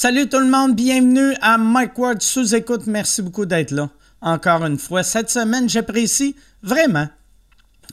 Salut tout le monde, bienvenue à Mike Ward sous écoute. Merci beaucoup d'être là. Encore une fois, cette semaine, j'apprécie vraiment.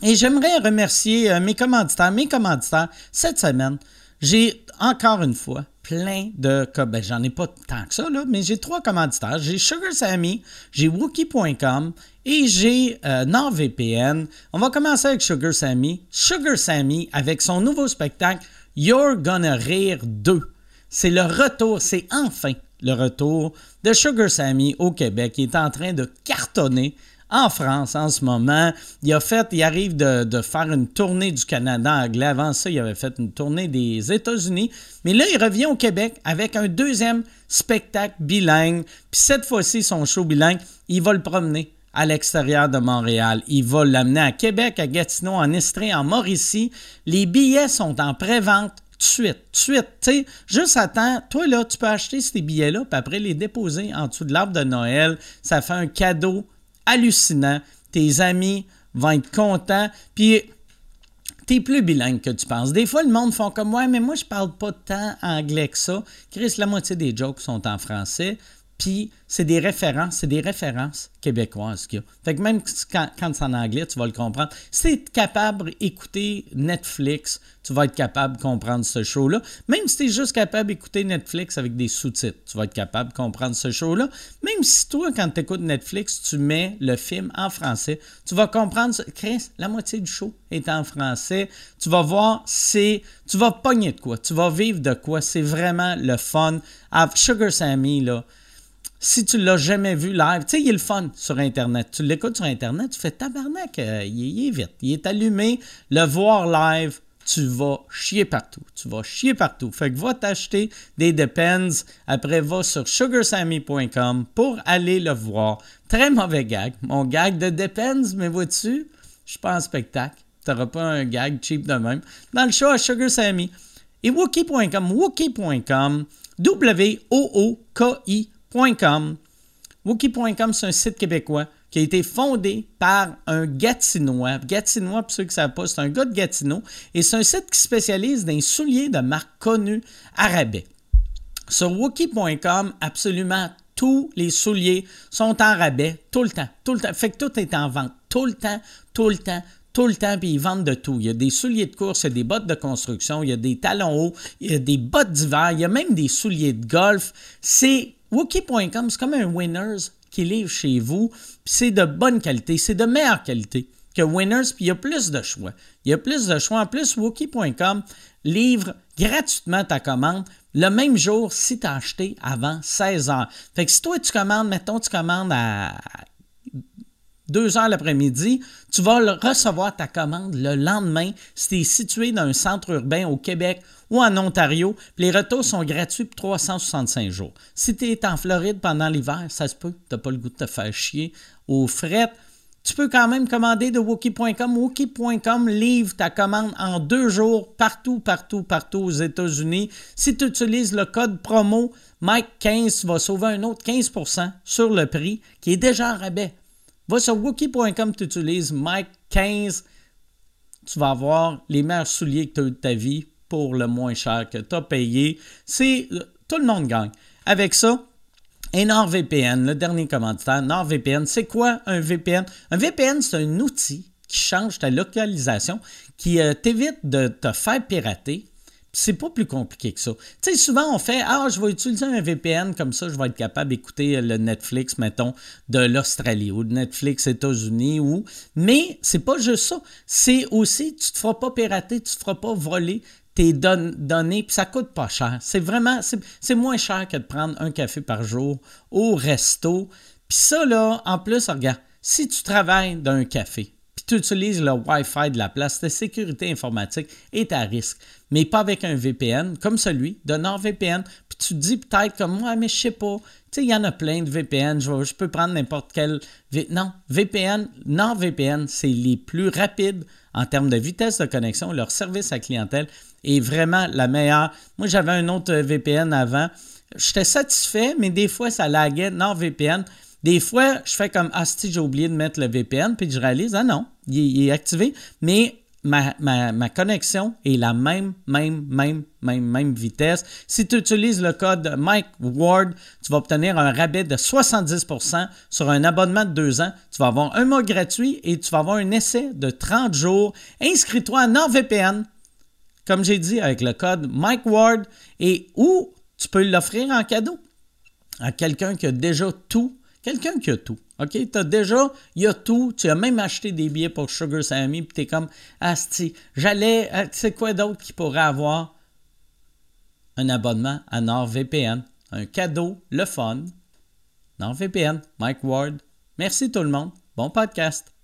Et j'aimerais remercier euh, mes commanditaires, mes commanditaires cette semaine. J'ai encore une fois plein de ben, j'en ai pas tant que ça mais j'ai trois commanditaires. J'ai Sugar Sammy, j'ai Wookie.com et j'ai euh, NordVPN. On va commencer avec Sugar Sammy. Sugar Sammy avec son nouveau spectacle You're Gonna Rire 2 c'est le retour, c'est enfin le retour de Sugar Sammy au Québec. Il est en train de cartonner en France en ce moment. Il a fait, il arrive de, faire une tournée du Canada. Avant ça, il avait fait une tournée des États-Unis. Mais là, il revient au Québec avec un deuxième spectacle bilingue. Puis cette fois-ci, son show bilingue, il va le promener à l'extérieur de Montréal. Il va l'amener à Québec, à Gatineau, en Estrie, en Mauricie. Les billets sont en pré-vente de. Tu sais, juste attends. Toi, là, tu peux acheter ces billets-là, puis après les déposer en dessous de l'arbre de Noël. Ça fait un cadeau hallucinant. Tes amis vont être contents. Puis, t'es plus bilingue que tu penses. Des fois, le monde font comme moi, mais moi, je parle pas tant anglais que ça. Chris, la moitié des jokes sont en français. Puis c'est des références, c'est des références québécoises qu'il y a. Fait que même quand, c'est en anglais, tu vas le comprendre. Si tu es capable d'écouter Netflix, tu vas être capable de comprendre ce show-là. Même si tu es juste capable d'écouter Netflix avec des sous-titres, tu vas être capable de comprendre ce show-là. Même si toi, quand tu écoutes Netflix, tu mets le film en français, tu vas comprendre. La moitié du show est en français. Tu vas voir, c'est. Tu vas pogner de quoi. Tu vas vivre de quoi. C'est vraiment le fun. Sugar Sammy, là si tu l'as jamais vu live, tu sais, il est le fun sur Internet. Tu l'écoutes sur Internet, tu fais tabarnak, euh, il, est vite, il est allumé. Le voir live, tu vas chier partout. Tu vas chier partout. Fait que va t'acheter des Depends. Après, va sur sugarsammy.com pour aller le voir. Très mauvais gag. Mon gag de Depends, mais vois-tu, je suis pas en spectacle. Tu n'auras pas un gag cheap de même. Dans le show à Sugar Sammy. Et Wookie.com, Wookie.com, W-O-O-K-I Wookie.com, c'est un site québécois qui a été fondé par un Gatinois. Gatinois, pour ceux qui ne savent pas, c'est un gars de Gatineau. Et c'est un site qui spécialise dans les souliers de marques connues arabais. Sur Wookie.com, absolument tous les souliers sont en rabais tout le temps. Tout le temps. Fait que tout est en vente tout le temps, tout le temps, tout le temps, puis ils vendent de tout. Il y a des souliers de course, il y a des bottes de construction, il y a des talons hauts, il y a des bottes d'hiver, il y a même des souliers de golf. C'est Wookie.com, c'est comme un Winners qui livre chez vous, c'est de bonne qualité, c'est de meilleure qualité que Winners, puis il y a plus de choix. Il y a plus de choix. En plus, Wookie.com livre gratuitement ta commande le même jour si tu as acheté avant 16 heures. Fait si toi tu commandes, mettons, tu commandes à 2 heures l'après-midi, tu vas recevoir ta commande le lendemain si tu es situé dans un centre urbain au Québec ou en Ontario. les retours sont gratuits pour 365 jours. Si tu es en Floride pendant l'hiver, ça se peut, tu n'as pas le goût de te faire chier aux fret. Tu peux quand même commander de Wookie.com. Wookie.com livre ta commande en deux jours partout, partout, partout aux États-Unis. Si tu utilises le code promo Mike15, tu vas sauver un autre 15% sur le prix qui est déjà en rabais. Va sur Wookie.com, tu utilises Mike15, tu vas avoir les meilleurs souliers que tu as eu de ta vie pour le moins cher que tu as payé. C'est tout le monde gagne. Avec ça, et NordVPN, le dernier commentaire, NordVPN, c'est quoi un VPN? Un VPN, c'est un outil qui change ta localisation, qui euh, t'évite de te faire pirater c'est pas plus compliqué que ça. Tu sais, souvent on fait Ah, je vais utiliser un VPN, comme ça je vais être capable d'écouter le Netflix, mettons, de l'Australie ou de Netflix États-Unis ou. Mais c'est pas juste ça. C'est aussi, tu te feras pas pirater, tu te feras pas voler tes données, puis ça coûte pas cher. C'est vraiment, c'est moins cher que de prendre un café par jour au resto. Puis ça, là, en plus, regarde, si tu travailles dans un café, tu utilises le Wi-Fi de la place, ta sécurité informatique est à risque mais pas avec un VPN comme celui de NordVPN. Puis tu te dis peut-être comme moi, mais je sais pas. Tu sais, il y en a plein de VPN. Je, peux prendre n'importe quel. non, VPN, NordVPN, c'est les plus rapides en termes de vitesse de connexion. Leur service à clientèle est vraiment la meilleure. Moi, j'avais un autre VPN avant. J'étais satisfait, mais des fois, ça laguait NordVPN. Des fois, je fais comme Ah, si j'ai oublié de mettre le VPN, puis je réalise Ah non, il est activé. Mais ma, ma, ma, connexion est la même, même, même, même, même vitesse. Si tu utilises le code Mike Ward, tu vas obtenir un rabais de 70% sur un abonnement de deux ans. Tu vas avoir un mois gratuit et tu vas avoir un essai de 30 jours. Inscris-toi à NordVPN, comme j'ai dit, avec le code Mike Ward et où tu peux l'offrir en cadeau à quelqu'un qui a déjà tout. Quelqu'un qui a tout. OK? Tu as déjà, il y a tout. Tu as même acheté des billets pour Sugar Sammy, puis tu es comme, Asti, j'allais, euh, tu sais quoi d'autre qui pourrait avoir? Un abonnement à NordVPN? Un cadeau, le fun. NordVPN, Mike Ward. Merci tout le monde. Bon podcast.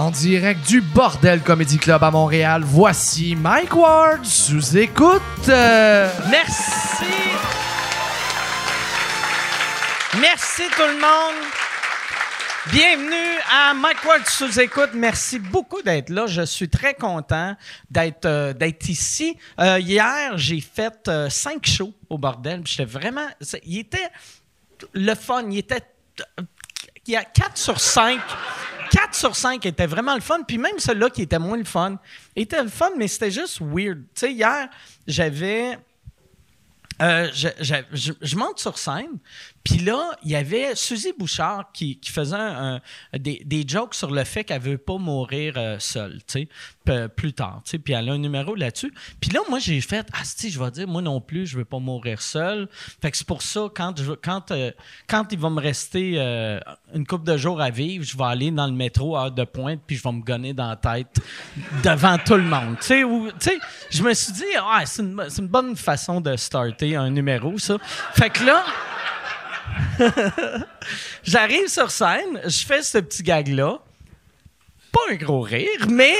En direct du Bordel Comedy Club à Montréal, voici Mike Ward sous écoute. Merci. Merci tout le monde. Bienvenue à Mike Ward sous écoute. Merci beaucoup d'être là. Je suis très content d'être euh, ici. Euh, hier, j'ai fait euh, cinq shows au bordel. J'étais vraiment. Il était le fun. Il était. Y a 4 sur 5. 4 sur 5 était vraiment le fun. Puis même celui-là qui était moins le fun, était le fun, mais c'était juste weird. Tu sais, hier, j'avais. Euh, je- je monte sur scène, puis là, il y avait Suzy Bouchard qui, faisait des, des jokes sur le fait qu'elle veut pas mourir euh, seule, tu sais, plus tard, tu sais, puis elle a un numéro là-dessus. Puis là, moi, j'ai fait, ah, si, je vais dire, moi non plus, je veux pas mourir seule. Fait que c'est pour ça, quand, quand, euh, quand il va me rester euh, une couple de jours à vivre, je vais aller dans le métro à heure de pointe, puis je vais me gonner dans la tête devant tout le monde, tu sais, tu sais, je me suis dit, ah, c'est une, une bonne façon de starter un numéro, ça. Fait que là, J'arrive sur scène, je fais ce petit gag-là. Pas un gros rire, mais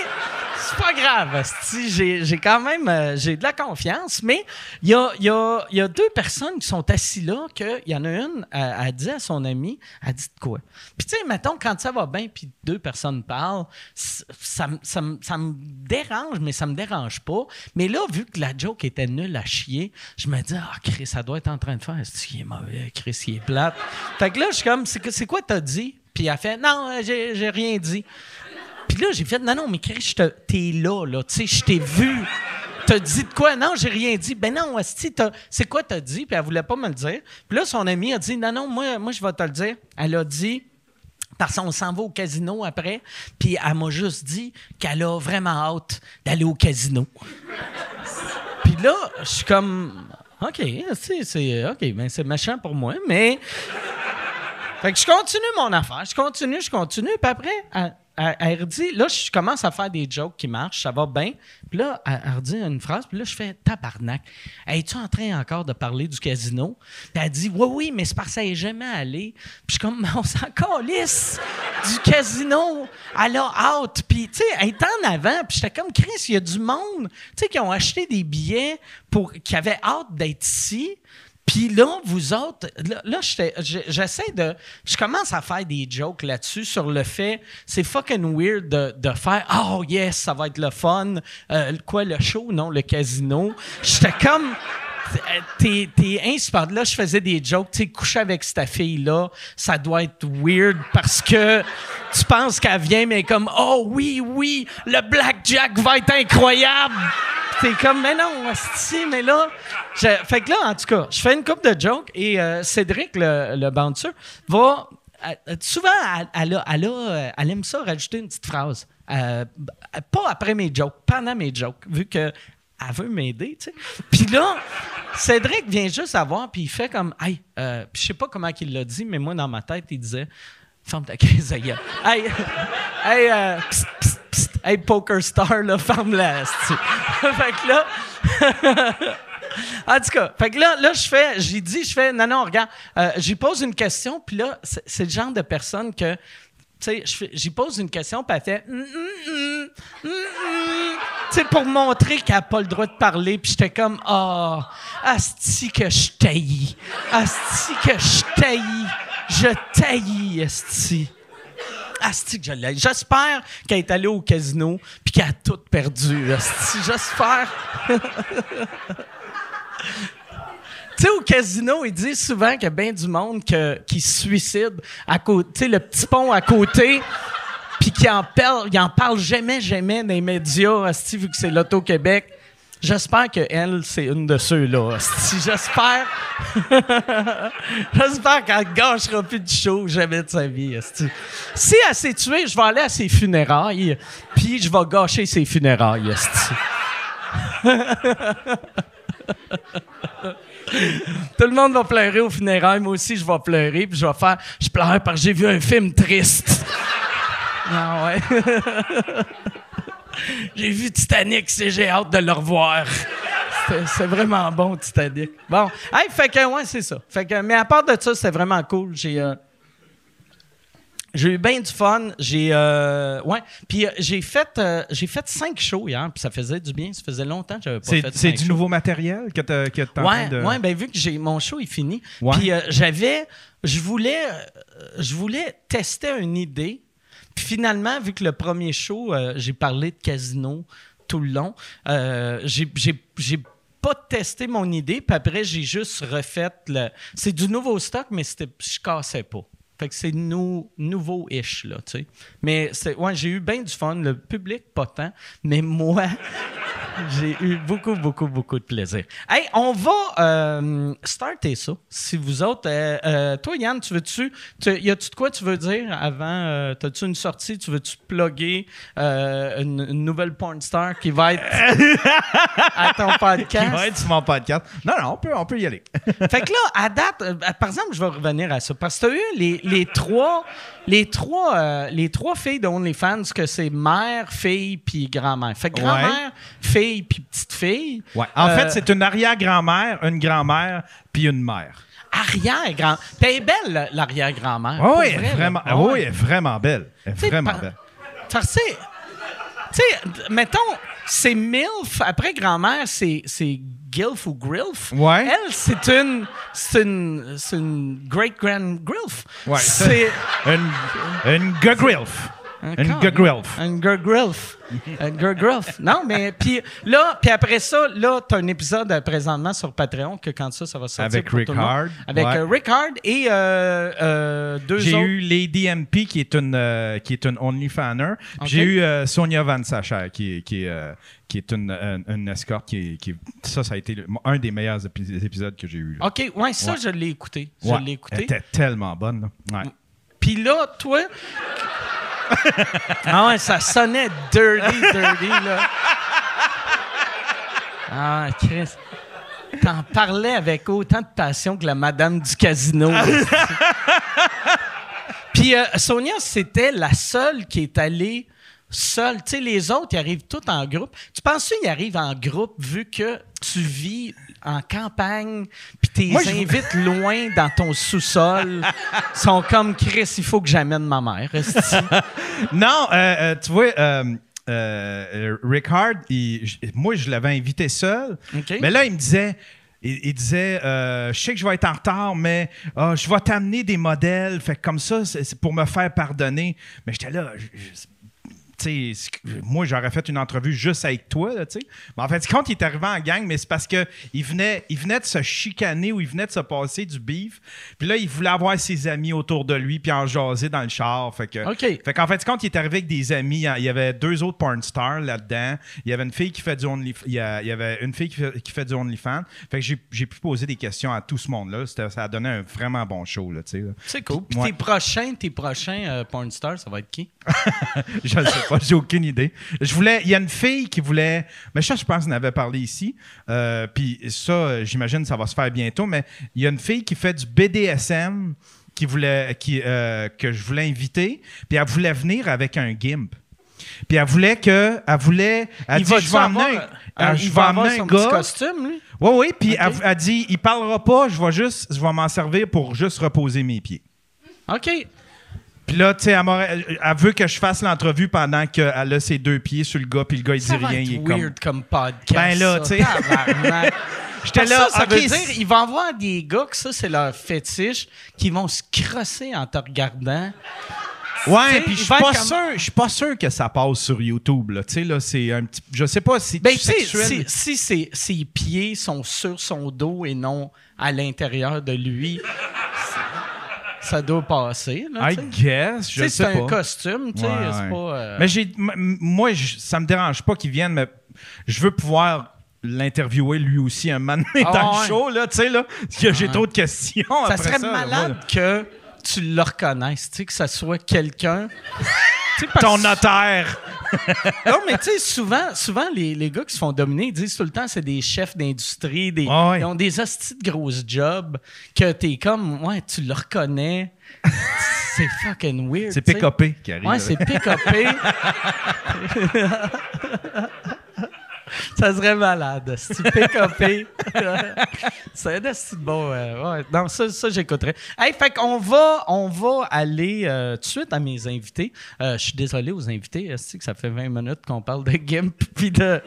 c'est pas grave. J'ai, quand même euh, j'ai de la confiance, mais il y a, deux personnes qui sont assises là, qu'il y en a une, elle, dit à son ami, elle dit de quoi? Puis tu sais, mettons, quand ça va bien, puis deux personnes parlent, ça, me- dérange, mais ça me dérange pas. Mais là, vu que la joke était nulle à chier, je me dis, ah, Chris, ça doit être en train de faire, est-ce est mauvais, Chris, il est plate. Fait que là, je suis comme, c'est, quoi t'as dit? Puis elle fait, non, j'ai rien dit. Puis là, j'ai fait, non, non, mais Chris, t'es là, là, tu sais, je t'ai vu. T'as dit de quoi? Non, j'ai rien dit. Ben non, asti, c'est quoi t'as dit? Puis elle voulait pas me le dire. Puis là, son ami a dit, non, non, moi, moi je vais te le dire. Elle a dit, parce qu'on s'en va au casino après, puis elle m'a juste dit qu'elle a vraiment hâte d'aller au casino. Puis là, je suis comme, OK, c'est, OK, ben c'est méchant pour moi, mais... Fait que je continue mon affaire, je continue, je continue, puis après, elle, elle, elle redit, là, je commence à faire des jokes qui marchent, ça va bien, puis là, elle, elle redit une phrase, puis là, je fais tabarnak. Es-tu en train encore de parler du casino? Puis elle dit, oui, oui, mais c'est parce qu'elle n'est jamais allée. Puis je suis comme, on s'en calisse du casino. Elle a hâte. Puis, tu sais, elle est en avant, puis j'étais comme, Chris, il y a du monde, tu sais, qui ont acheté des billets pour, qui avaient hâte d'être ici. Puis là, vous autres, là, j'essaie de. Je commence à faire des jokes là-dessus sur le fait. C'est fucking weird de, de faire Oh yes, ça va être le fun. Euh, quoi, le show? Non, le casino. J'étais comme. T'es, t'es insupportable. Là, je faisais des jokes. Tu sais, coucher avec cette fille-là, ça doit être weird parce que tu penses qu'elle vient, mais comme Oh oui, oui, le blackjack va être incroyable. T'es comme, mais non, si, mais là. fait que là, en tout cas, je fais une coupe de jokes et euh, Cédric, le, le bouncer, va. euh, souvent, elle, elle euh, elle aime ça rajouter une petite phrase. Euh, pas après mes jokes, pendant mes jokes, vu que. Elle veut m'aider, tu sais. Puis là, Cédric vient juste à voir, puis il fait comme, hey, euh, je sais pas comment il l'a dit, mais moi, dans ma tête, il disait, ferme ta crise, Hey, hey, euh, psst, psst, psst, hey, poker star, là, ferme-la, fait que là, en tout cas, fait que là, là je fais, j'ai dit, je fais, non, non, regarde, euh, j'y pose une question, puis là, c'est le genre de personne que, tu sais, j'y pose une question, puis elle fait, hum, hum, hum. tu sais, pour montrer qu'elle n'a pas le droit de parler, puis j'étais comme, ah, asti que je taillis, asti que je taillis, je taillis, asti. J'espère qu'elle est allée au casino puis qu'elle a tout perdu. J'espère. tu sais, au casino, ils disent souvent qu'il y a bien du monde que, qui se suicide à côté, le petit pont à côté, puis qui en parle, parle jamais, jamais dans les médias, asti, vu que c'est l'Auto-Québec. J'espère que elle, c'est une de ceux-là. J'espère. J'espère qu'elle gâchera plus de show jamais de sa vie. Si elle s'est tuée, je vais aller à ses funérailles, puis je vais gâcher ses funérailles. Tout le monde va pleurer au funérailles. Moi aussi, je vais pleurer. Puis je vais faire. Je pleure parce que j'ai vu un film triste. Ah ouais. j'ai vu Titanic, c'est j'ai hâte de le revoir. C'est vraiment bon, Titanic. Bon. Hey, fait que, ouais, c'est ça. Fait que, mais à part de ça, c'était vraiment cool. J'ai. euh, j'ai eu bien du fun. J'ai euh, ouais. Puis euh, j'ai fait euh, j'ai fait cinq shows hier. Puis ça faisait du bien. Ça faisait longtemps que j'avais pas C'est fait c'est du shows. nouveau matériel que tu que en Ouais, de... ouais, ben vu que j'ai mon show est fini. Ouais. Puis j'avais je voulais je voulais tester une idée. Puis finalement, vu que le premier show euh, j'ai parlé de casino tout le long, euh, j'ai pas testé mon idée, puis après j'ai juste refait le c'est du nouveau stock mais je cassais pas. Fait que c'est nou- nouveau-ish, là, tu sais. Mais c'est, ouais, j'ai eu bien du fun. Le public, pas tant. Mais moi, j'ai eu beaucoup, beaucoup, beaucoup de plaisir. Hey, on va euh, starter ça. Si vous autres. euh, euh, toi, Yann, tu veux-tu. tu- Y a-tu de quoi tu veux dire avant T'as-tu une sortie? Tu veux-tu plugger une, une nouvelle porn star qui va être à ton Qui podcast va être sur mon podcast. Non, non, on peut, on peut y aller. fait que là, à date, par exemple, je vais revenir à ça. Parce que tu as eu les, les trois, les, trois, euh, les trois filles de OnlyFans, que c'est mère, fille, puis grand-mère. Fait que grand-mère, fille, puis petite fille. Ouais. En Euh, fait, c'est une arrière-grand-mère, une grand-mère, puis une mère. Arrière-grand. Est belle, l'arrière-grand-mère. Oui, pour oui, vrai, vraiment, Ah oui, elle est vraiment belle. Elle est vraiment par- belle. Tu sais, mettons, c'est MILF, après grand-mère, c'est, c'est GILF ou GRILF. Ouais. Elle, c'est une, c'est une, c'est une great-grand-GRILF. Ouais. C'est Une, une gugrilf. Encore, gugrilf. Un gurgrilf. Un gurgrilf. Non, mais puis là, puis après ça, là, t'as un épisode euh, présentement sur Patreon que quand ça, ça va sortir. Avec pour Rick tout le monde. Hard. Avec Ouais. euh, Rick Hard et euh, euh, deux J'ai autres. eu Lady MP qui est une euh, qui est une OnlyFanner. Puis Ok. J'ai eu euh, Sonia Van Sacher qui est qui est, euh, qui est une, une, une escorte qui est, qui est- ça ça a été le- un des meilleurs épi- épisodes que j'ai eu. là. OK, ouais, ça, Ouais. je l'ai écouté. Je Ouais. l'ai Elle écouté. était tellement bonne. là. Ouais. Puis là, toi. Ah ouais, ça sonnait dirty, dirty, là. Ah, Chris. T'en parlais avec autant de passion que la madame du casino. Puis euh, Sonia, c'était la seule qui est allée seule. Tu sais, les autres, ils arrivent tous en groupe. Tu penses qu'ils arrivent en groupe vu que tu vis en campagne, puis t'es Moi, invites loin dans ton sous-sol. Sont comme Chris, il faut que j'amène ma mère. Non, euh, euh, tu vois, euh, euh, Rick Hard, il- j- moi, je l'avais invité seul. Mais là, il me disait. Il, il disait, euh, je sais que je vais être en retard, mais ah, je vais t'amener des modèles. Fait que comme ça, c'est c'est pour me faire pardonner. Mais j'étais là, je- je- moi, j'aurais fait une entrevue juste avec toi, là. Mais en fait, quand il est arrivé en gang, mais c'est parce que il venait, il venait de se chicaner ou il venait de se passer du beef. Puis là, il voulait avoir ses amis autour de lui puis en jaser dans le char. Fait que, OK. fait qu'en fait, quand il est arrivé avec des amis, il y avait deux autres porn stars là-dedans. Il y avait une fille qui fait du Only, il y, avait une fille qui fait, qui fait du OnlyFans. Fait que j'ai, pu poser des questions à tout ce monde-là. Ça a donné un vraiment bon show, là, tu sais. là. C'est cool. Puis tes prochains, tes prochains euh, porn stars, ça va être qui? Je sais j'ai aucune idée. Je voulais, il y a une fille qui voulait, mais ça, je pense qu'on avait parlé ici. Euh, Puis ça, euh, j'imagine, ça va se faire bientôt. Mais il y a une fille qui fait du BDSM qui voulait, qui, euh, que je voulais inviter. Puis elle voulait venir avec un gimp. Puis elle voulait que, elle voulait, elle il dit, va je vais amener, un- elle- il je va vais son un gars. costume, lui? Oui, oui. Puis elle, elle dit, il parlera pas, je vais juste, je vais m'en servir pour juste reposer mes pieds. OK. Puis là, tu sais, elle, veut que je fasse l'entrevue pendant qu'elle a ses deux pieds sur le gars, puis le gars, il dit va rien. être il est weird comme, podcast. Ben là, tu sais. J'étais là, ça, ça ok, veut c'est- dire, il va avoir des gars que ça, c'est leur fétiche, qui vont se crosser en te regardant. Ouais, puis je suis pas comme- sûr, je suis pas sûr que ça passe sur YouTube là. Tu sais là, c'est un petit je sais pas si Ben, sexuel. si, si ses pieds sont sur son dos et non à l'intérieur de lui, ça- doit passer. Là, I guess, je sais, sais c'est pas. un costume, tu sais, Ouais, c'est ouais. pas... euh, Mais j'ai moi je- ça me dérange pas qu'il vienne mais je veux pouvoir l'interviewer lui aussi un moment donné Ah dans ouais. le show là, tu sais là, parce que j'ai trop de questions ça après serait ça, malade que tu le reconnaisses, tu sais, que ça soit quelqu'un... Ton notaire. Non, mais tu sais, souvent, souvent les, les gars qui se font dominer, ils disent tout le temps c'est des chefs d'industrie, des, ouais. ils ont des hosties de grosses jobs que t'es comme, ouais, tu le reconnais. c'est fucking weird. C'est. PKP qui arrive. Ouais, c'est PKP. ça serait malade. C'est PKP. c'est de bon. euh, ouais. Non, ça, ça j'écouterais. Hey, fait qu'on va, on va aller euh, tout de suite à mes invités. Euh, je suis désolé aux invités. esti, que ça fait 20 minutes qu'on parle de Gimp puis de.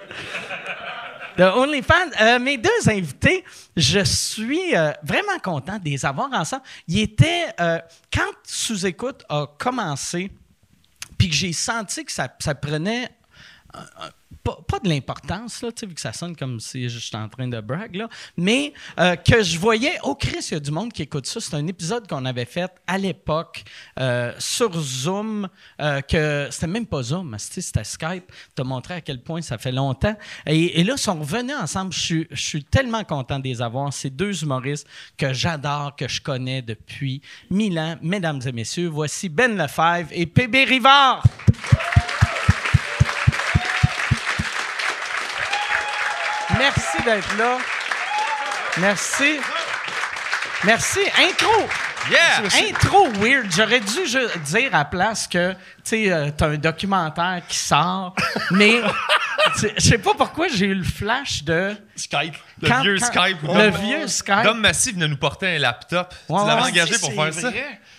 OnlyFans? Euh, mes deux invités, je suis vraiment content de les avoir ensemble. Ils étaient. quand Sous-Écoute a commencé, puis que j'ai senti que ça, ça prenait. Pas, de l'importance, là, vu que ça sonne comme si j'étais en train de brag, là, mais euh, que je voyais, oh Chris, il y a du monde qui écoute ça. C'est un épisode qu'on avait fait à l'époque euh, sur Zoom, euh, que c'était même pas Zoom, c'était Skype. te montrer à quel point ça fait longtemps. Et, et là, ils sont revenus ensemble. Je suis, je suis tellement content de les avoir. Ces deux humoristes que j'adore, que je connais depuis mille ans. Mesdames et messieurs, voici Ben Lefebvre et PB Rivard. Merci d'être là. Merci. Merci. Intro. Yeah! Intro weird. J'aurais dû dire à la place que, tu sais, euh, t'as un documentaire qui sort, mais je sais pas pourquoi j'ai eu le flash de... Skype. Le Quand- vieux quand- Skype. où le vieux Skype. Dom Massif venait nous porter un laptop. Ouais, tu l'avais ouais. engagé pour faire ça.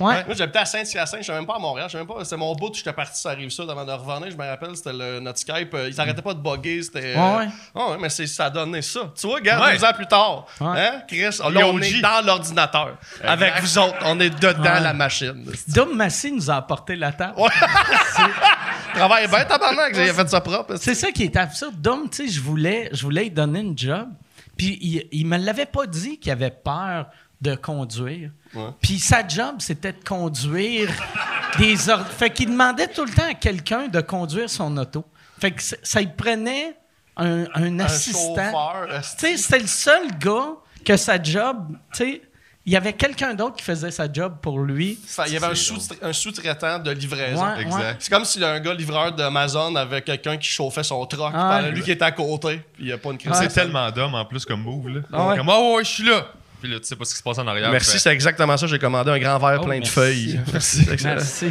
Ouais. Moi, j'habitais à Saint-Hyacinthe, je suis même pas à Montréal, je même pas. C'était mon bout, j'étais parti sur la rive sud avant de revenir. Je me rappelle, c'était le, notre Skype. euh, ils arrêtaient pas de bugger. C'était. Ouais, ouais. Ouais, mais c'est, ça a donné ça. Tu vois, regarde, Ouais. deux ans plus tard. Ouais. Hein, Chris? Là, on est dans l'ordinateur. Avec vous autres, on est dedans Ouais. la machine. Dom Massy nous a apporté la table. Travaille bien, tabarnak, j'ai fait ça propre. C'est ça qui est absurde. Dom, tu sais, je voulais, je voulais lui donner une job, puis il, il me l'avait pas dit qu'il avait peur de conduire. Puis sa job, c'était de conduire des ordres. Fait qu'il demandait tout le temps à quelqu'un de conduire son auto. Fait que ça, lui prenait un, assistant. Tu sais, c'était le seul gars que sa job, tu sais, il y avait quelqu'un d'autre qui faisait sa job pour lui. Ça, Il y avait un, sous- un sous-traitant de livraison. Ouais, Exact. ouais. C'est comme si un gars livreur d'Amazon avait quelqu'un qui chauffait son truck Ah, ouais. lui qui était à côté. Puis il n'y a pas une crise. C'est tellement d'hommes en plus comme move. Là. Ah ouais. Comme, oh ouais, je suis là. Puis là, tu sais pas ce qui se passe en arrière. Merci, Fait- c'est exactement ça. J'ai commandé un grand verre Oh, plein de merci. feuilles. Merci. Merci.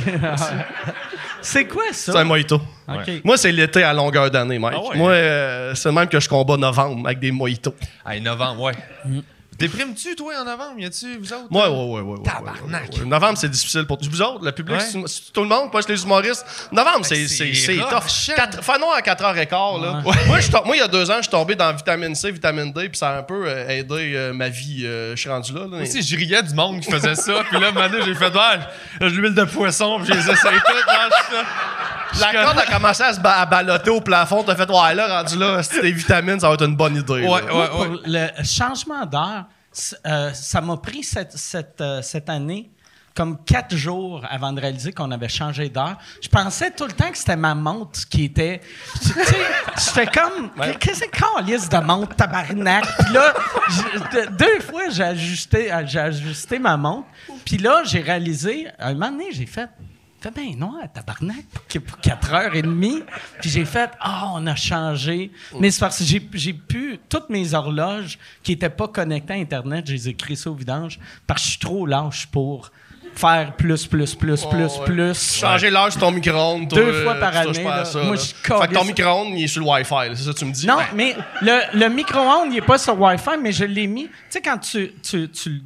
c'est quoi ça? C'est un mojito. OK. Moi, c'est l'été à longueur d'année, Mike. Ah ouais? Moi, euh, c'est le même que je combat novembre avec des mojitos. Hey, novembre, ouais. Mm. Déprimes-tu, toi, en novembre? Y a-tu, vous autres? Ouais, ouais, ouais. ouais, ouais, Tabarnak. ouais, ouais. Novembre, c'est difficile pour. Vous autres, le public, Ouais. c'est- tout le monde, pas les humoristes. Novembre, c'est c'est- c'est tough. shit. Quatre- Fin à 4h15, là. Moi, je moi, il y a deux ans, je suis tombé dans vitamine C, vitamine D, puis ça a un peu euh, aidé euh, ma vie. euh, je suis rendu là. là. Moi aussi, je riais du monde qui faisait ça. Puis là, maintenant, j'ai fait, de l'huile de poisson, puis j'ai essayé toutes. La Je- corde a commencé à se ba- à ballotter au plafond. T'as fait, ouais, là, rendu là, si tes vitamines, ça va être une bonne idée. là. Ouais, Moi, ouais, pour ouais. le changement d'heure, c- euh, ça m'a pris cette, cette, euh, cette année comme quatre jours avant de réaliser qu'on avait changé d'heure. Je pensais tout le temps que c'était ma montre qui était... Tu sais, j'étais comme... Qu'est-ce que c'est calice de montre, tabarnak? Puis là, de- deux fois, j'ai ajusté, euh, j'ai ajusté ma montre. Puis là, j'ai réalisé... À un moment donné, j'ai fait... Fait bien noir, tabarnak, pour- pour 4h30. Puis j'ai fait, ah, on a changé. Mais c'est parce que j'ai, j'ai pu, toutes mes horloges qui n'étaient pas connectées à Internet, je les ai crissées au vidange parce que je suis trop lâche pour faire plus, plus, plus, plus, ouais. plus. Changer l'heure sur ton micro-ondes. Deux fois par année, là. ça, Moi, là. je Fait que ton micro-ondes, il est sur le Wi-Fi, c'est ça que tu me dis? Non, mais le, le micro-ondes, il n'est pas sur Wi-Fi, mais je l'ai mis. Tu sais, quand tu, tu, tu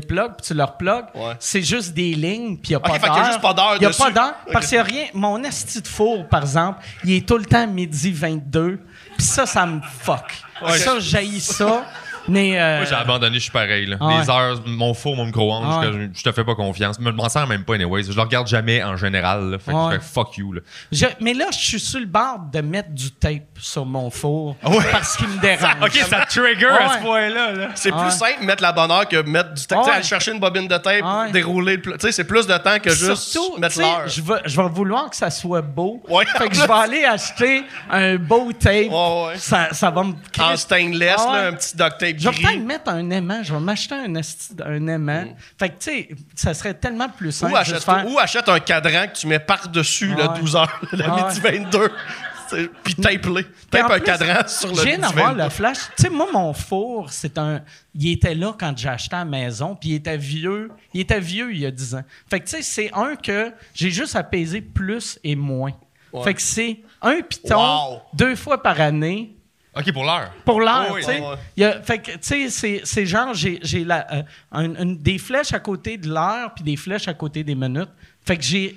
déplugues puis tu le replugues, Ouais. c'est juste des lignes, puis il n'y a pas fait d'heure. qu'il y a juste pas d'heure Il n'y a pas d'heure, parce qu'il n'y a rien. Mon esti de four, par exemple, il est tout le temps midi 22, puis ça, ça me fuck. Ça, j'haïs ça. Mais. euh, Moi, j'ai abandonné, je suis pareil. Là. Ah Les heures, mon four, mon micro-ondes, Ah je, je te fais pas confiance. Je m'en sers même pas, anyways. Je le regarde jamais en général. Là. Fait que je fais fuck you. Là. je- mais là, je suis sur le bord de mettre du tape sur mon four parce qu'il me dérange. Ok, ça trigger à à ce point-là. Là. C'est plus simple mettre la bonne heure que mettre du tape. Tu sais, aller chercher une bobine de tape, Ouais. dérouler le Tu sais, c'est plus de temps que juste Surtout, mettre l'heure. je vais, je vais vouloir que ça soit beau. Ouais. Fait que je vais aller acheter un beau tape. Ouais, ouais. Ça, ça va me En stainless, Ah là, un petit duct tape Je vais peut-être mettre un aimant. Je vais m'acheter un, aimant. Fait que, tu sais, ça serait tellement plus simple. Ou achète, faire- ou achète un cadran que tu mets par-dessus le Ouais. 12 heures, le Ouais. midi 22. C'est- Puis tape-les. Puis Tape un plus, cadran sur le Je viens d'avoir 22. le flash. Tu sais, moi, mon four, c'est un. Il était là quand j'ai acheté à la maison, puis il était vieux. Il était vieux il y a 10 ans. Fait que, tu sais, c'est un que j'ai juste à peser plus et moins. Ouais. Fait que c'est un piton Wow. deux fois par année. Ok, pour l'heure. Pour l'heure, Oui, tu sais. ouais. A- Fait que, tu sais, c'est- genre, j'ai euh, un- des flèches à côté de l'heure, puis des flèches à côté des minutes. Fait que j'ai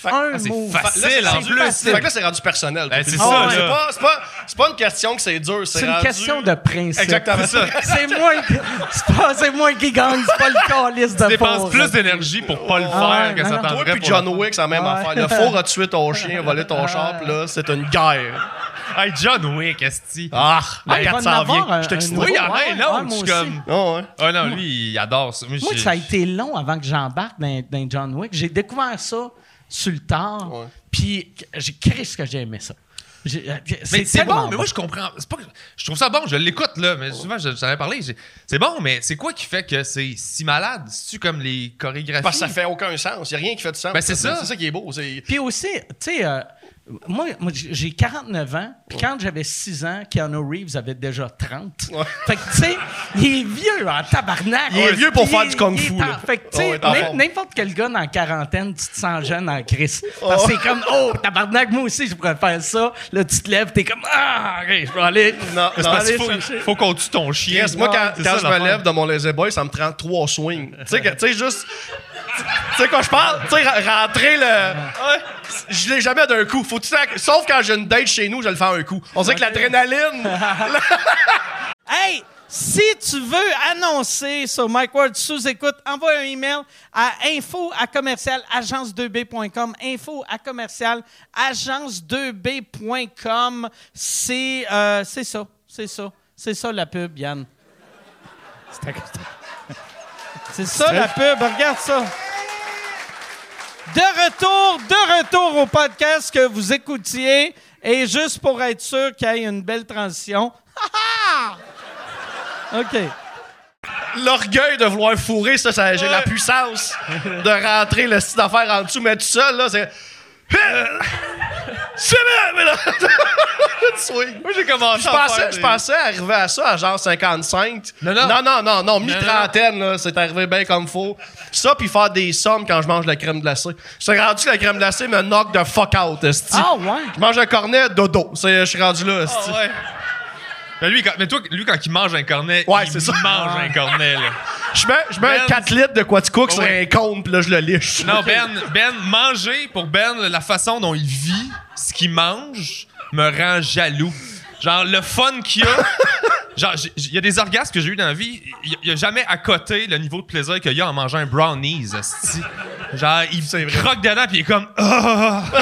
Fait- un ah, c'est mot. facile, Là, c'est en rendu- plus. Fait que là, c'est rendu personnel. Ben, c'est Ah ça, ouais. là. C'est pas, c'est pas, une question que c'est dur. C'est une rendu- question de principe. Exactement ça. C'est moi, qui- c'est moi qui gagne, c'est pas le calice de Tu dépenses plus d'énergie pour pas le faire Ah ouais, que non, ça non. Toi puis John faire. Wick, c'est la même affaire. Le four a tué ton chien, volé ton char, puis là, c'est une guerre. Hey, John Wick, esti. Ah, Ah, la il va 400 en avoir vient. un- Je t'excite. Oui, il y en Ouais, a un ouais, autre. moi je suis aussi. comme. Ah ouais. Ah non, lui, il adore ça. Moi, Moi, j'ai- ça a été long avant que j'embarque dans, dans John Wick. J'ai découvert ça sur le tard, Ouais. puis j'ai créé ce que j'ai aimé ça. J'ai- euh, Mais c'est tellement bon, mais moi je comprends. c'est Pas, que- je trouve ça bon, je l'écoute là, mais souvent je j'en ai parlé. j'ai- C'est bon, mais c'est quoi qui fait que c'est si malade? C'est-tu comme les chorégraphies? Parce que ça fait aucun sens. Il n'y a rien qui fait de sens. Ben, c'est ça. C'est ça qui est beau. C'est... Puis aussi, tu sais, euh, moi, moi, j'ai 49 ans, puis quand j'avais 6 ans, Keanu Reeves avait déjà 30. Ouais. Fait que, tu sais, il est vieux en tabarnak. Il est vieux pour faire du kung il est fu, en- là. Fait que, tu Oh, sais, forme. n'importe quel gars dans la quarantaine, tu te sens jeune en Chris. Parce que c'est comme, oh, tabarnak, moi aussi, je pourrais faire ça. Là, tu te lèves, t'es comme, ah, ok, je peux aller. Non, je aller faut, chercher. faut qu'on tue ton chien. Yes, moi, quand, quand ça, je me lève de mon lazy boy, ça me prend trois swings. tu sais, que- tu sais, juste. Tu sais, quand je parle, tu sais, rentrer le. Ouais, je l'ai jamais d'un coup. Faut que- Sauf quand j'ai une date chez nous, je le fais un coup. On dirait que l'adrénaline. Hey, si tu veux annoncer sur Mike Ward sous écoute, envoie un email à info à commercial agence2b.com. Info à commercial agence2b.com. C'est euh, c'est ça, c'est ça, c'est ça la pub, Yann. C'est ça la pub, regarde ça. De retour, de retour au podcast que vous écoutiez. Et juste pour être sûr qu'il y ait une belle transition. OK. L'orgueil de vouloir fourrer, ça, ça j'ai la puissance de rentrer le style d'affaires en dessous, mais tout seul, là, c'est. C'est bien, mais là. Swing. Moi j'ai commencé Je à pensais, faire je pensais arriver à ça à genre 55. Non, non. non, non, non, mi-trentaine, là, c'est arrivé bien comme faut. Ça, puis faire des sommes quand je mange de la crème glacée. Je suis rendu que la crème glacée me knock de fuck out, esti. Ah ouais? Je mange un cornet, dodo. Je suis rendu là, esti. Ah ouais. Mais lui, quand, mais toi, lui, quand il mange un cornet, Ouais, il ça. mange un cornet, là. Je mets, je mets un Ben- 4 litres de Quaticook sur Ouais. un compte, puis là, je le liche. Non, Ben, Ben, manger, pour Ben, la façon dont il vit, ce qu'il mange, me rend jaloux. Genre, le fun qu'il a. Genre, il y a des orgasmes que j'ai eu dans la vie, il n'y a jamais à côté le niveau de plaisir qu'il y a en mangeant un brownies. Genre, il croque dedans, puis il est comme. Ah!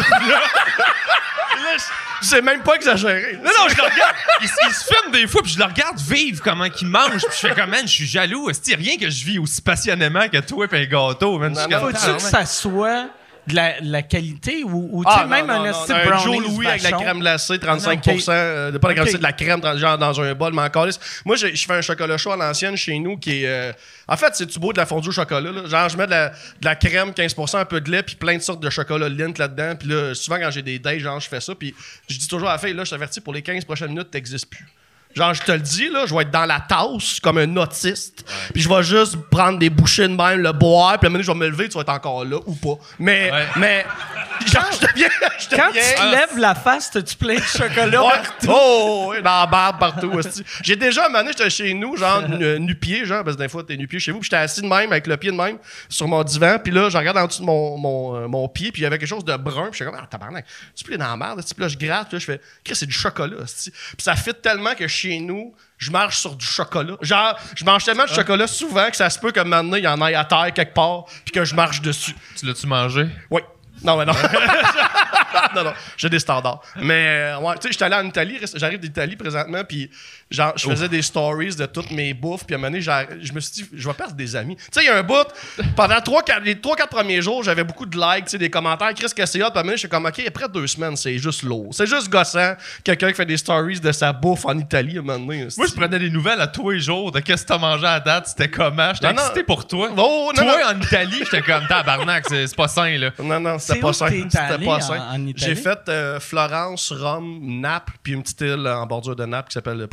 C'est même pas exagéré. Non, non, je le regarde. Il, il se filme des fois, puis je le regarde vivre comment il mange, puis je fais comme, man, je suis jaloux. Esti, rien que je vis aussi passionnément que toi et un gâteau, man. Faut-tu que ça soit de la, de la qualité ou, ou tu Ah, sais, même non, un non, esti non, de un brownies Joe Louis avec la crème glacée, 35 Ok. euh, de pas la crème Ok. glacée, de la crème dans- genre dans un bol, mais encore. Moi, je fais un chocolat chaud à l'ancienne chez nous qui est. euh, en fait, c'est du beau de la fondue au chocolat. là. Genre, je mets de la, de la crème, 15 un peu de lait, puis plein de sortes de chocolat lint là-dedans. Puis là, souvent, quand j'ai des dates, genre, je fais ça. Puis je dis toujours à la fille, là, je t'avertis, pour les 15 prochaines minutes, t'existes plus. Genre, je te le dis, là, je vais être dans la tasse comme un autiste. Puis je vais juste prendre des bouchées de même, le boire. Puis à un moment donné, je vais me lever, tu vas être encore là ou pas. Mais, Ouais. mais, genre, je deviens. Je Quand tu te lèves la face, t'as-tu plein de chocolat? Ouais. Oh, oui, dans la barbe partout. hostie. J'ai déjà, un moment donné, j'étais chez nous, genre, nu- nu-pied, genre, parce que des fois, t'es nu-pied chez vous, puis j'étais assis de même, avec le pied de même, sur mon divan, puis là, je regarde en dessous de mon, mon, euh, mon pied, puis il y avait quelque chose de brun, puis j'étais comme, ah, tabarnak, tu peux dans la merde, puis là, je gratte, puis là, je fais, Chris, c'est du chocolat. Puis ça fit tellement que je chez nous, je marche sur du chocolat. Genre, je mange tellement de chocolat souvent que ça se peut que maintenant, il y en ait à terre quelque part, puis que je marche dessus. Tu l'as-tu mangé? Oui. Non, mais non. non, non, j'ai des standards. Mais, euh, ouais, tu sais, j'étais allé en Italie, j'arrive d'Italie présentement, puis genre, je faisais des stories de toutes mes bouffes, puis à un moment donné, je me suis dit, je vais perdre des amis. Tu sais, il y a un bout, pendant 3, 4, les 3-4 premiers jours, j'avais beaucoup de likes, tu sais, des commentaires, Chris que c'est hot, puis à un moment donné, j'étais comme, OK, après deux semaines, c'est juste lourd. C'est juste gossant, quelqu'un qui fait des stories de sa bouffe en Italie, à un moment donné. Moi, je prenais des nouvelles à tous les jours de qu'est-ce que t'as mangé à date, c'était comment. J'étais Non, non. excité pour toi. Oh, non, toi, non. en Italie, j'étais comme tabarnak, c'est c'est pas sain, là. Non, non, C'est c'était pas sain. C'était pas sain. en Italie? J'ai fait euh, Florence, Rome, Naples, puis une petite île en bordure de Naples qui s'appelle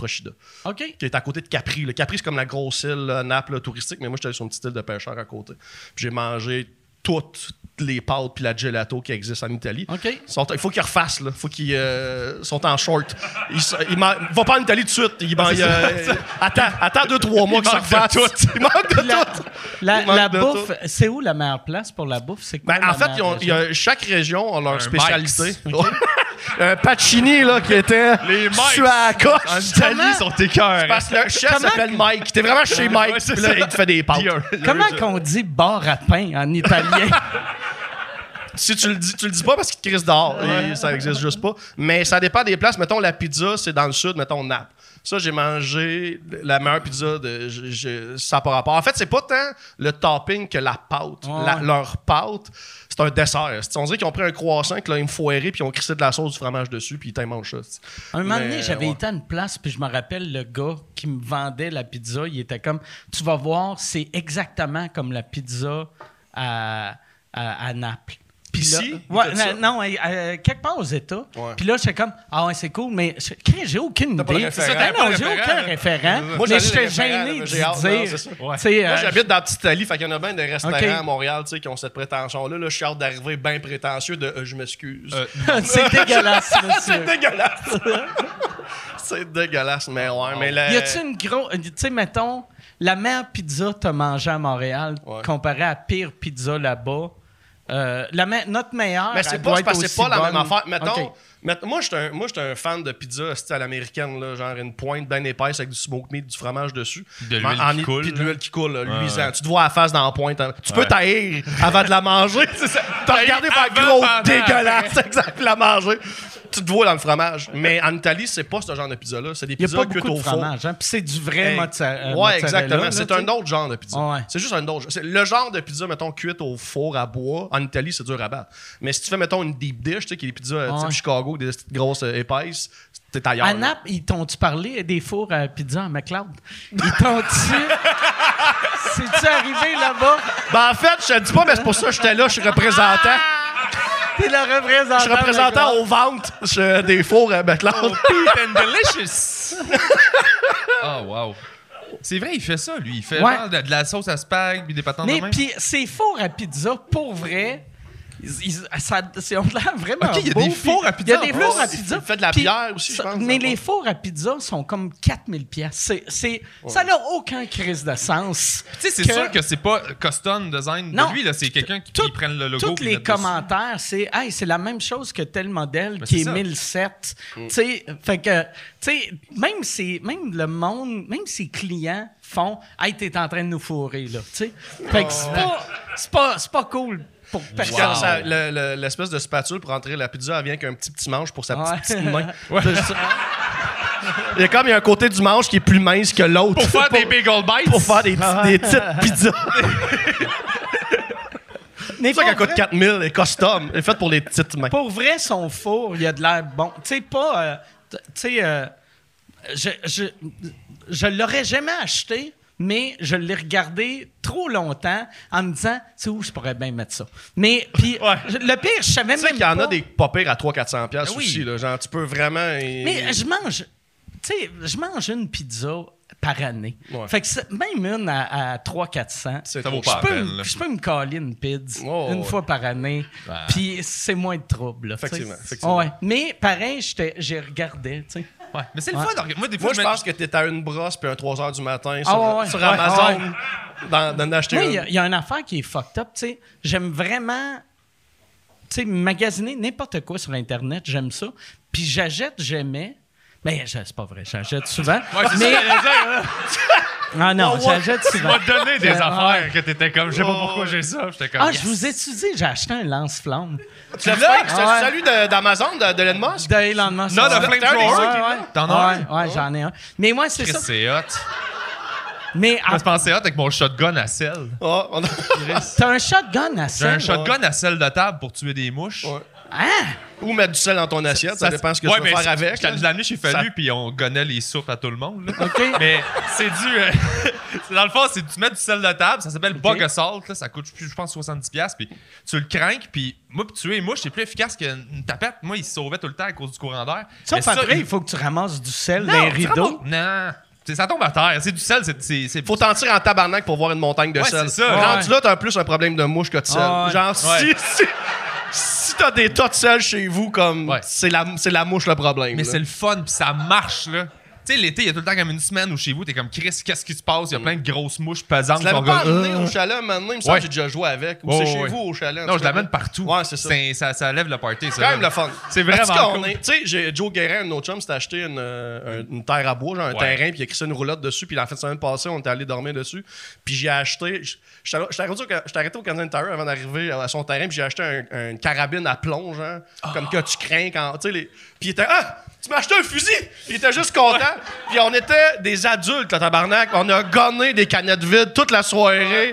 OK. qui est à côté de Capri. Le Capri, c'est comme la grosse île Naples touristique, mais moi, j'étais sur une petite île de pêcheurs à côté. Puis j'ai mangé toutes les pâtes puis la gelato qui existent en Italie. OK. Ils sont- il faut qu'ils refassent, là. Il faut qu'ils euh, sont en short. Ils, ils man- va pas en Italie tout de suite. Ils man- euh, attends, attends deux, trois mois qu'ils se refassent. Il manque de La, tout. la- de bouffe, tout. c'est où la meilleure place pour la bouffe? C'est quoi Ben, la en fait, ils ont- région? a- chaque région a leur Un spécialité. Un Pacini, là, qui était. Les à la coche. En Italie, sont écœurs. Parce que le chef Comment s'appelle Mike. T'es vraiment chez Mike. c'est puis là, il te fait des pâtes. Comment qu'on dit bar à pain en italien? Si tu le dis, tu le dis pas parce qu'il te crisse dehors. Et ça existe juste pas. Mais ça dépend des places. Mettons, la pizza, c'est dans le sud, mettons Naples. Ça, j'ai mangé la meilleure pizza de. je- je- ça n'a pas rapport. En fait, c'est pas tant le topping que la pâte. Ouais. La- leur pâte, c'est un dessert. C'est- On dirait qu'ils ont pris un croissant, que là, ils me foiré, puis ils ont crissé de la sauce du fromage dessus, puis ils t'en mangent ça. c'est- Un moment Mais, donné, j'avais ouais. été à une place, puis je me rappelle le gars qui me vendait la pizza, il était comme Tu vas voir, c'est exactement comme la pizza à, à, à Naples. Puis là- ouais, non, euh, euh, quelque part aux États. Puis là, j'étais comme Ah ouais, c'est cool, mais j'ai aucune idée. T'as pas non, j'ai aucun référent. Moi, mais j'étais gêné de dire. c'est Moi, euh, j'habite dans la petite Italie, fait qu'il y en a bien des restaurants à Montréal qui ont cette prétention-là. Là, je suis hâte d'arriver bien prétentieux de euh, je m'excuse. Euh, c'est dégueulasse, monsieur. C'est dégueulasse. c'est dégueulasse, mais ouais. Mais. Y a-tu une grosse. Tu sais, mettons, la meilleure pizza que t'as mangée à Montréal comparée à la pire pizza là-bas. Euh, la me- notre meilleure. Mais c'est pas, doit être pas la même affaire. Mettons, moi, j'étais un, moi, j'étais un fan de pizza style à l'américaine, genre une pointe bien épaisse avec du smoke meat, du fromage dessus. De l'huile En- qui en- coule, Puis de l'huile qui coule, là, Ouais, luisant. ouais. Tu te vois à la face dans la pointe. hein. Tu peux taïr avant de la manger. T'as regardé faire gros, pendant, dégueulasse, exact, la manger. Tu te vois dans le fromage. Mais en Italie, c'est pas ce genre de pizza-là. C'est des pizzas cuites au four. fromage. Hein? Puis c'est du vrai euh, ouais, mozzarella. exactement. là, C'est un autre genre de pizza. Ouais. C'est juste un autre. Le genre de pizza, mettons, cuite au four à bois, en Italie, c'est dur à battre. Mais si tu fais, mettons, une deep dish, tu sais, qui est des pizzas euh, type Ouais. Chicago, des petites grosses euh, épaisses, t'es ailleurs. À. Naples, ils t'ont-tu parlé des fours à pizza à McLeod? Ils t'ont-tu? C'est-tu arrivé là-bas? Ben, en fait, je te dis pas, mais c'est pour ça que j'étais là, je suis représentant. T'es le représentant. Je suis représentant aux ventes je- des fours à McLeod. Pete and delicious. oh, wow. C'est vrai, il fait ça, lui. Il fait Ouais. genre de, de la sauce à spag puis des patentes Mais de puis ces fours à pizza, pour vrai, c'est, on a l'air vraiment il y a beau, des fours à Il y a pizza. des fours Oh, à pizza. fait de la bière aussi, je pense, Mais les fours à pizza sont comme 4000 pièces. C'est, c'est, Ça n'a aucun crise de sens. Tu sais, c'est que- sûr que c'est pas custom design Non. de lui, là. C'est quelqu'un qui, Tout- qui prenne le logo. Tous les commentaires, c'est hey, c'est la même chose que tel modèle Ben, qui c'est est ça. 1007. Mm. Tu sais, fait que, tu sais, même, si- même le monde, même ses clients font Hey, t'es en train de nous fourrer, là. Tu sais, fait que c'est pas, c'est pas, c'est pas cool pour le- le- L'espèce de spatule pour rentrer la pizza, elle vient avec un petit petit manche pour sa Ouais. petite, petite main. Il y a comme il y a un côté du manche qui est plus mince que l'autre. Pour faire des bagel bites. Pour faire des, petits- des petites pizzas. C'est ça pour qu'elle coûte vrai- 4000, elle est custom. Elle est faite pour les petites mains. Pour vrai, son four, il a de l'air bon. Tu sais, pas. euh, tu sais, euh, je, je, je l'aurais jamais acheté, mais je l'ai regardé trop longtemps en me disant, c'est où je pourrais bien mettre ça? Mais, puis, Ouais. le pire, je savais Tu même sais qu'il y en pas- a des pas pires à 300-400$ piastres Ah oui. aussi. Là. Genre, tu peux vraiment. Mais je mange. Tu sais, je mange une pizza par année. Ouais. Fait que même une à, à 300-400. C'est Ça vaut pas Je peux, peine, me- là. je peux me caler une pizza Oh, une ouais. fois par année, puis c'est moins de trouble. là, tu sais. Effectivement, effectivement. Ouais. Mais pareil, j'étais- j'ai regardé, tu sais. Ouais. Mais c'est le Ouais. fun. Moi, des fois, Moi, je me- pense que t'es à une brosse puis un 3 h du matin Ah sur, ouais, ouais. sur Amazon ouais. d'en- d'en acheter Moi, il une. y, y a une affaire qui est fucked up, tu sais. J'aime vraiment, tu sais, magasiner n'importe quoi sur Internet, j'aime ça. Puis j'achète, j'aimais. Je- c'est pas vrai, j'achète souvent. Ouais, c'est mais, ça. ah non, j'achète Tu souvent. m'as donné des Ouais. affaires que t'étais comme, je sais pas pourquoi j'ai ça. J'étais comme, Ah, yes. je vous ai dit, j'ai acheté un lance-flamme Tu l'as? Fait? C'est Ouais. celui de- d'Amazon, de, de Elon Musk? d'Elon Musk. Non, Ouais. flamethrower. Ouais, ouais. T'en as un? Ouais, ouais, j'en ai un. Mais moi, c'est Chris, ça. c'est hot. Mais Je pensais hot avec mon shotgun à sel. On a- t'as un shotgun à J'ai sel? un shotgun à sel de table pour tuer des mouches. Ouais. Hein? Ou mettre du sel dans ton assiette, ça, dépend ce que ouais, tu veux mais faire avec. L'ai amené chez Fallu, Ça- puis on gonnait les soupes à tout le monde. là. OK. Mais c'est du. euh, dans le fond, c'est tu mets du sel de table, ça s'appelle Bug Assault, là, ça coûte, je pense, 70$, puis tu le craques, puis moi, puis tuer les mouches, c'est plus efficace qu'une tapette. Moi, il se sauvait tout le temps à cause du courant d'air. Sauf Mais après, il- il faut que tu ramasses du sel Non, dans les rideaux. ramasses- Non. C'est- Ça tombe à terre. C'est du sel, c'est. c'est- c'est- Faut t'en tirer en tabarnak pour voir une montagne de Ouais, sel. c'est ça. Ouais. là, t'as plus un problème de mouche que de sel. Ah ouais. Genre, si, Ouais. si, si t'as des tas de sel chez vous, comme Ouais. c'est la, la mouche le problème. Mais c'est le fun, puis ça marche, là. Tu sais, l'été, il y a tout le temps comme une semaine où chez vous, t'es comme Chris, qu'est-ce qui se passe? Il y a plein de grosses mouches pesantes. Tu l'avais pas amené Euh. au chalet maintenant, il me semble que j'ai déjà joué avec. Ou c'est chez vous au chalet. Non, je l'amène partout. Ouais, c'est ça. ça. Ça lève le party. C'est quand même le fun. C'est vraiment cool. Tu sais, j'ai- Joe Guérin, un autre chum, s'était acheté une, euh, terre à bois, genre un terrain, puis il a crissé une roulotte dessus, puis la fin de semaine passée, on était allé dormir dessus. Puis j'ai acheté. J'étais arrêté, au- Canadian Tire avant d'arriver à son terrain, puis j'ai acheté un- une carabine à plomb, genre, comme que tu crains quand. Tu sais, les... Puis il était. Ah! Tu m'as acheté un fusil! Il était juste content. Puis on était des adultes, le tabarnak. On a gonné des canettes vides toute la soirée.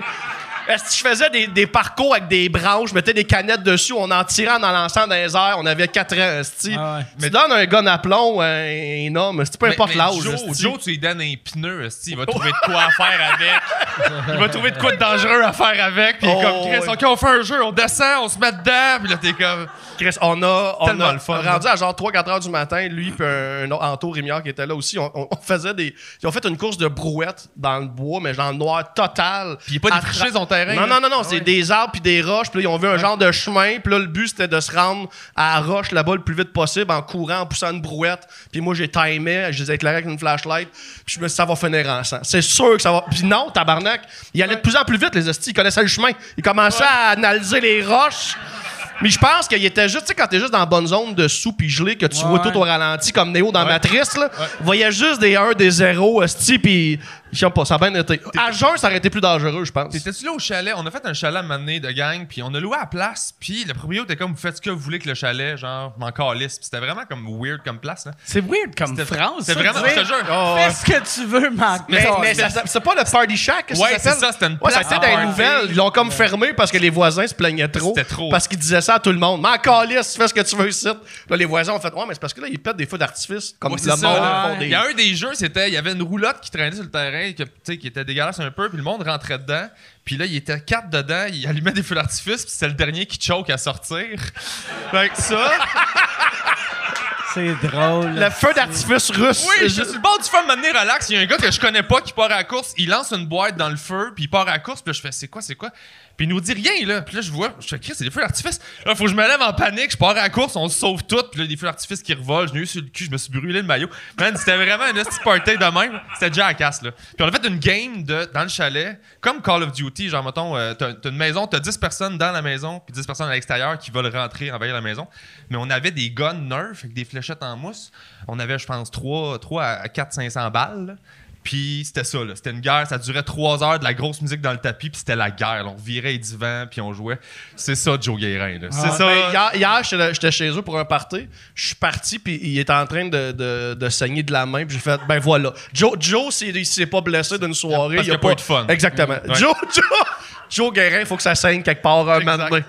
Est-ce que je faisais des, des parcours avec des branches, je mettais des canettes dessus, on en tirait en en lançant dans les airs, on avait 4 ans. Ah ouais. Tu donnes un gun à plomb, un, un homme, esti, peu Mais- importe mais l'âge. Joe. Joe, tu lui donnes un pneu, il va trouver de quoi à faire avec. Il va trouver de quoi de dangereux à faire avec. Puis il est Oh, comme Chris, ouais. OK, on fait un jeu, on descend, on se met dedans. Puis là, t'es comme. Chris, on a, on a le fun, rendu à genre 3-4 heures du matin, lui puis un, un autre Anto Rémiard qui était là aussi, on, on- on faisait des... Ils ont fait une course de brouette dans le bois, mais genre noir total. Puis il pas À défriché tra- son terrain. Non, là. non, non, non, Ah c'est ouais. des arbres puis des roches, puis là, ils ont vu un genre de chemin, puis là, le but, c'était de se rendre à la roche là-bas le plus vite possible en courant, en poussant une brouette. Puis moi, j'ai timé, je les ai éclairés avec une flashlight, puis je me suis dit, ça va finir en sang. C'est sûr que ça va... Puis non, tabarnak, il allait de plus en plus vite, les hosties, ils connaissaient le chemin. Ils commençaient à analyser les roches. Mais je pense qu'il était juste, tu sais, quand t'es juste dans la bonne zone de sous puis gelé, que tu Ouais. vois tout au ralenti comme Néo dans Ouais. Matrice, là. Voyait juste des 1, des 0, esti, puis je sais pas, ça a bien été. À jeun, ça aurait été plus dangereux, je pense. T'étais-tu là au chalet? On a fait un chalet à un moment donné de gang, puis on a loué à la place, puis le propriétaire était comme, vous faites ce que vous voulez que le chalet, genre, je m'en calisse. Puis c'était vraiment comme weird comme place, là. C'est weird comme C'était- phrase. C'est ça, vraiment, je te jure. Oh, Fais ce que tu veux, Marc. Mais, mais ça- c'est pas le Party Shack, que Ouais, ça s'appelle? c'est ça, c'était une Ouais, ça place a été à dans les party. nouvelles. Ils l'ont comme fermé parce que les voisins se plaignaient trop. C'était trop. Parce qu'ils disaient ça à tout le monde. Mais en calice, fais ce que tu veux ici. Là, les voisins ont fait, ouais, mais c'est parce que là, ils pètent des feux d'artifice. Comme Ouais, le monde des- Il y a un des jeux, c'était, il y avait une roulotte qui traînait sur le terrain, que, sais, qui était dégueulasse un peu, puis le monde rentrait dedans. Puis là, il était quatre dedans, il allumait des feux d'artifice, puis c'était le dernier qui choke à sortir. fait que ça. C'est drôle. Le feu d'artifice russe. Oui, je suis le bord du de m'amener relax. Il y a un gars que je connais pas qui part à la course. Il lance une boîte dans le feu, puis il part à la course. Puis là, je fais, c'est quoi, c'est quoi? Puis il nous dit rien, là. Puis là, je vois, je fais, c'est des feux d'artifice. Là, faut que je me lève en panique. Je pars à la course, on se sauve tout. Puis là, des feux d'artifice qui revolent. Je eu sur le cul, je me suis brûlé le maillot. Man, c'était vraiment un petit party de même. C'était déjà à casse, là. Puis on a fait une game de, dans le chalet, comme Call of Duty. Genre, mettons, euh, t'as une maison, t'as 10 personnes dans la maison, puis 10 personnes à l'extérieur qui veulent rentrer, envahir la maison. Mais on avait des guns Nerf avec des fléchettes en mousse. On avait, je pense, 3, 3 à 4 500 balles. là. Puis c'était ça, là. C'était une guerre. Ça durait 3 heures de la grosse musique dans le tapis, puis c'était la guerre. là. On virait les divans, puis on jouait. C'est ça, Joe Guérin, là. C'est ça. Ben, hier, hier, j'étais chez eux pour un party. Je suis parti, puis il était en train de, de, de saigner de la main. Puis j'ai fait, ben voilà. Joe, Joe s'il il s'est pas blessé d'une soirée. Parce il qu'il y a pas eu de fun. Exactement. Ouais. Joe, Joe, Joe Guérin, il faut que ça saigne quelque part un Exact.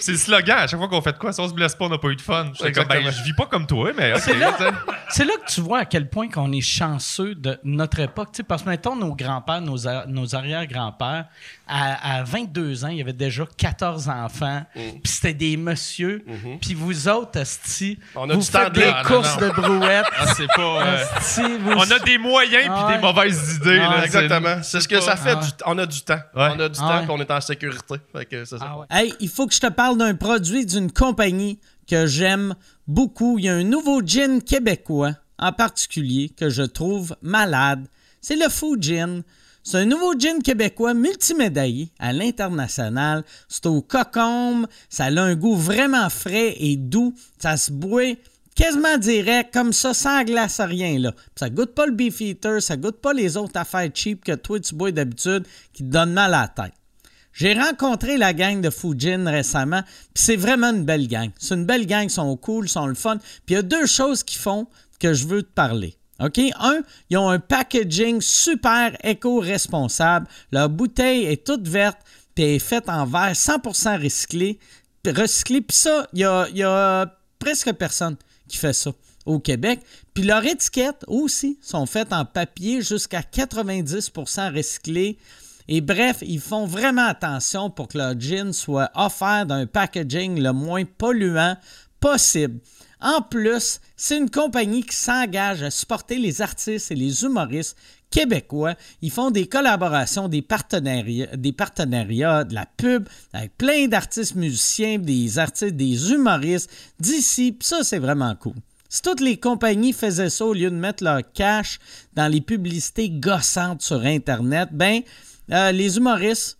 C'est le slogan. À chaque fois qu'on fait de quoi, si on se blesse pas, on n'a pas eu de fun. Ben, je vis pas comme toi, mais. C'est là, que tu vois à quel point qu'on est chanceux de notre époque. Tu sais, parce que, mettons, nos grands-pères, nos, a- nos arrière-grands-pères, à, à 22 ans, il y avait déjà 14 enfants, Mm. puis c'était des messieurs. Puis vous autres, asti, Mm-hmm. On a vous du temps faites de des. Ah, non, courses non. de brouettes. Ah, c'est pas. euh, Asti, vous- on a des moyens puis Ah des mauvaises idées. Ah là, ouais. c'est- Exactement. C'est ce que ça fait. Ah du- on a du temps. Ouais. On a du Ah temps, ouais. puis on est en sécurité. Fait que c'est ça. Ah ouais. Hey, il faut que je te parle d'un produit d'une compagnie que j'aime beaucoup. Il y a un nouveau gin québécois en particulier que je trouve malade. C'est le Fou Gin. C'est un nouveau gin québécois multimédaillé à l'international. C'est au cocombe. Ça a un goût vraiment frais et doux. Ça se boit quasiment direct, comme ça, sans glace, rien, là. Ça goûte pas le Beefeater, ça goûte pas les autres affaires cheap que toi, tu bois d'habitude, qui te donnent mal à la tête. J'ai rencontré la gang de Fujin récemment, puis c'est vraiment une belle gang. C'est une belle gang, ils sont cool, ils sont le fun. Puis il y a deux choses qu'ils font que je veux te parler. OK? Un, ils ont un packaging super éco-responsable. Leur bouteille est toute verte, puis elle est faite en verre 100% recyclé. Puis ça, il y a, y a presque personne qui fait ça au Québec. Puis leurs étiquettes aussi sont faites en papier jusqu'à 90% recyclé. Et bref, ils font vraiment attention pour que leur gin soit offert d'un packaging le moins polluant possible. En plus, c'est une compagnie qui s'engage à supporter les artistes et les humoristes québécois. Ils font des collaborations, des partenariats, des partenariats, de la pub avec plein d'artistes musiciens, des artistes, des humoristes d'ici. Ça, c'est vraiment cool. Si toutes les compagnies faisaient ça au lieu de mettre leur cash dans les publicités gossantes sur Internet, ben, euh, les humoristes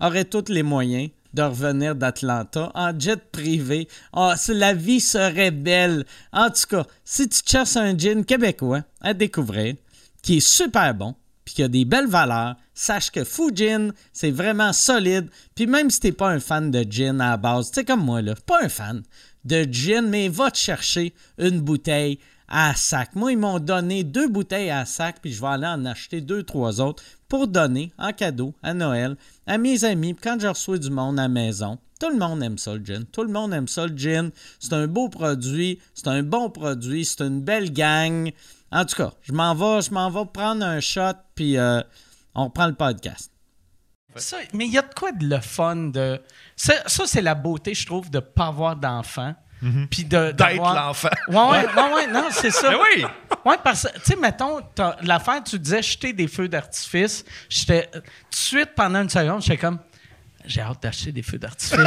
auraient tous les moyens de revenir d'Atlanta en jet privé. Ah, la vie serait belle. En tout cas, si tu cherches un gin québécois à découvrir, qui est super bon, puis qui a des belles valeurs, sache que Fujin, c'est vraiment solide. Puis même si t'es pas un fan de gin à base, tu sais comme moi, là, pas un fan de gin, mais va te chercher une bouteille à sac. Moi, ils m'ont donné deux bouteilles à sac, puis je vais aller en acheter deux, trois autres pour donner en cadeau à Noël à mes amis. Quand je reçois du monde à la maison, tout le monde aime ça, le gin. Tout le monde aime ça, le gin. C'est un beau produit, c'est un bon produit, c'est une belle gang. En tout cas, je m'en vais, je m'en vais prendre un shot, puis euh, on reprend le podcast. Ça, mais il y a de quoi de le fun de. Ça, ça, c'est la beauté, je trouve, de ne pas avoir d'enfant. Puis de. D'être l'enfant. Ouais, ouais, ouais, ouais, non, c'est ça. Mais oui! Ouais, parce que, tu sais, mettons, l'affaire, tu disais jeter des feux d'artifice. J'étais. Tout de suite, pendant une seconde, j'étais comme. J'ai hâte d'acheter des feux d'artifice.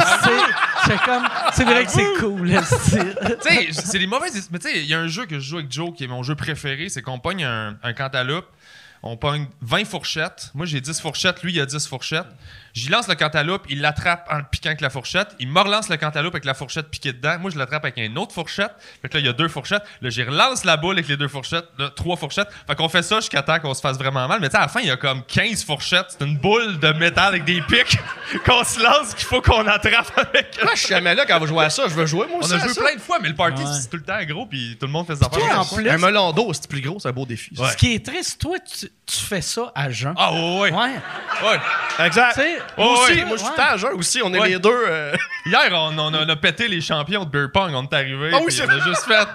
J'étais comme. C'est vrai que c'est cool, esti. tu sais, c'est les mauvaises. Mais tu sais, il y a un jeu que je joue avec Joe qui est mon jeu préféré, c'est qu'on pogne un, un cantaloupe, on pogne 20 fourchettes. Moi, j'ai 10 fourchettes, lui, il a 10 fourchettes. J'y lance le cantaloupe, il l'attrape en le piquant avec la fourchette. Il me relance le cantaloupe avec la fourchette piquée dedans. Moi, je l'attrape avec une autre fourchette. Fait que là, il y a deux fourchettes. Là, j'y relance la boule avec les deux fourchettes. Là, trois fourchettes. Fait qu'on fait ça jusqu'à temps qu'on se fasse vraiment mal. Mais tu sais, à la fin, il y a comme 15 fourchettes. C'est une boule de métal avec des pics qu'on se lance qu'il faut qu'on attrape avec. Moi, je suis jamais là quand on va jouer à ça. Je veux jouer, moi On aussi. a à joué ça. plein de fois, mais le party, Ouais. c'est tout le temps gros, puis tout le monde fait ça. plus, Un melon d'eau, c'est plus gros, c'est un beau défi. ce qui est triste, toi, tu, tu fais ça à jeun. Ah, ouais, ouais. Ouais. ouais. Exact. Moi Oh, aussi, ouais. moi, je suis Ouais. aussi. On est Ouais. les deux. euh, Hier, on, on a, on a pété les champions de beer pong. On est arrivé. Ah oui, puis c'est on a juste fait.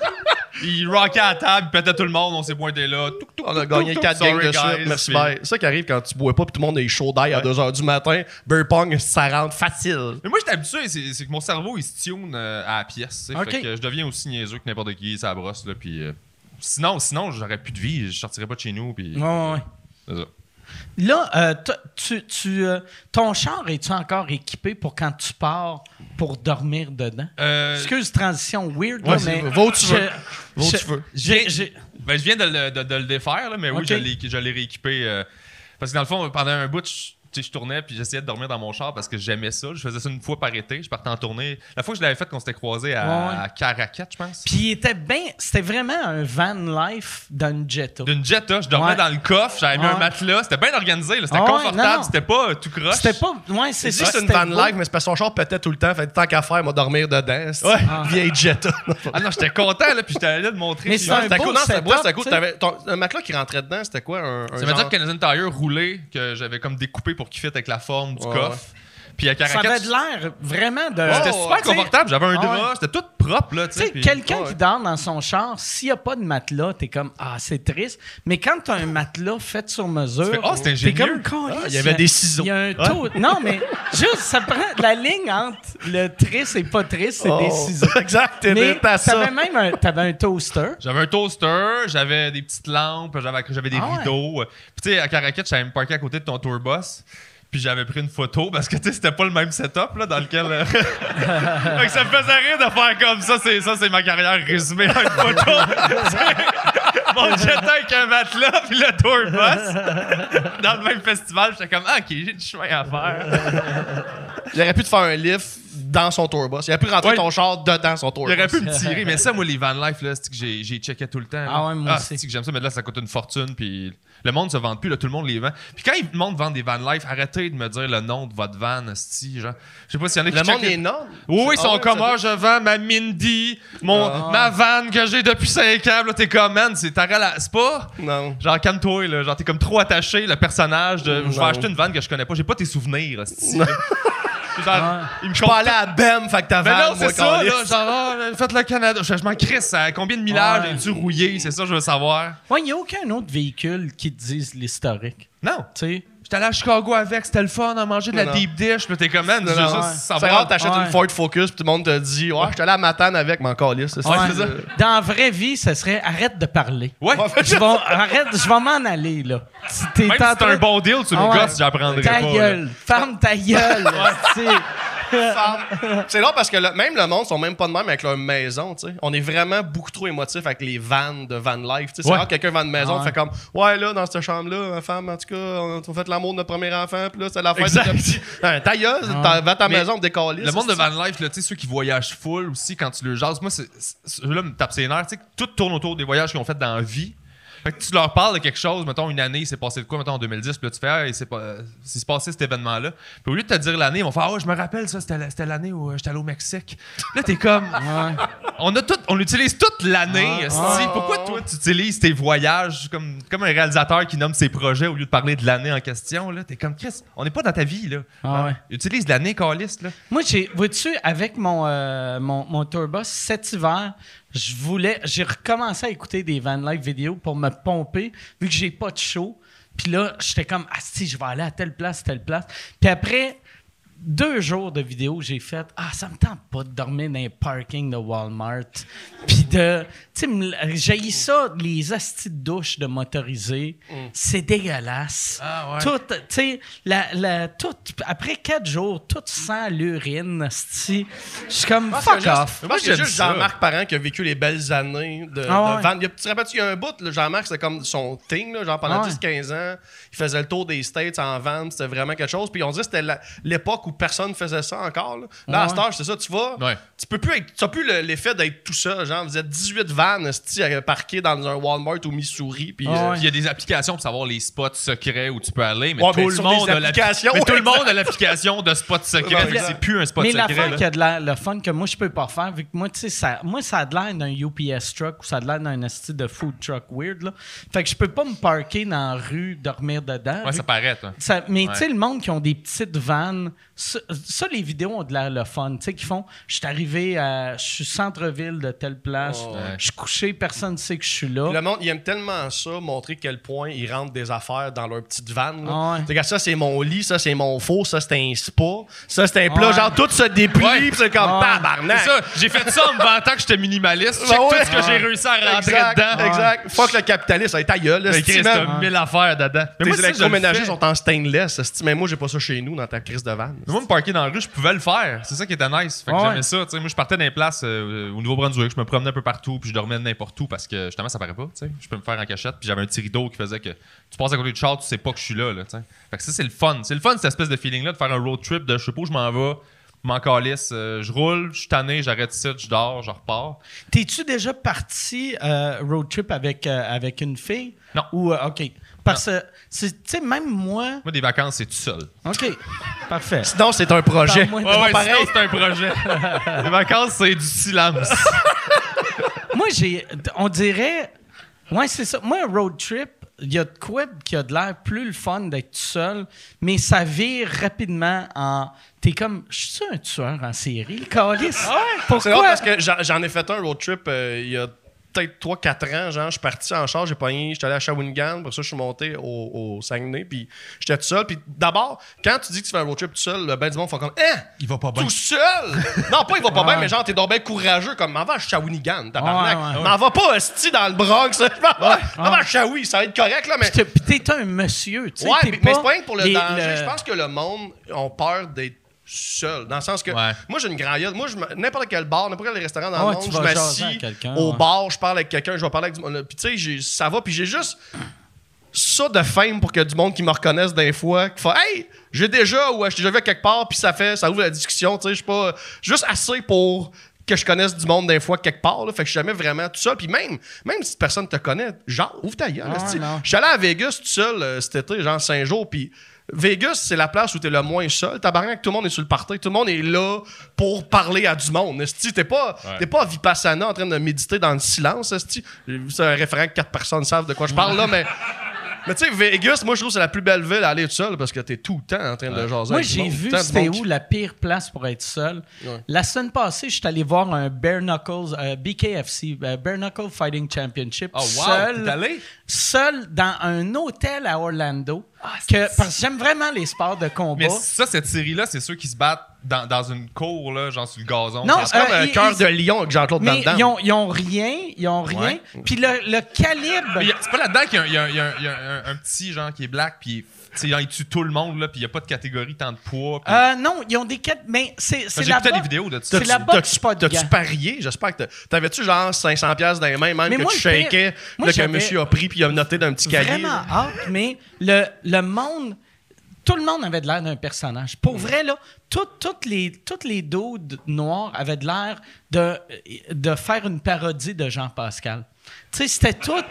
Il rockait à la table, il pétait tout le monde. On s'est pointé là. Touc, touc, On a touc, gagné touc, 4 sorry, games de guys, suite. Merci, puis- bye. C'est ça qui arrive quand tu bois pas puis tout le monde est chaud d'ail à 2h du matin. Beer pong, ça rentre facile. Mais moi, j'étais habitué, c'est c'est que mon cerveau, il se tune euh, à la pièce. tu sais. Ok. Fait que je deviens aussi niaiseux que n'importe qui, ça brosse. Là, puis, euh, sinon, sinon j'aurais plus de vie. Je sortirais pas de chez nous. Puis, Ouais, ouais, ouais. c'est ça. Là, euh, tu, tu, euh, ton char, es-tu encore équipé pour quand tu pars pour dormir dedans? Euh, Excuse, transition weird, Ouais, là, mais... va où tu je- veux. Va où je- tu veux. Ben, je viens de le, de- de le défaire, là, mais oui, je l'ai je rééquipé. parce que dans le fond, pendant un bout, je, sais, je tournais puis j'essayais de dormir dans mon char parce que j'aimais ça. Je faisais ça une fois par été. Je partais en tournée. La fois que je l'avais fait, qu'on s'était croisé à, Ouais, ouais. à Caracat, je pense. Puis il était bien... C'était vraiment un van life d'une Jetta. D'une Jetta, je dormais Ouais. dans le coffre, j'avais mis Ouais. un matelas. C'était bien organisé, là, c'était confortable, c'était pas euh, tout croche. C'était pas... Ouais, c'est C'est ça. c'est une van beau. life, mais c'est parce que son char pétait tout le temps. Fait tant qu'à faire, moi, dormir dedans. C'est Ouais. vieille Jetta. Ah non, j'étais content, là, puis j'étais allé là de montrer. Mais c'est un C'était beau cool. Non, c'était setup, beau, c'était cool. tu sais. T'avais ton- un matelas qui rentrait dedans, c'était quoi? Un, un Ça veut genre- dire que Canadian Tire roulé, que j'avais comme découpé pour qu'il fitte avec la forme du Ouais, coffre. Puis à Ça Caracat, avait de l'air vraiment de... c'était super confortable, j'avais un Ah drap, ouais. c'était tout propre, là, tu sais. puis- quelqu'un ouais. qui dort dans son char, s'il n'y a pas de matelas, t'es comme Ah, c'est triste. Mais quand t'as un matelas fait sur mesure, fais, Ah, c'est t'es ingénieux. comme Calisse, il y avait des ciseaux. Il y a un taux. Non, mais juste, ça prend la ligne entre le triste et pas triste, c'est des Oh. ciseaux. exact, t'es Mais t'as ça. t'avais même un, t'avais un toaster. J'avais un toaster, j'avais des petites lampes, j'avais, j'avais des Ah ouais. rideaux. Puis tu sais, à Caracat, j'avais me parqué à côté de ton tour bus. Puis j'avais pris une photo parce que tu sais, c'était pas le même setup là, dans lequel. euh, ça me faisait rire de faire comme ça. C'est, ça, c'est ma carrière résumée en une photo. Mon jet avec un matelas puis le tour bus. Dans le même festival, j'étais comme, ah, ok, j'ai du chemin à faire. J'aurais pu te faire un lift dans son tour bus. Il aurait pu rentrer Ouais. ton char dedans son tour Il aurait pu me tirer, mais ça, moi, les van life, là, c'est que j'ai, j'ai checké tout le temps. là. Ah ouais, moi aussi. c'est que j'aime ça, mais là, ça coûte une fortune, puis le monde se vend plus, là, tout le monde les vend. Puis quand le monde vend des van life, arrêtez de me dire le nom de votre van, esti, genre. Je sais pas s'il y en a qui Le monde checkent- est énorme. Oui, oui, ils Ah sont ouais, comme, ah, je vends ma Mindy, mon, Ah. ma van que j'ai depuis 5 ans. Là, t'es comme, man, c'est ta rela- C'est pas? Non. Genre, calme-toi, là. Genre, t'es comme trop attaché, le personnage de. Je vais Non. acheter une vanne que je connais pas. J'ai pas tes souvenirs. Genre, il me Je suis pas allé à BEM, fait que ta mais vanne, non, c'est ça, là. Genre, ah, faites le Canada. Je, je m'en crisse. À combien de millages Ouais. es-tu rouillé? C'est ça, je veux savoir. Ouais, il n'y a aucun autre véhicule qui te dise l'historique. Non. Tu sais? J'étais allé à Chicago avec, c'était le fun, on a mangé de la Non. deep dish. Puis t'es comme, man, juste savoir. C'est rare, t'achètes Ouais. une Ford Focus, puis tout le monde te dit, ouais, je suis allé à Matane avec, mais encore lisse. Ouais. Dans la vraie vie, ça serait arrête de parler. Ouais. Je vais, arrête, je vais m'en aller, là. Si t'es Même si un bon deal, tu Ah me ouais. gosses, j'apprendrai Ta pas. là. gueule. Ferme ta gueule. C'est là parce que le- même le monde sont même pas de même avec leur maison, tu sais. On est vraiment beaucoup trop émotif avec les vannes de van life, tu sais. C'est Ouais. rare que quelqu'un va de maison, Ah fait comme, ouais, là, dans cette chambre-là, ma femme, en tout cas, on fait l'amour de notre premier enfant, puis là, c'est la fête Exact. de notre petit. Hein, ta gueule, t'as- va à ta Mais maison, décoller. Le monde de van life, là, tu sais, ceux qui voyagent full aussi, quand tu le jases, moi, c'est, c'est- là, me tape ses nerfs, tu sais, que tout tourne autour des voyages qu'ils ont fait dans la vie. Fait que tu leur parles de quelque chose, mettons une année, il s'est passé de quoi, mettons en 2010, puis là tu fais, ah, il s'est, pas, euh, s'est passé cet événement-là. Puis au lieu de te dire l'année, ils vont faire, ah, ouais, je me rappelle ça, c'était, la- c'était l'année où euh, j'étais allé au Mexique. Là, t'es comme, on, a tout, on utilise toute l'année. Pourquoi toi, tu utilises tes voyages comme, comme un réalisateur qui nomme ses projets au lieu de parler de l'année en question? Là? T'es comme, Chris, on n'est pas dans ta vie. Là. Ah ouais. Utilise l'année, Carliste. Là. Moi, j'ai, vois-tu, avec mon, euh, mon, mon tourbus cet hiver, je voulais, j'ai recommencé à écouter des van life vidéos pour me pomper, vu que j'ai pas de show. Puis là, j'étais comme, ah si, je vais aller à telle place, telle place. Puis après deux jours de vidéos, j'ai fait, ah, ça me tente pas de dormir dans les parkings de Walmart. Puis de, tu sais, j'ai ça, les astis de douche de motorisés. C'est dégueulasse. Ah ouais. Tout, tu sais, la, la, tout, après quatre jours, tout sent l'urine. Je suis comme, fuck off. Moi, c'est juste. Jean-Marc Parent qui a vécu les belles années de, Ah de ouais. tu te rappelles, il y a un bout, Jean-Marc, c'était comme son thing, là, genre pendant ouais. 10-15 ans. Il faisait le tour des States en van, c'était vraiment quelque chose. Puis on dit que c'était l'époque où personne faisait ça encore. Là, Là, Ah à cette ouais. heure, c'est ça, tu vas. Ouais. Tu peux plus être. Tu as plus le- l'effet d'être tout seul. Genre, vous êtes 18 vannes parquées dans un Walmart au Missouri. Puis. Ah euh, ouais. Il y a des applications pour savoir les spots secrets où tu peux aller, mais Ouais, tout mais le monde a mais tout le monde a l'application de spot secret. Ouais, fait que exact. c'est plus un spot Mais secret. l'affaire là. qui a de l'air, le fun que moi, je peux pas faire, vu que moi, tu sais, ça, moi, ça a de l'air d'un UPS truck ou ça a de l'air d'un de food truck weird, là. Fait que je peux pas me parker dans la rue, dormir dedans. Ouais, ça paraît, toi. Ça- mais Ouais. tu sais, le monde qui ont des petites vannes, ça, ça, les vidéos ont de l'air le fun. Tu sais, qui font, je suis arrivé à, je suis centre-ville de telle place, Oh, ouais. je suis couché, personne ne sait que je suis là. Le monde, il aime tellement ça, montrer quel point ils rentrent des affaires dans leur petite vanne. Ah ouais. Ça, c'est mon lit, ça, c'est mon faux, ça, c'est un spa, ça, c'est un plat. Genre, tout se déplie, c'est comme tabarnak. C'est ça, j'ai fait ça en me vantant que j'étais minimaliste. Check Ben ouais. tout ce que j'ai réussi à rentrer Exact, dedans. exact. Fuck le capitalisme, ça ta gueule. là, Mais Chris, t'as mille affaires dedans. Mais Tes électroménagers sont en stainless. Mais moi, j'ai pas ça chez nous dans ta crise de vanne. Mais moi, me parquer dans la rue, je pouvais le faire. C'est ça qui était nice. Fait que Ouais. j'aimais ça. Moi, je partais dans les places euh, au Nouveau-Brunswick. Je me promenais un peu partout, puis je dormais n'importe où parce que justement, ça paraît pas. Je peux me faire en cachette. Puis j'avais un petit rideau qui faisait que tu passes à côté du char, tu sais pas que je suis là. fait que ça, c'est le fun. C'est le fun, cette espèce de feeling-là, de faire un road trip de je sais pas où je m'en vais. Je m'en calisse, euh, je roule, je suis tanné, j'arrête ici, je dors, je repars. T'es-tu déjà parti euh, road trip avec, euh, avec une fille? Non. Ou, euh, OK. Parce que, c'est- tu sais, même moi. Moi, des vacances, c'est tout seul. OK. Parfait. Sinon, c'est un projet. Ouais, ouais, pareil. sinon, c'est un projet. les vacances, c'est du silence. Moi, j'ai. On dirait. Ouais, c'est ça. Moi, un road trip, il y a de quoi qui a de l'air plus le fun d'être tout seul, mais ça vire rapidement en. T'es comme. Je suis un tueur en série, le calice? C'est drôle Pourquoi? parce que j'en j'en ai fait un road trip euh, il y a peut-être 3-4 ans. Genre, je suis parti en charge, j'ai pogné, j'étais allé à Shawinigan, pour ça, je suis monté au, au Saguenay, puis j'étais tout seul. Puis d'abord, quand tu dis que tu fais un road trip tout seul, le ben du monde font comme Hein? Il va pas bien. Tout seul? non, pas il va pas bien, mais genre, t'es donc bien courageux, comme m'en va à Shawinigan, tabarnak. Ouais, ouais, ouais. M'en va pas hostie dans le Bronx. M'en vais à Shawi, ça va être correct, là, mais. Puis t'es- un monsieur, tu sais. Ouais, mais, mais c'est pas rien que pour le les- danger. le- Je pense que le monde a peur d'être seul. Dans le sens que Ouais. moi, j'ai une grande gueule. Moi, n'importe quel bar, n'importe quel restaurant dans Ouais, le monde, je m'assis quelqu'un, au ouais. bar, je parle avec quelqu'un, je vais parler avec du monde. Puis tu sais, ça va, puis j'ai juste. ça de fame pour que du monde qui me reconnaisse des fois, qui fait Hey, j'ai déjà ou je t'ai déjà vu à quelque part, puis ça fait, ça ouvre la discussion, tu sais, je suis pas juste assez pour que je connaisse du monde des fois quelque part, là, fait que je suis jamais vraiment tout seul, puis même, même si personne te connaît, genre, ouvre ta gueule, Ah. Je suis allé à Vegas tout seul euh, cet été, genre 5 jours, puis Vegas, c'est la place où t'es le moins seul. Tabarnak, tout le monde est sur le party. Tout le monde est là pour parler à du monde. Esti, t'es pas, t'es pas à Vipassana en train de méditer dans le silence, esti. C'est un référent que quatre personnes savent de quoi je parle, là, mais... Mais tu sais, Vegas, moi, je trouve que c'est la plus belle ville à aller tout seul parce que t'es tout le temps en train de jaser Moi, j'ai vu c'était où la pire place pour être seul. Ouais. La semaine passée, je suis allé voir un Bare Knuckles, euh, BKFC, euh, Bare Knuckle Fighting Championship. Oh, wow! seul, T'es allé? seul dans un hôtel à Orlando. Ah, que, parce que j'aime vraiment les sports de combat. Mais ça, cette série-là, c'est ceux qui se battent dans, dans une cour, là, genre sur le gazon. Non, C'est comme Euh, un cœur de lion avec Jean-Claude Van Damme. ils ont, ils ont rien, ils ont rien. Puis le, le calibre. C'est pas là-dedans qu'il y a, il y a- il y a- il y a un, un petit genre qui est black, puis genre, il tue tout le monde, là, puis il n'y a pas de catégorie tant de poids. Euh, non, ils ont des quêtes, mais c'est J'ai bo- des vidéos de ça. C'est pas de T'as-tu gants. parié? J'espère que t'as- T'avais-tu genre 500$ piastres dans les mains, même Mais que moi, tu shakais, là, qu'un monsieur a pris puis il a noté d'un petit cahier? Vraiment hâte, mais le, le monde, tout le monde avait de l'air d'un personnage. Pour vrai, là, tout- toutes les, toutes les dudes noirs avaient de l'air de, de faire une parodie de Jean Pascal. Tu sais, c'était tout,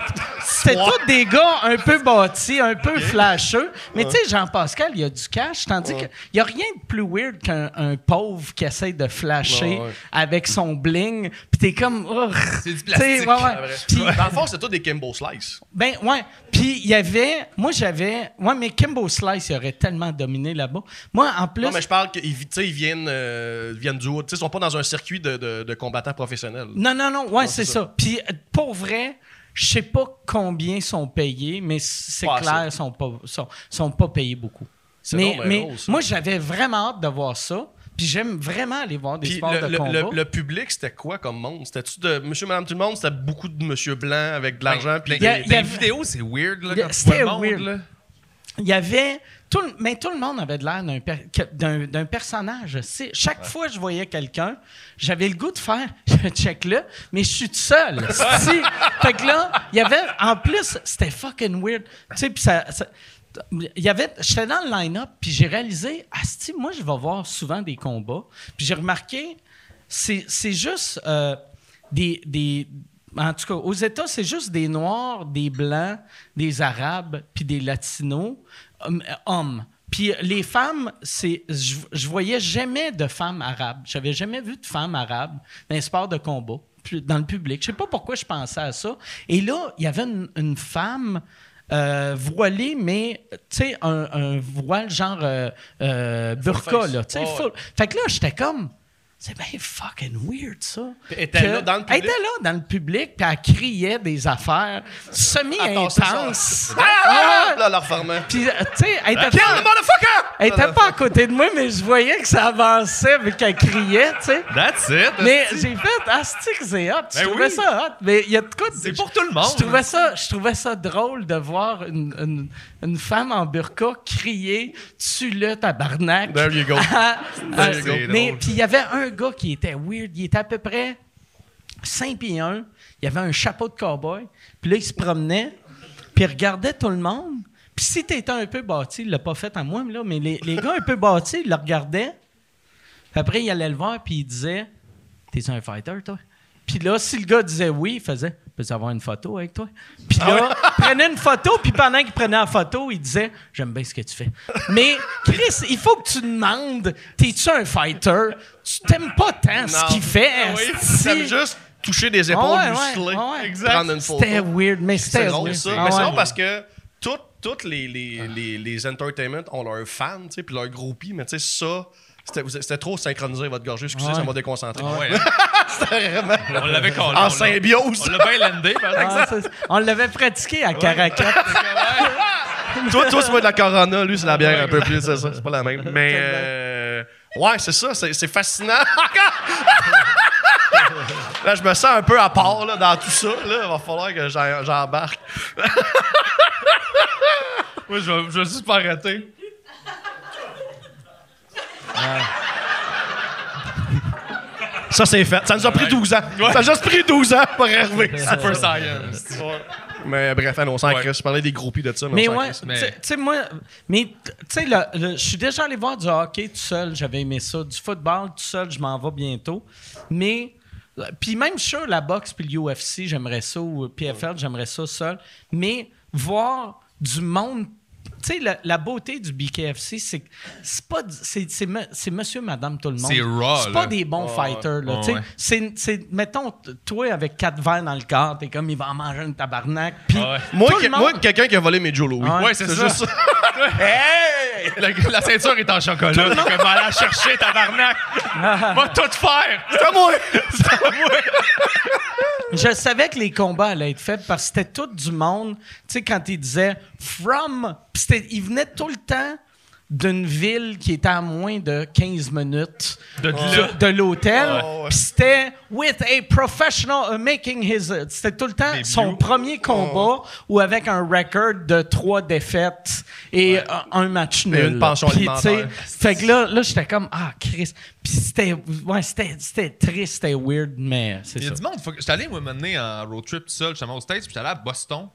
c'était tous des gars un peu bâtis, un peu flasheux. Mais tu sais, Jean Pascal, il a du cash, tandis qu'il n'y a rien de plus weird qu'un un pauvre qui essaie de flasher avec son bling. Puis t'es comme... oh, C'est du plastique. ouais, ouais. Dans le fond, c'est tout des Kimbo Slice. ben ouais. Puis il y avait, moi j'avais, ouais mais Kimbo Slice il aurait tellement dominé là-bas. Moi en plus, Non, mais je parle qu'ils ils viennent, euh, viennent du haut. Tu sais, Ils sont pas dans un circuit de, de, de combattants professionnels. non non non, ouais c'est c'est ça. Puis euh, pour vrai, je sais pas combien sont payés, mais c'est Pas clair assez. sont pas sont, sont pas payés beaucoup. C'est Mais, moi j'avais vraiment hâte de voir ça. Puis j'aime vraiment aller voir des Puis sports le, de le- combat. le- le public, c'était quoi comme monde? C'était-tu de monsieur, madame, tout le monde? C'était beaucoup de monsieur blanc avec de l'argent? puis a- Dans les vidéos, c'est weird, là, le c'était monde, weird. là. Il y avait. Tout, mais tout le monde avait de l'air d'un, per- d'un, d'un personnage. Chaque fois que je voyais quelqu'un, j'avais le goût de faire je check là, mais je suis tout seul. Fait que là, il y avait. En plus, c'était fucking weird. Tu sais, puis ça. ça- il y avait, j'étais dans le line-up, puis j'ai réalisé, Asti, moi, je vais voir souvent des combats. Puis j'ai remarqué, c'est, c'est juste euh, des, des. En tout cas, aux États, c'est juste des Noirs, des Blancs, des Arabes, puis des Latinos, hommes. Puis les femmes, c'est, je, je voyais jamais de femmes arabes. J'avais jamais vu de femmes arabes dans les sports de combat, dans le public. Je sais pas pourquoi je pensais à ça. Et là, il y avait une, une femme euh, voilée, mais tu sais, un, un voile genre euh, euh, burqa, là. Fait que là, j'étais comme. C'est bien fucking weird, ça. Elle était là dans le Elle public? était là dans le public, puis elle criait des affaires semi-intenses. Ah, là, leur. Puis, euh, tu sais, elle était Kill pas, the motherfucker! elle était pas à côté de moi, mais je voyais que ça avançait, vu qu'elle criait, tu sais. That's it. Mais j'ai fait, ah, que c'est hot? Je Ben trouvais oui. ça hot. Mais il y a de quoi C'est pour tout le monde. Je trouvais ça, je trouvais ça drôle de voir une, une, une femme en burqa crier Tue-le, tabarnak. There you go. Ah, ah, you go. mais puis il y avait un gars qui était weird. Il était à peu près 5 pieds 1. Il avait un chapeau de cowboy. Puis là, il se promenait. Puis il regardait tout le monde. Puis si t'étais un peu bâti, il l'a pas fait à moi, là, mais les, les gars un peu bâtis, ils le regardaient. Puis après, il allait le voir, puis il disait T'es un fighter, toi Puis là, si le gars disait oui, il faisait Peux-tu avoir une photo avec toi Puis là, il prenait une photo, puis pendant qu'il prenait la photo, il disait J'aime bien ce que tu fais. Mais Chris, il faut que tu demandes T'es-tu un fighter? Tu t'aimes pas tant ce qu'il fait. Oui, t'aimes juste toucher des épaules Ah ouais, ouais, ah prendre une photo. C'était weird, mais C'est c'était drôle, weird. ça. Ah mais c'est drôle parce que toutes toutes les, les, les, les entertainments ont leurs fans, tu sais, puis leurs groupies, mais tu sais, ça, c'était trop synchronisé votre gorgée. Excusez, Ouais. ça m'a déconcentré. Ouais, hein. On l'avait collé. En on symbiose. On l'a bien landé, par exemple. Ah, on l'avait pratiqué à Caracas. toi, toi, c'est pas de la Corona, lui, c'est la bière un peu plus, c'est ça. C'est pas la même. Mais, euh, ouais, c'est ça, c'est c'est fascinant. là, je me sens un peu à part, là, dans tout ça, là. Il va falloir que j'en- j'embarque. Moi, je vais, je vais juste pas arrêter. Ça, c'est fait. Ça nous a pris 12 ans. Ça a juste pris 12 ans pour arriver. Super science. Mais bref, on s'en Ouais. Je parlais des groupies de ça, mais, ouais, tu sais- moi, mais tu sais, je suis déjà allé voir du hockey tout seul, j'avais aimé ça. Du football tout seul, je m'en vais bientôt. Mais, puis même sûr, la boxe puis le UFC, j'aimerais ça, ou PFL, j'aimerais ça seul. Mais voir du monde. Tu sais, la, la beauté du BKFC, c'est que c'est pas. du- C'est c'est c'est monsieur, madame, tout le monde. C'est raw, C'est pas là. des bons fighters, là. Sais. ouais. C'est- C'est. Mettons, toi, avec quatre verres dans le corps, t'es comme, il va en manger une tabarnak. Puis. Ouais. Moi, tout que- le monde- moi, quelqu'un qui a volé mes Joe Louis. Ouais. Ouais, c'est ça. juste hey! La, la ceinture est en chocolat. T'es comme aller la chercher, tabarnak. Va tout faire. C'est à moi! Je savais que les combats allaient être faits parce que c'était tout du monde. Tu sais, quand il disait from. Il venait tout le temps d'une ville qui était à moins de 15 minutes De l'hôtel. Ouais. C'était with a professional making his. C'était tout le temps Début. son premier combat ou avec un record de trois défaites et un, un match nul. Et une pension. Fait que là, là j'étais comme ah Chris. Puis c'était ouais, c'était c'était triste, c'était weird, mais c'est Il y a du monde. J'étais allé, moi, m'amener en road trip tout seul, justement, aux States, puis j'étais allé à Boston.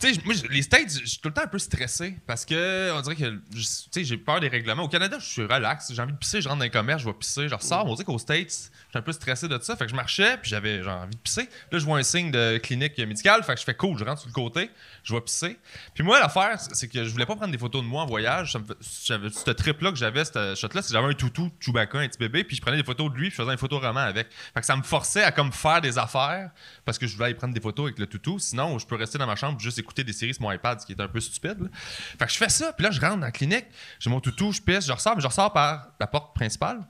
Tu sais, moi, les States, je suis tout le temps un peu stressé parce que, on dirait que, tu sais, j'ai peur des règlements. Au Canada, je suis relax. J'ai envie de pisser, je rentre dans un commerce, je vais pisser, je ressors. On dirait qu'aux States, un peu stressé de ça. Fait que je marchais, puis j'avais genre envie de pisser. Là, je vois un signe de clinique médicale, fait que je fais cool, je rentre sur le côté, je vais pisser. Puis moi, l'affaire, c'est que je voulais pas prendre des photos de moi en voyage. J'avais ce trip-là que j'avais, ce shot-là, c'est j'avais un toutou, Chewbacca, un petit bébé, puis je prenais des photos de lui, puis je faisais une photo roman avec. Fait que ça me forçait à comme faire des affaires parce que je voulais aller prendre des photos avec le toutou. Sinon, je peux rester dans ma chambre juste écouter des séries sur mon iPad, ce qui est un peu stupide. Fait que je fais ça, puis là, je rentre dans la clinique, j'ai mon toutou, je pisse, je ressors, mais je ressors par la porte principale.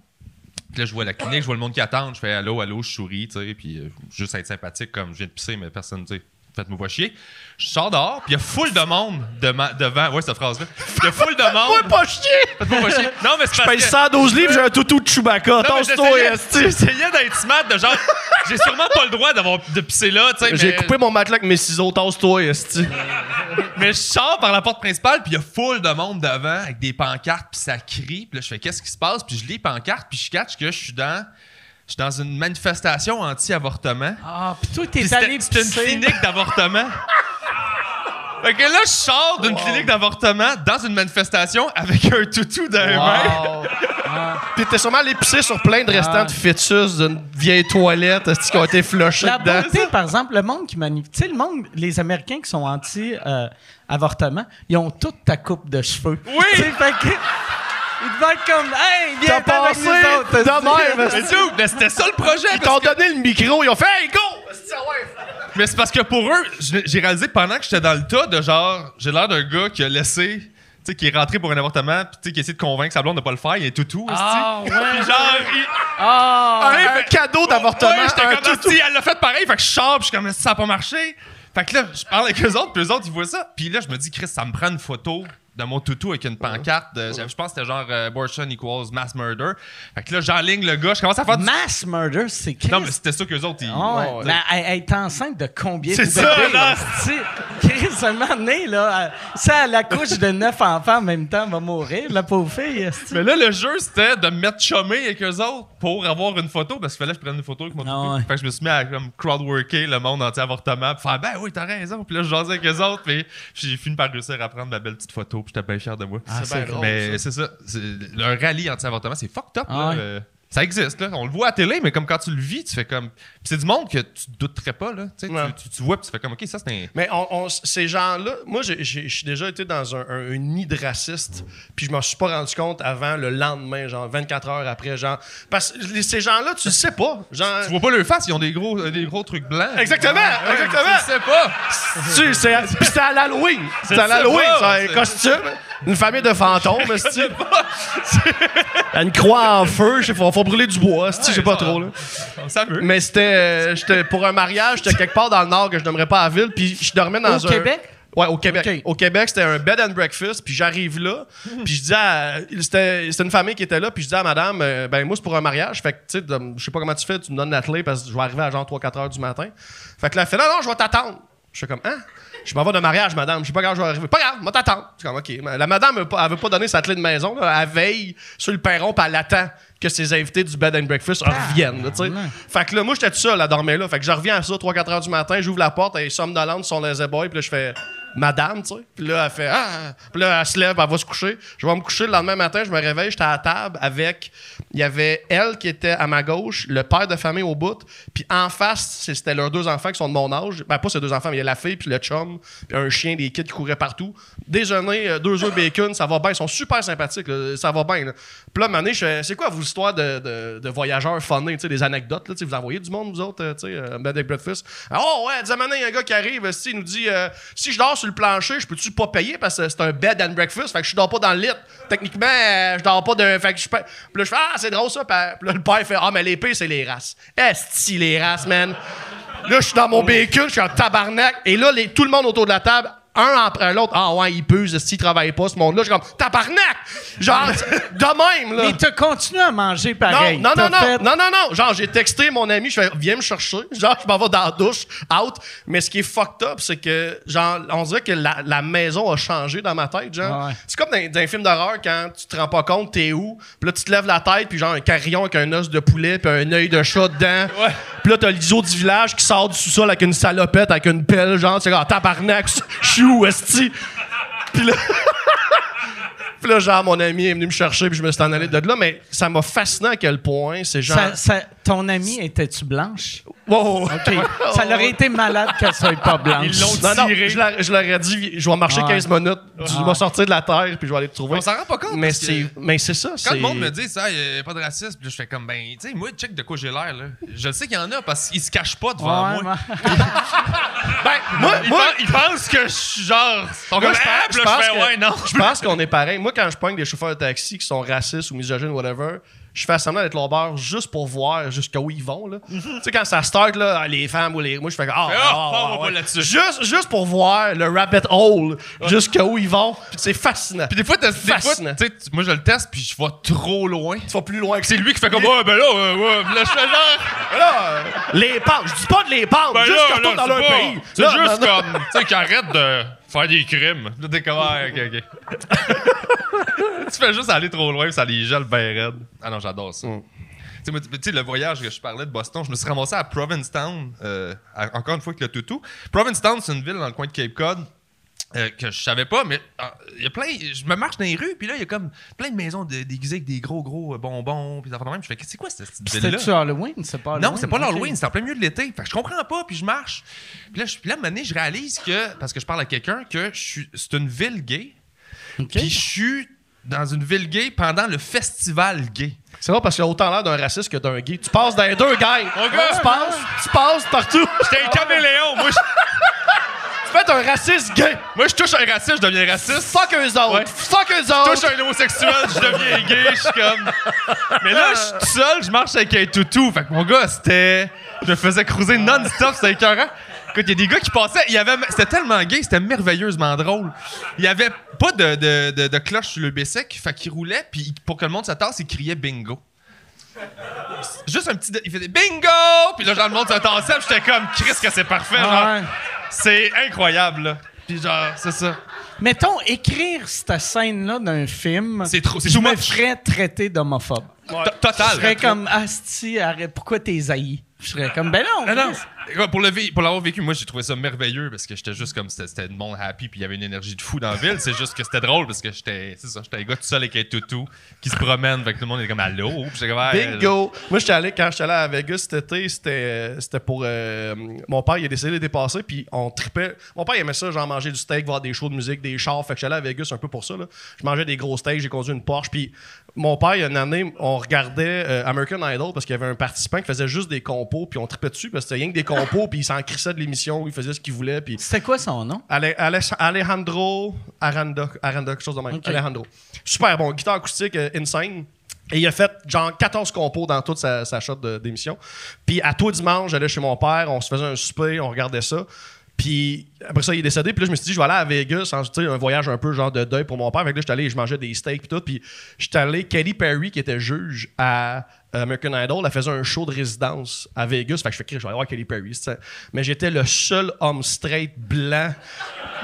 Là, je vois la clinique, je vois le monde qui attend, je fais allô, allô, je souris, tu sais, puis euh, juste être sympathique comme je viens de pisser, mais personne, tu sais, faites-moi pas chier. Je sors dehors, puis il y a full de monde dema- devant, ouais, cette phrase-là. Il y a full de monde. Moi, pas chier! Faites-moi pas chier. Non, mais c'est Je parce paye que- 112 livres, j'ai un toutou de Chewbacca. non, mais Tasse-toi, j'essayais- esti. J'essayais d'être smart, de genre, j'ai sûrement pas le droit d'avoir de pisser là, tu sais. J'ai mais- coupé mon matelas avec mes ciseaux. Tasse-toi, esti. Mais je sors par la porte principale, puis il y a full de monde devant avec des pancartes, puis ça crie. Puis là, je fais qu'est-ce qui se passe? Puis je lis les pancartes, puis je catch que je suis dans, je suis dans une manifestation anti-avortement. Ah, puis toi, t'es allé c'était une clinique d'avortement. Fait que là, je sors d'une clinique d'avortement dans une manifestation avec un toutou dans les mains. Pis t'es sûrement allé pisser sur plein de restants de fœtus d'une vieille toilette esti, qui ont été flushés La dedans? beauté, par exemple, le monde qui manifeste. Tu sais, le monde, les Américains qui sont anti-avortement, ils ont toute ta coupe de cheveux. Oui! Fait que. Ils devaient être comme, hey, viens T'as avec passé nous autres. de même, Mais c'était ça le projet. Ils parce t'ont que- donné le micro, ils ont fait Hey, go! Esti, ah ouais. Mais c'est parce que pour eux, je- j'ai réalisé que pendant que j'étais dans le tas de genre, j'ai l'air d'un gars qui a laissé, tu sais, qui est rentré pour un avortement, puis tu sais, qui essaie de convaincre sa blonde de pas le faire, il est toutou, Ah, esti. ouais. Puis genre, il- Ah! Un, un cadeau d'avortement. Ouais, j'étais un comme toutou. elle l'a fait pareil, fait que je sors, puis je suis comme ça a pas marché. Fait que là, je parle avec eux autres, puis eux autres, ils voient ça. Puis là, je me dis, Chris, ça me prend une photo de mon toutou avec une pancarte. de- je pense que c'était genre euh, abortion equals mass murder. Fait que là, j'enligne le gars, je commence à faire du. Mass murder, c'est Chris. Non, mais c'était ça qu'eux autres, ils. Ouais. Ouais, Mais elle, elle est enceinte de combien C'est de ça, bébés, là. Chris, un moment donné, là, ça, elle accouche de neuf enfants en même temps, elle va mourir, la pauvre fille. Mais là, le jeu, c'était de me mettre chômé avec eux autres pour avoir une photo, parce qu'il fallait que je prenne une photo avec mon Ah ouais. Fait que je me suis mis à comme crowdworker le monde anti-avortement, puis faire ben oui, t'as raison. Puis là, je jasais avec eux autres, puis j'ai fini par réussir à prendre ma belle petite photo, puis j'étais bien fier de moi. Ah, C'est Mais c'est ça. Le rallye anti-avortement, c'est fucked up. Ah là. ouais. Euh, Ça existe, là. On le voit à télé, mais comme quand tu le vis, tu fais comme. Puis c'est du monde que tu te douterais pas, là. Tu, Ouais. tu, tu- tu vois, puis tu fais comme, OK, ça, c'est un. Mais on, on- ces gens-là, moi, j'ai- déjà été dans un, un- un nid de racistes, puis je m'en suis pas rendu compte avant le lendemain, genre 24 heures après, genre. Parce que ces gens-là, tu le sais pas. Genre. Tu vois pas leur face, ils ont des gros, euh, des gros trucs blancs. Exactement, Ouais, exactement. Tu le sais pas. C'est- à l'Halloween. C'était à l'Halloween, c'est un c'est- costume. Une famille de fantômes, esti. Une croix en feu, je sais, faut, faut brûler du bois, je sais pas trop, là. Ça veut. Mais c'était euh, j'étais pour un mariage, j'étais quelque part dans le nord que je nommerais pas à la ville, puis je dormais dans Au un Québec? Ouais, au Québec. Au Québec, c'était un bed and breakfast, puis j'arrive là, puis je dis à c'était c'était une famille qui était là, puis je dis à madame euh, ben moi c'est pour un mariage, fait que tu sais je sais pas comment tu fais, tu me donnes la clé parce que je vais arriver à genre 3 4 heures du matin. Fait que là elle fait non non, je vais t'attendre. Je suis comme, hein? Je m'en vais de mariage, madame. Je sais pas quand je vais arriver. Pas grave, moi t'attends. Je suis comme, OK. La madame, elle veut pas- elle veut pas donner sa clé de maison. là. Elle veille sur le perron, puis elle attend que ses invités du bed and breakfast reviennent. là, tu sais. Fait que là, moi, j'étais tout seul à dormir là. Fait que je reviens à ça, 3-4 heures du matin, j'ouvre la porte, est somnolente sur les boy, puis là, je fais madame, tu sais. Puis là, elle fait ah. Puis là, elle se lève, elle va se coucher. Je vais me coucher le lendemain matin, je me réveille, j'étais à la table avec. Il y avait elle qui était à ma gauche, le père de famille au bout, puis en face, c'était leurs deux enfants qui sont de mon âge. Ben, pas ces deux enfants, mais il y a la fille, puis le chum, puis un chien, des kids qui couraient partout. Déjeuner, euh, deux œufs bacon, ça va bien. Ils sont super sympathiques, ça va bien. Puis là, fais, c'est quoi vos histoires de, de, de voyageurs funnés, des anecdotes, là, vous envoyez du monde, vous autres, euh, tu sais, euh, bed and breakfast. Ah, Oh, ouais, donné, il y a un gars qui arrive, il nous dit, euh, si je dors sur le plancher, je peux-tu pas payer parce que c'est un bed and breakfast, fait que je dors pas dans le lit. Techniquement, euh, je dors pas de. Fait que je. Puis là, je fais, ah, c'est drôle ça. Puis là, le père fait, ah, mais l'épée, c'est les races. Esti, les races, man. Là, je suis dans mon bacon, je suis en tabarnak. Et là, les- tout le monde autour de la table, un après l'autre, ah ouais, il puse, s'il travaille pas, ce monde-là. Je suis comme, tabarnak! Genre, de même, là. Mais t'as continué à manger pareil. Non, non, non, non, fait- non, non, non. Genre, j'ai texté mon ami, je fais, viens me chercher. Genre, je m'en vais dans la douche, out. Mais ce qui est fucked up, c'est que, genre, on dirait que la, la maison a changé dans ma tête, genre. Ouais. C'est comme dans, dans un film d'horreur quand tu te rends pas compte, t'es où. Puis là, tu te lèves la tête, puis genre, un carillon avec un os de poulet, puis un œil de chat dedans. Puis là, t'as l'ISO du village qui sort du sous-sol avec une salopette, avec une pelle, genre, c'est comme, ah, tabarnak, je suis Puis là. Puis là, genre, mon ami est venu me chercher, puis je me suis en allé de là. Mais ça m'a fasciné à quel point. Ça- ça- ton amie était-tu blanche? Wow. OK. ça aurait été malade qu'elle soit pas blanche. Ils l'ont Non, non, tiré. je leur, je leur ai dit, je vais marcher Ouais. 15 minutes, je vais sortir de la terre, puis je vais aller te trouver. On s'en rend pas compte. mais parce que c'est, mais c'est ça. Quand c'est... le monde me dit ça, il n'y a pas de racisme, puis là, je fais comme, ben, tu sais, moi, check de quoi j'ai l'air, là. Je le sais qu'il y en a parce qu'ils se cachent pas devant Ouais, moi. Ben, moi, Ils, moi, ils pensent que je suis genre. Moi, comme, je ah, pense- là, je pense fais, que- ouais, non. je pense qu'on est pareil. Moi, quand je pogne des chauffeurs de taxi qui sont racistes ou misogynes, whatever, je fais semblant d'être leur juste pour voir jusqu'où ils vont. Là. tu sais, quand ça start, là, ah, les femmes ou les. Moi, je fais. Ah, ah, ah, ah, ah, ouais. Juste, juste pour voir le rabbit hole jusqu'où ils vont. Puis c'est fascinant. Puis des fois, t'as- des fois, Fascinant. tu- moi, je le teste, puis je vais trop loin. tu vas plus loin que C'est lui qui fait comme, ouais, ben là, ouais, ouais. Là, je fais genre. Là, euh, les pentes. Je dis pas de les pentes. Ben juste qu'ils retournent dans leur pas- pays. C'est juste comme, tu sais, qu'ils arrêtent de faire des crimes. Là, t'es comme, ah, ok, ok. tu fais juste aller trop loin, ça les gèle bien raide. Ah non, j'adore ça. Mm. Tu sais, moi, tu sais, le voyage que je parlais de Boston, je me suis ramassé à Provincetown, euh, à- encore une fois avec le toutou. Provincetown, c'est une ville dans le coin de Cape Cod. Euh, que je savais pas, mais ah, il y a plein. Je me marche dans les rues, puis là, il y a comme plein de maisons de- déguisées avec des gros, gros euh, bonbons, puis des affaires de même. Je fais, c'est quoi cette petite ville-là? C'était-tu Halloween? C'est pas Halloween? Non, c'est pas Ok. l'Halloween, c'est en plein milieu de l'été. Fait que je comprends pas, puis je marche. Puis là, je, puis là, à un moment donné, je réalise que, parce que je parle à quelqu'un, que je suis, c'est une ville gay. OK. Puis je suis dans une ville gay pendant le festival gay. C'est vrai parce qu'il a autant l'air d'un raciste que d'un gay. Tu passes dans les deux gars. Mon gars! tu passes, tu passes partout. J'étais un caméléon. Moi, je, tu fais un raciste gay. moi, je touche un raciste, je deviens raciste. Fuck eux autres. Ouais. Fuck eux Je autres. touche un homosexuel, je deviens gay. Je suis comme. Mais là, je suis tout seul, je marche avec un toutou. Fait que mon gars, c'était. Je me faisais cruiser non-stop, c'était écœurant. Écoute, il y a des gars qui passaient, il y avait, c'était tellement gay, c'était merveilleusement drôle. Il y avait pas de, de, de, de cloche sur le B-sec, fait qu'il roulait, puis pour que le monde se tasse, il criait bingo. Juste un petit. Il faisait bingo! Puis là, genre, le monde se tassait, puis j'étais comme, Chris, que c'est parfait, genre. Ouais. C'est incroyable, là. Puis genre, c'est ça. Mettons, écrire cette scène-là d'un film, C'est trop- c'est je me ferais traiter d'homophobe. To- Total. Je serais comme, Asti, arrête, pourquoi t'es haï? Je serais comme, ben non. Non, non. Chris. Écoute, Pour le vé- pour l'avoir vécu, moi, j'ai trouvé ça merveilleux parce que j'étais juste comme c'était le monde happy puis il y avait une énergie de fou dans la ville. C'est juste que c'était drôle parce que j'étais c'est ça, j'étais un gars tout seul avec un toutou qui se promène. Fait que tout le monde est comme allô? Puis j'étais comme, ouais, Bingo! Moi, j'étais allé, quand j'étais allé à Vegas cet été, c'était, euh, c'était pour. euh, mon père, il a décidé de dépasser, puis on tripait. Mon père, il aimait ça, genre manger du steak, voir des shows de musique, des chars. Fait que j'allais à Vegas un peu pour ça. Là. Je mangeais des gros steaks, j'ai conduit une Porsche, puis mon père, il y a une année, on regardait euh, American Idol parce qu'il y avait un participant qui faisait juste des compos, puis on tripait dessus parce que c'était rien que des compos, puis il s'en crissait de l'émission, il faisait ce qu'il voulait, puis. C'était quoi son nom? Ale- Ale- Alejandro Aranda, Aranda, quelque chose de même. Alejandro. Super bon, guitare acoustique euh, insane. Et il a fait genre 14 compos dans toute sa, sa shot d'émission. Puis à toi dimanche, j'allais chez mon père, on se faisait un souper, on regardait ça. Puis après ça, il est décédé. Puis là, je me suis dit, je vais aller à Vegas, en, un voyage un peu genre de deuil pour mon père. Fait que là, j'étais allé, je mangeais des steaks puis tout. Puis j'étais allé, Katy Perry, qui était juge à euh, American Idol, elle faisait un show de résidence à Vegas. Fait que je fais, je vais aller voir Kelly Perry. Mais j'étais le seul homme straight blanc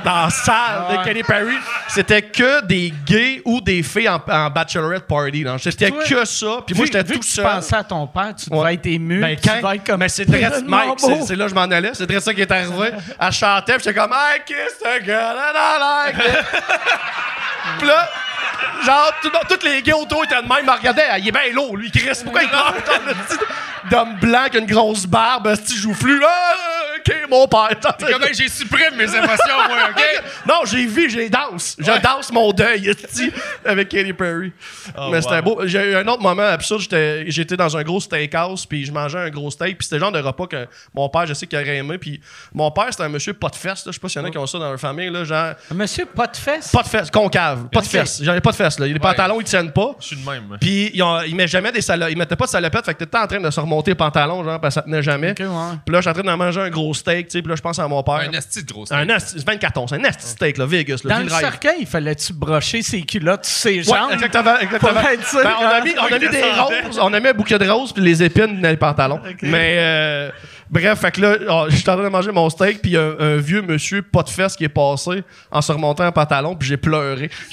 dans la salle de Kelly Perry. C'était que des gays ou des filles en, en bachelorette party. C'était que ça. Puis moi, j'étais tout seul. Tu pensais à ton père, tu devais Ouais. être ému. Ben, tu quand- devais être comme. Mais c'est très Mike, c'est- là que je m'en allais. C'est très ça qui est arrivé. Elle chantait, j'étais comme I kissed a girl and I like it. Puis là, genre, tout- tous les gars autour étaient de même, ils me regardaient. Ah, Il est bien lourd, lui, Chris. Pourquoi il parle comme le petit d'homme blanc avec une grosse barbe, un petit joufflu? Là, ok, mon père. Comment j'ai supprimé mes émotions, moi, OK? Non, j'ai vu, j'ai danse. Je danse mon deuil, avec Katy Perry. Mais c'était beau. J'ai eu un autre moment absurde. J'étais, j'étais dans un gros steakhouse, puis je mangeais un gros steak, puis c'était le genre de repas que mon père, je sais qu'il aurait aimé. Puis mon père, c'était un monsieur pas de fesses. Je sais pas s'il y en a qui ont ça dans leur famille. Là, genre, Monsieur, pas de fesses. pas de fesses, concave. Pas de fesses. J'en ai pas de fesses. Là. Les pantalons, ils tiennent pas. Je suis de même. Puis ils, ont- ils mettent jamais des salo- ils mettaient pas de salopettes, fait que t'étais en train de se remonter les pantalons, genre, parce que ça tenait jamais. Ok, ouais. Puis là, je suis en train de manger un gros steak, tu sais, puis là, je pense à mon père. Un esti de gros steak. Un asti, c'est 24 tons, c'est un asti steak, là, Vegas, là, Dans le le cercueil, fallait-tu brocher ses culottes ses Ouais, jambes? exactement, exactement. Sûr, Ben, on a mis, on a mis des roses, on a mis un bouquet de roses puis les épines dans les pantalons. Mais euh, bref, fait que là, oh, je suis en train de manger mon steak puis un, un vieux monsieur pas de fesses qui est passé en se remontant un pantalon puis j'ai pleuré.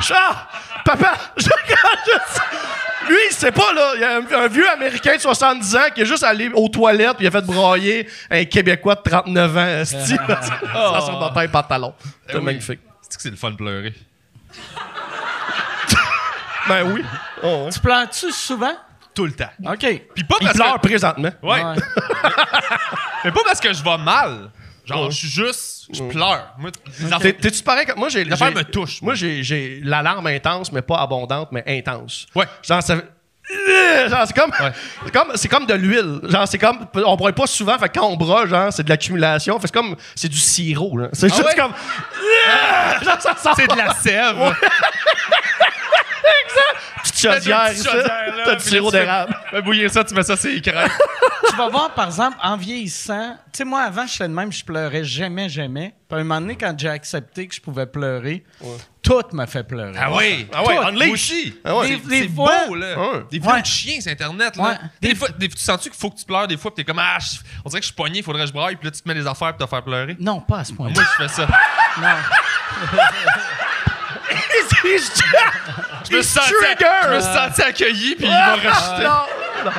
Je... Ah, papa, je, lui, il sait pas là, il y a un, un vieux américain de 70 ans qui est juste allé aux toilettes puis il a fait broyer un québécois de 39 ans, esti, Ah. remonter un pantalon. C'est Eh oui. magnifique. C'est que c'est le fun de pleurer? Ben oui. Oh, ouais. Tu pleures-tu souvent? Tout le temps. OK. Puis pas Il parce pleure que... présentement. Ouais. Ouais. Mais pas parce que je vais mal. Genre, je suis juste... Je pleure. Moi, les T'es- affaires- T'es-tu pareil comme moi j'ai L'affaire j'ai- me touche, Moi moi. j'ai j'ai l'alarme intense mais pas abondante mais intense. Ouais. Genre ça Euh, genre c'est comme c'est comme c'est comme de l'huile. Genre c'est comme on broie pas souvent fait que quand on broie genre c'est de l'accumulation, fait que c'est comme c'est du sirop là. C'est juste ouais? comme Euh, genre ça sort. C'est de la sève. Petite chaudière, T'as du sirop là, tu fais- d'érable. Fais bouillir ça, tu mets ça les crêpes. tu vas voir, par exemple, en vieillissant, tu sais, moi, avant, j'étais de même, je pleurais jamais, jamais. Puis à un moment donné, quand j'ai accepté que je pouvais pleurer, tout m'a fait pleurer. Ah oui. Ah ouais, moi aussi. Ah ouais. C'est- c'est beau, là. Ouais. Des vidéos Ouais. de chiens sur Internet, là. Ouais. Des, Des- fois, des- tu sens-tu qu'il faut que tu pleures des fois, puis t'es comme, ah, je- on dirait que je suis poigné, il faudrait que je braille, puis là, tu te mets des affaires pour te faire pleurer. Non, pas à ce point-là. Moi, je fais ça. Non. Je me suis senti, trigger. je me suis senti accueilli, puis il m'a rejeté. Non, non.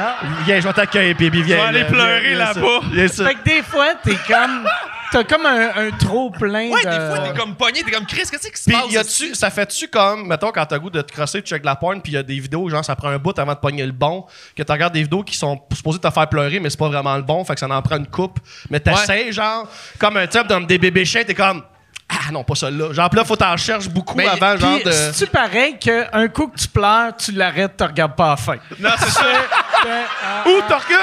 Viens, je vais t'accueillir, baby, viens. Je vais aller pleurer là-bas. Fait que des fois, t'es comme. T'as comme un, un trop plein Ouais, de. des fois, t'es comme pogné, t'es comme, Chris, qu'est-ce qui se Puis passe? y a-tu, ça fait-tu comme, mettons, quand t'as goût de te crosser, tu check la porn, puis y a des vidéos, genre, ça prend un bout avant de pogner le bon, que tu regardes des vidéos qui sont supposées te faire pleurer, mais c'est pas vraiment le bon, fait que ça en prend une coupe. Mais t'essayes, genre, comme un type dans des bébés chiens, t'es comme, ah non, pas celle-là. Genre, là, faut t'en chercher beaucoup Mais- avant, genre, Puis, de. c'est-tu pareil qu'un coup que tu pleures, tu l'arrêtes, tu regardes pas à la fin? Non, c'est ça. Ou t'en recules,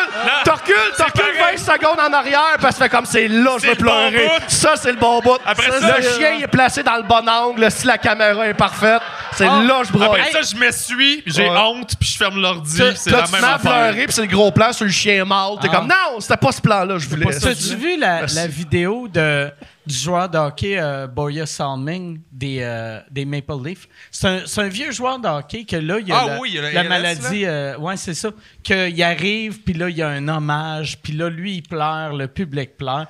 t'en recules, t'en recules 20 pareil. secondes en arrière, parce que ça comme c'est là, je veux le bon pleurer. bout. Ça, c'est le bon bout. Après le ça, chien, il est placé dans le bon angle, si la caméra est parfaite, c'est Ah. là, je broye. Après ça, je m'essuie, j'ai Ouais. honte, puis je ferme l'ordi, c'est la tu même affaire. pleurer, puis c'est le gros plan sur le chien mâle? T'es Ah. comme, non, c'était pas ce plan-là, je voulais. T'as-tu vu la vidéo de, du joueur de hockey euh, Boya Salming des, euh, des Maple Leafs? C'est un, c'est un vieux joueur de hockey que là, il y a Ah la, oui, il y a la la ALS, maladie. euh, ouais, c'est ça. Qu'il arrive, puis là, il y a un hommage, puis là, lui, il pleure, le public pleure.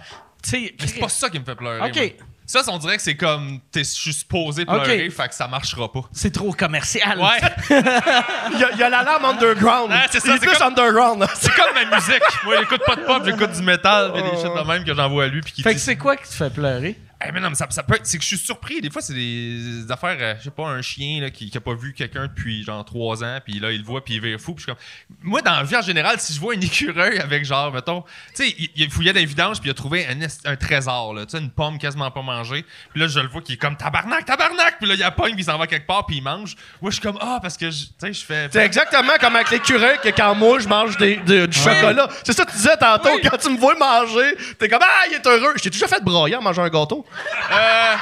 Mais c'est pas ça qui me fait pleurer. Ok. moi. Ça, on dirait que c'est comme, t'es- je suis supposé pleurer, Ok. fait que ça marchera pas. c'est trop commercial. Ouais, Il y a, il y a l'alarme underground. Ah, c'est ça, Il est c'est plus comme- underground. c'est comme ma musique. Moi, j'écoute pas de pop, j'écoute du métal, pis des shit de même que j'envoie à lui, puis qui Fait que dit- c'est quoi qui te fait pleurer? Eh, mais non, mais ça, ça peut être. C'est que je suis surpris. Des fois, c'est des, des affaires. euh, je sais pas, un chien là, qui, qui a pas vu quelqu'un depuis genre trois ans, puis là, il le voit, puis il vire fou. Puis je suis comme. Moi, dans la vie en général, si je vois un écureuil avec genre, mettons. Tu sais, il, il fouillait dans les vidanges, puis il a trouvé un, trésor, là. Tu sais, une pomme quasiment pas mangée. Puis là, je le vois qui est comme tabarnak, tabarnak. Puis là, il a pogne, puis il s'en va quelque part, puis il mange. Moi, je suis comme, ah, parce que, tu sais, je fais. C'est exactement comme avec l'écureuil que quand moi, je mange des, de- du chocolat. C'est ça que tu disais tantôt, Oui. quand tu me vois manger, t'es comme, ah, il est heureux. Je t'ai déjà fait broyer en mangeant un gâteau. Euh,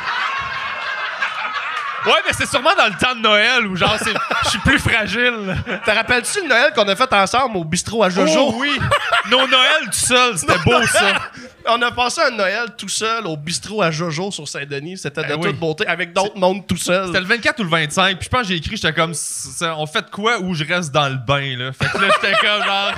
Ouais, mais c'est sûrement dans le temps de Noël où genre, c'est- je suis plus fragile. Te rappelles-tu le Noël qu'on a fait ensemble au bistrot à Jojo? Oh oui! Nos Noël tout seul, c'était beau ça. On a passé un Noël tout seul au bistrot à Jojo sur Saint-Denis. C'était de Ben toute oui. beauté, avec d'autres mondes tout seul. C'était le 24 ou le 25, puis je pense que j'ai écrit, j'étais comme, on fait quoi ou je reste dans le bain, là? Fait que là, j'étais comme genre.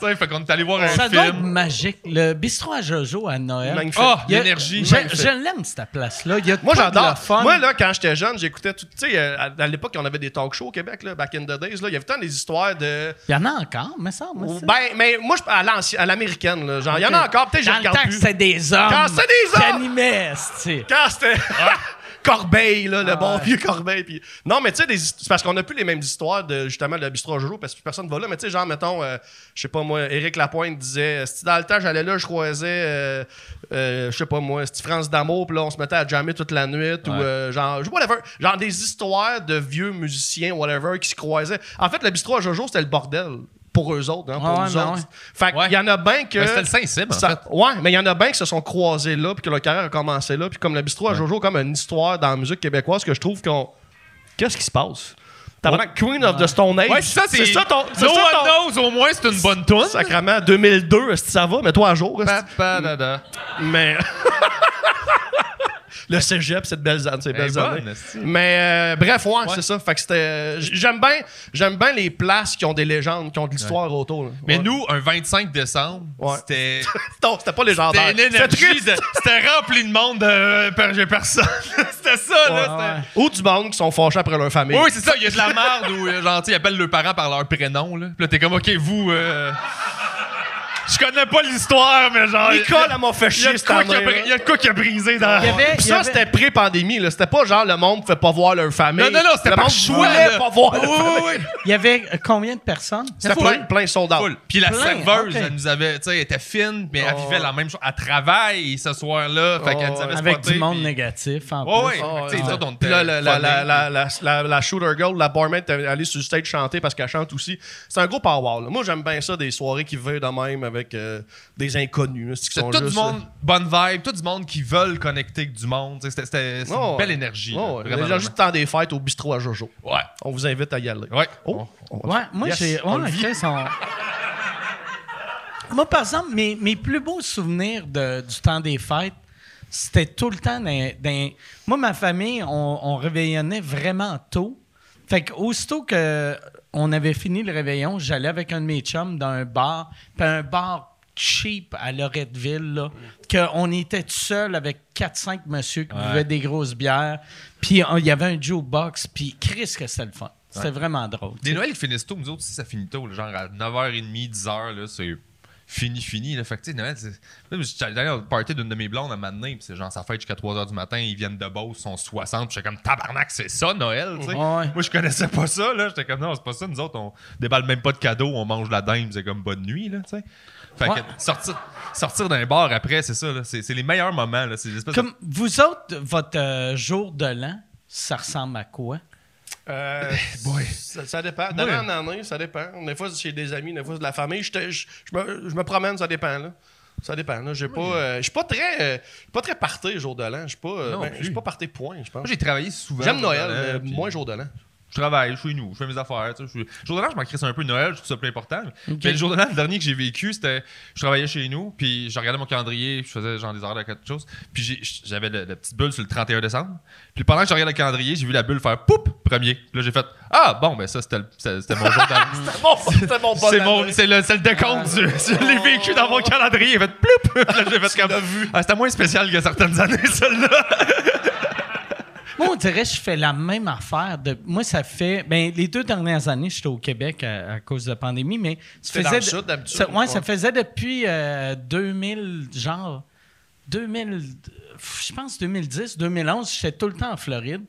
Tu sais, fait qu'on est allé voir un Ça doit être film. magique. Le bistrot à Jojo à Noël. Magnifique. Oh, Il y a- l'énergie. Je, l'aime, cette place-là. Il y a Moi, j'adore. Moi, là, quand j'étais jeune, j'écoutais tout. Tu sais, euh, à, à l'époque, on avait des talk shows au Québec, là, back in the days. Là, il y avait tant des histoires de. Il y en a encore, mais ça, moi, ça. Ben, mais moi, je- à l'ancien- à l'américaine, là. Genre, il y en a encore. Peut-être que je regarde plus. c'était des hommes. Quand c'était des Qui hommes! animaient, Quand c'était. Corbeil, là, le Ah bon ouais. vieux Corbeil. Puis... Non, mais tu sais, des c'est parce qu'on n'a plus les mêmes histoires de justement le bistrot Jojo parce que personne va là. Mais tu sais, genre, mettons, euh, je sais pas moi, Éric Lapointe disait si dans le temps j'allais là, je croisais, euh, euh, je sais pas moi, c'était France d'amour, puis là on se mettait à jammer toute la nuit ou euh, genre, whatever. Genre des histoires de vieux musiciens, whatever, qui se croisaient. En fait, le bistrot à Jojo, c'était le bordel. Pour eux autres, hein, pour Ah ouais, nous ben autres. ouais. Fait qu'il Ouais. y en a bien que. Ben, c'était le Saint-Cybe, en fait. Ouais, mais il y en a bien qui se sont croisés là, puis que leur carrière a commencé là, puis comme le bistrot à Jojo, comme une histoire dans la musique québécoise que je trouve qu'on. Qu'est-ce qui se passe? T'as vraiment Queen of the Stone Age. Ouais, c'est ça, c'est. ça ton. C'est No ça one knows, au moins, c'est une bonne toune. ton. Sacrement, 2002, est-ce que ça va? Mets-toi à jour. Mais. Le cégep, c'est de belles années. C'est Elle est belles bonne. Mais euh, bref, ouais, Ouais. c'est ça. Fait que c'était. J'aime bien, j'aime bien les places qui ont des légendes, qui ont de l'histoire autour. là. Mais nous, un 25 décembre, c'était. Non, c'était pas légendaire. C'était rempli de monde de j'ai personne. c'était ça, là. Ou du monde qui sont fâchés après leur famille. Oui, c'est ça. Il y a de la merde où, euh, genre, ils appellent leurs parents par leur prénom, là. Puis là, t'es comme, OK, vous. euh, Je connais pas l'histoire, mais genre. Nicole, elle m'a fait Il y a chier cette année. il y a de quoi qui a brisé dans. Il y avait- Puis il y ça, avait- c'était pré-pandémie. là. C'était pas genre le monde ne fait pas voir leur famille. Non, non, non, c'était le par monde choix, voulait là. pas voir Oui, leur oui, famille. oui. Il y avait euh, combien de personnes? C'était Full. plein, plein soldats. Full. Puis la Plein, serveuse, ok. elle nous avait, tu sais, elle était fine, mais elle Oh. vivait la même chose. Elle travaille ce soir-là. Fait qu'elle nous avait Avec spoté, du monde puis- négatif, en Ouais, plus. ouais. Fait que, tu sais, ouais. nous autres, on Puis là, la, la, funnés. la, la, la, la- la shooter girl, la barmaid, est allée sur le stage chanter parce qu'elle chante aussi. C'est un gros power. là. Moi, j'aime bien ça, des soirées qui veulent de même avec euh, des inconnus. tout du monde, bonne vibe, tout du monde qui veulent connecter avec du monde. C'était c'était- c'est Oh, une belle ouais. énergie. Oh, là, ouais. vraiment, Déjà, juste le temps des fêtes au bistrot à Jojo. vraiment. On vous invite à y aller. Ouais. Ouais. Oh, on- Ouais, moi, Yes, j'ai. ouais, Moi, par exemple, mes, mes plus beaux souvenirs de- du temps des fêtes, c'était tout le temps dans, dans- Moi, ma famille, on, on réveillonnait vraiment tôt. Fait que aussitôt que on avait fini le réveillon, j'allais avec un de mes chums dans un bar, puis un bar cheap à Loretteville, là, qu'on était tout seul avec 4-5 monsieur qui buvaient des grosses bières, puis il y avait un jukebox, puis Chris que c'était le fun. C'était vraiment drôle. Des Noëls qui finissent tôt, nous autres, si ça finit tôt, genre à 9h30, 10h, là, c'est fini, fini. Là. Fait que, tu sais, allé au party d'une de mes blondes à donné, puis c'est genre, ça fête jusqu'à 3h du matin, ils viennent de Beauce, ils sont 60, puis j'étais comme, tabarnak, c'est ça, Noël, tu sais. Ouais. Moi, je connaissais pas ça, là. J'étais comme, non, c'est pas ça, nous autres, on déballe même pas de cadeaux, on mange la dinde, c'est comme bonne nuit, là, tu sais. Fait Ouais. que sortir, sortir d'un bar après, c'est ça, là. C'est les meilleurs moments, là. Espèces de- Comme vous autres, votre euh, jour de l'an, ça ressemble à quoi? Euh, ça, ça dépend. D'année en année, ça dépend. Des fois, c'est chez des amis, des fois, c'est de la famille. Je, te- je- je me, je me promène, ça dépend. Là. Ça dépend. Là. J'ai pas, euh, je suis pas très, euh, pas très parté jour de l'an. Je suis pas, euh, ben, je suis pas parté point, je pense. Moi, j'ai travaillé souvent. J'aime Noël, mais puis- moins jour de l'an. Je travaille chez nous, je fais mes affaires. Tu sais, je suis- Jour de l'an, je m'en crisse un peu Noël, je trouve ça plus important. Mais le jour de l'an, le dernier que j'ai vécu, c'était. Je travaillais chez nous, puis je regardais mon calendrier, puis je faisais genre des heures de quelque chose. Puis j'ai- j'avais le- la petite bulle sur le 31 décembre. Puis pendant que je regardais le calendrier, j'ai vu la bulle faire poup premier. Puis là, j'ai fait Ah, bon, ben ça, c'était le- mon jour de l'an. Bon, c'était mon bon C'est mon, c'est le, le décompte du, je l'ai vécu dans mon calendrier. Il a fait ploup. Là, j'ai fait comme. Ah, c'était moins spécial que certaines années, celle-là. Moi, on dirait que je fais la même affaire. De, moi, ça fait. Ben, les deux dernières années, j'étais au Québec à, à cause de la pandémie, mais ça T'es dans faisait. le sud, ça- ouais, ça faisait depuis euh, 2000, genre. 2000. Je pense 2010, 2011, j'étais tout le temps en Floride.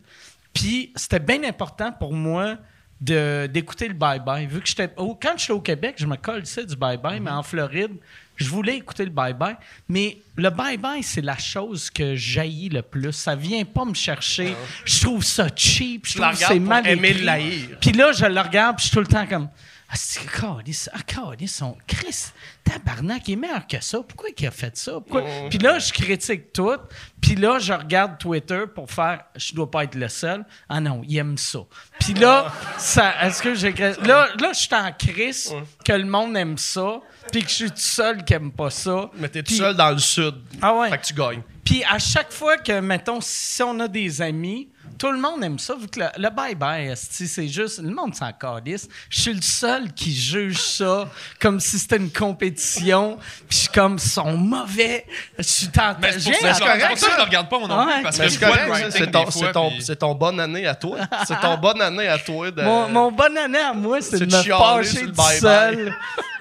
Puis c'était bien important pour moi d'écouter le bye-bye. Vu que j'étais. au- Quand j'étais au Québec, je me colissais du bye-bye, mais en Floride, je voulais écouter le bye-bye. Mais le bye-bye, c'est la chose que jaillit le plus. Ça vient pas me chercher. Je trouve ça cheap. Je trouve c'est mal écrit. Puis là, je le regarde, puis je suis tout le temps comme. Ah, c'est câlisse, ah, câlisse, son Chris, tabarnak, il est meilleur que ça. Pourquoi il a fait ça? Pourquoi? Puis là, je critique tout. Puis là, je regarde Twitter pour faire, je dois pas être le seul. Ah non, il aime ça. Puis là, ça, est-ce que j'ai. Là, là je suis en crise que le monde aime ça. Puis que je suis tout seul qui aime pas ça. Mais t'es tout seul dans le sud. Ah ouais. Fait que tu gagnes. Puis à chaque fois que, mettons, si on a des amis, tout le monde aime ça, vu que le, bye-bye, c'est juste, le monde s'en calisse. Je suis le seul qui juge ça comme si c'était une compétition. Puis je suis comme, ils sont mauvais. Je suis tenté. Mais c'est pour J'ai- ça, c'est pour ça que je le regarde pas, Ouais. plus, parce Mais que c'est correct, ton, puis- bonne année à toi. C'est ton bonne année à toi. De... Mon, mon bonne année à moi, c'est de me fâcher tout seul.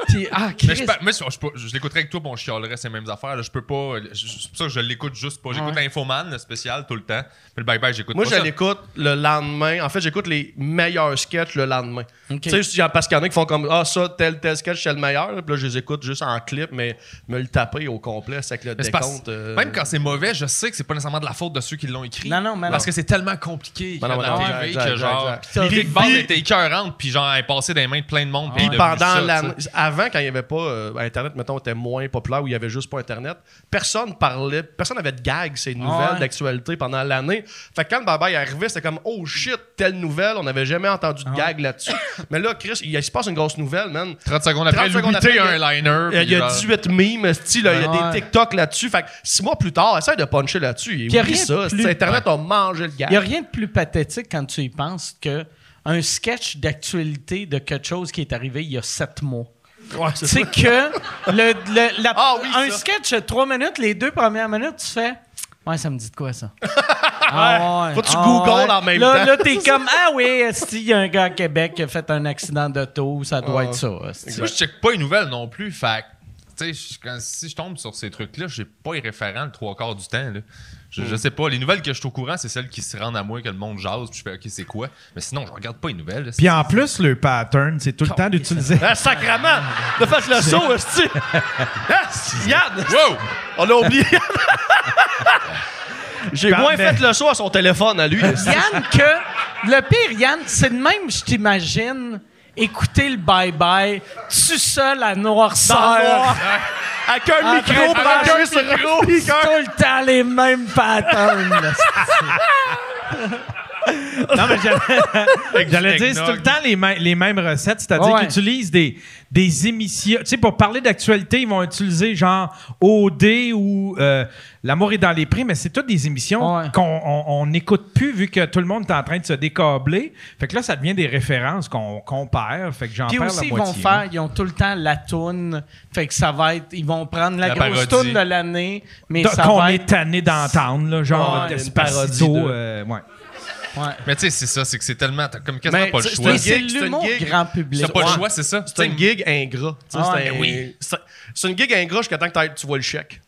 Puis, ah, Mais je, l'écouterais avec toi, bon, je chialerais ces mêmes affaires. là. Je peux pas. C'est pour ça que je l'écoute juste pas. J'écoute Ouais. l'infoman, le spécial, tout le temps. Mais le bye-bye, j'écoute Moi, pas je l'écoute le lendemain. En fait, j'écoute les meilleurs sketchs le lendemain. Tu sais, parce qu'il y en a qui font comme Ah, ça, tel, tel sketch, c'est le meilleur. Puis là, je les écoute juste en clip, mais me le taper au complet, c'est avec le Mais décompte. euh, Même quand c'est mauvais, je sais que c'est pas nécessairement de la faute de ceux qui l'ont écrit. Non, non, mais Parce non. que c'est tellement compliqué Ben non, la non, TV exact, que genre. Puis- puis- était écœurante, puis genre, elle est passée dans les mains de plein de monde. Puis puis pendant l'année. Avant, quand il n'y avait pas euh, Internet, mettons, était moins populaire, où il y avait juste pas Internet, personne parlait, personne n'avait de gags, ces nouvelles Ouais. d'actualité pendant l'année. Fait que quand le baba est arrivé, c'était comme, oh shit, telle nouvelle, on n'avait jamais entendu de gag là-dessus. Mais là, Chris, il, il se passe une grosse nouvelle, man. 30 secondes après, 30 secondes après, a un liner. Il y a, il y a puis genre- 18 memes, style, il y a Ouais. des TikTok là-dessus. Fait que six mois plus tard, essaye de puncher là-dessus. Il y a oublie rien de ça. plus- Internet a mangé le gag. Il n'y a rien de plus pathétique quand tu y penses que un sketch d'actualité de quelque chose qui est arrivé il y a sept mois. Ouais, c'est ça. que le, le- la- Ah oui, un ça. sketch de trois minutes, les deux premières minutes, tu fais Ouais, ça me dit de quoi ça? Ah ouais, Faut que tu ah googles ouais. en même là, temps. Là, t'es comme Ah oui, il y a un gars à Québec qui a fait un accident d'auto, ça doit Ah. être ça. esti. Moi, je check pas les nouvelles non plus. Fait que, tu sais, je- quand- si je tombe sur ces trucs-là, j'ai pas les référents le trois quarts du temps. Là. Je, Mm. je sais pas. Les nouvelles que je suis au courant, c'est celles qui se rendent à moi, que le monde jase, puis je fais OK, c'est quoi? Mais sinon, je regarde pas les nouvelles. Puis en plus, le pattern, c'est tout le temps d'utiliser. Ah, sacrement! De fait le saut! Ah, Yann! Wow! On a oublié. J'ai moins fait le saut à son téléphone à lui. Yann, que le pire, Yann, c'est de même, je t'imagine, écouter le bye-bye, tu seul à noirceur. noir. Avec un micro sur un speaker. Tout le temps les mêmes patterns. Non, mais j'allais- j'allais dire, c'est tout le temps les, mêmes- les mêmes recettes, c'est-à-dire Ouais. qu'ils utilisent des, des émissions. Tu sais, pour parler d'actualité, ils vont utiliser genre OD ou euh, L'amour est dans les prix, mais c'est toutes des émissions Ouais. qu'on on- on n'écoute plus vu que tout le monde est en train de se décabler. Fait que là, ça devient des références qu'on qu'on perd. Fait que j'en perds aussi, la ils vont moitié. faire, ils ont tout le temps la toune. Fait que ça va être, ils vont prendre la, La grosse parodie. toune de l'année, mais Donc, ça Qu'on va est être. tanné d'entendre, là, genre Ouais, une Despacito. parodie de- euh, ouais. Ouais. Mais tu sais, c'est ça, c'est que c'est tellement. T'as comme quasiment Mais pas le c'est- choix. Mais c'est c'est une gig, c'est une l'humour gig. grand public. T'as pas le Ouais. choix, c'est ça. C'est une gig ingrat. Tu sais, Ah c'est un- oui. c'est- C'est une gig ingrat jusqu'à temps que t'ailles- tu vois le chèque.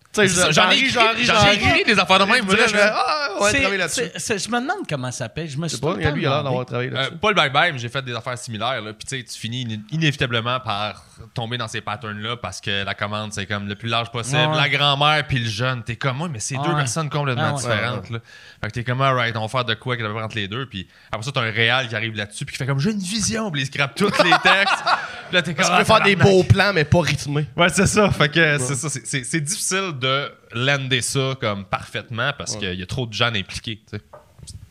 J'en ai écrit, des affaires de même. Je là, fais, ah, on va travailler là-dessus. je me demande comment ça s'appelle. Je me suis pas, lui, il a l'air d'avoir travaillé Euh, là-dessus. pas le bye-bye, mais j'ai fait des affaires similaires. Là. Puis tu sais, tu finis iné- inévitablement par tomber dans ces patterns-là parce que la commande, c'est comme le plus large possible. La grand-mère puis le jeune, t'es comme moi, mais c'est deux personnes complètement Ah différentes. là. Fait que t'es comme, alright, on va faire de quoi qu'il y a entre les deux. Puis après ça, t'as un réal qui arrive là-dessus puis qui fait comme, j'ai une vision, puis il scrape tous les textes. Puis là, t'es comme, Tu ah, peux faire des beaux plans, mais pas rythmés. Ouais, c'est ça. Fait que c'est ça. c'est difficile de lander ça comme parfaitement parce qu'il y a trop de gens impliqués.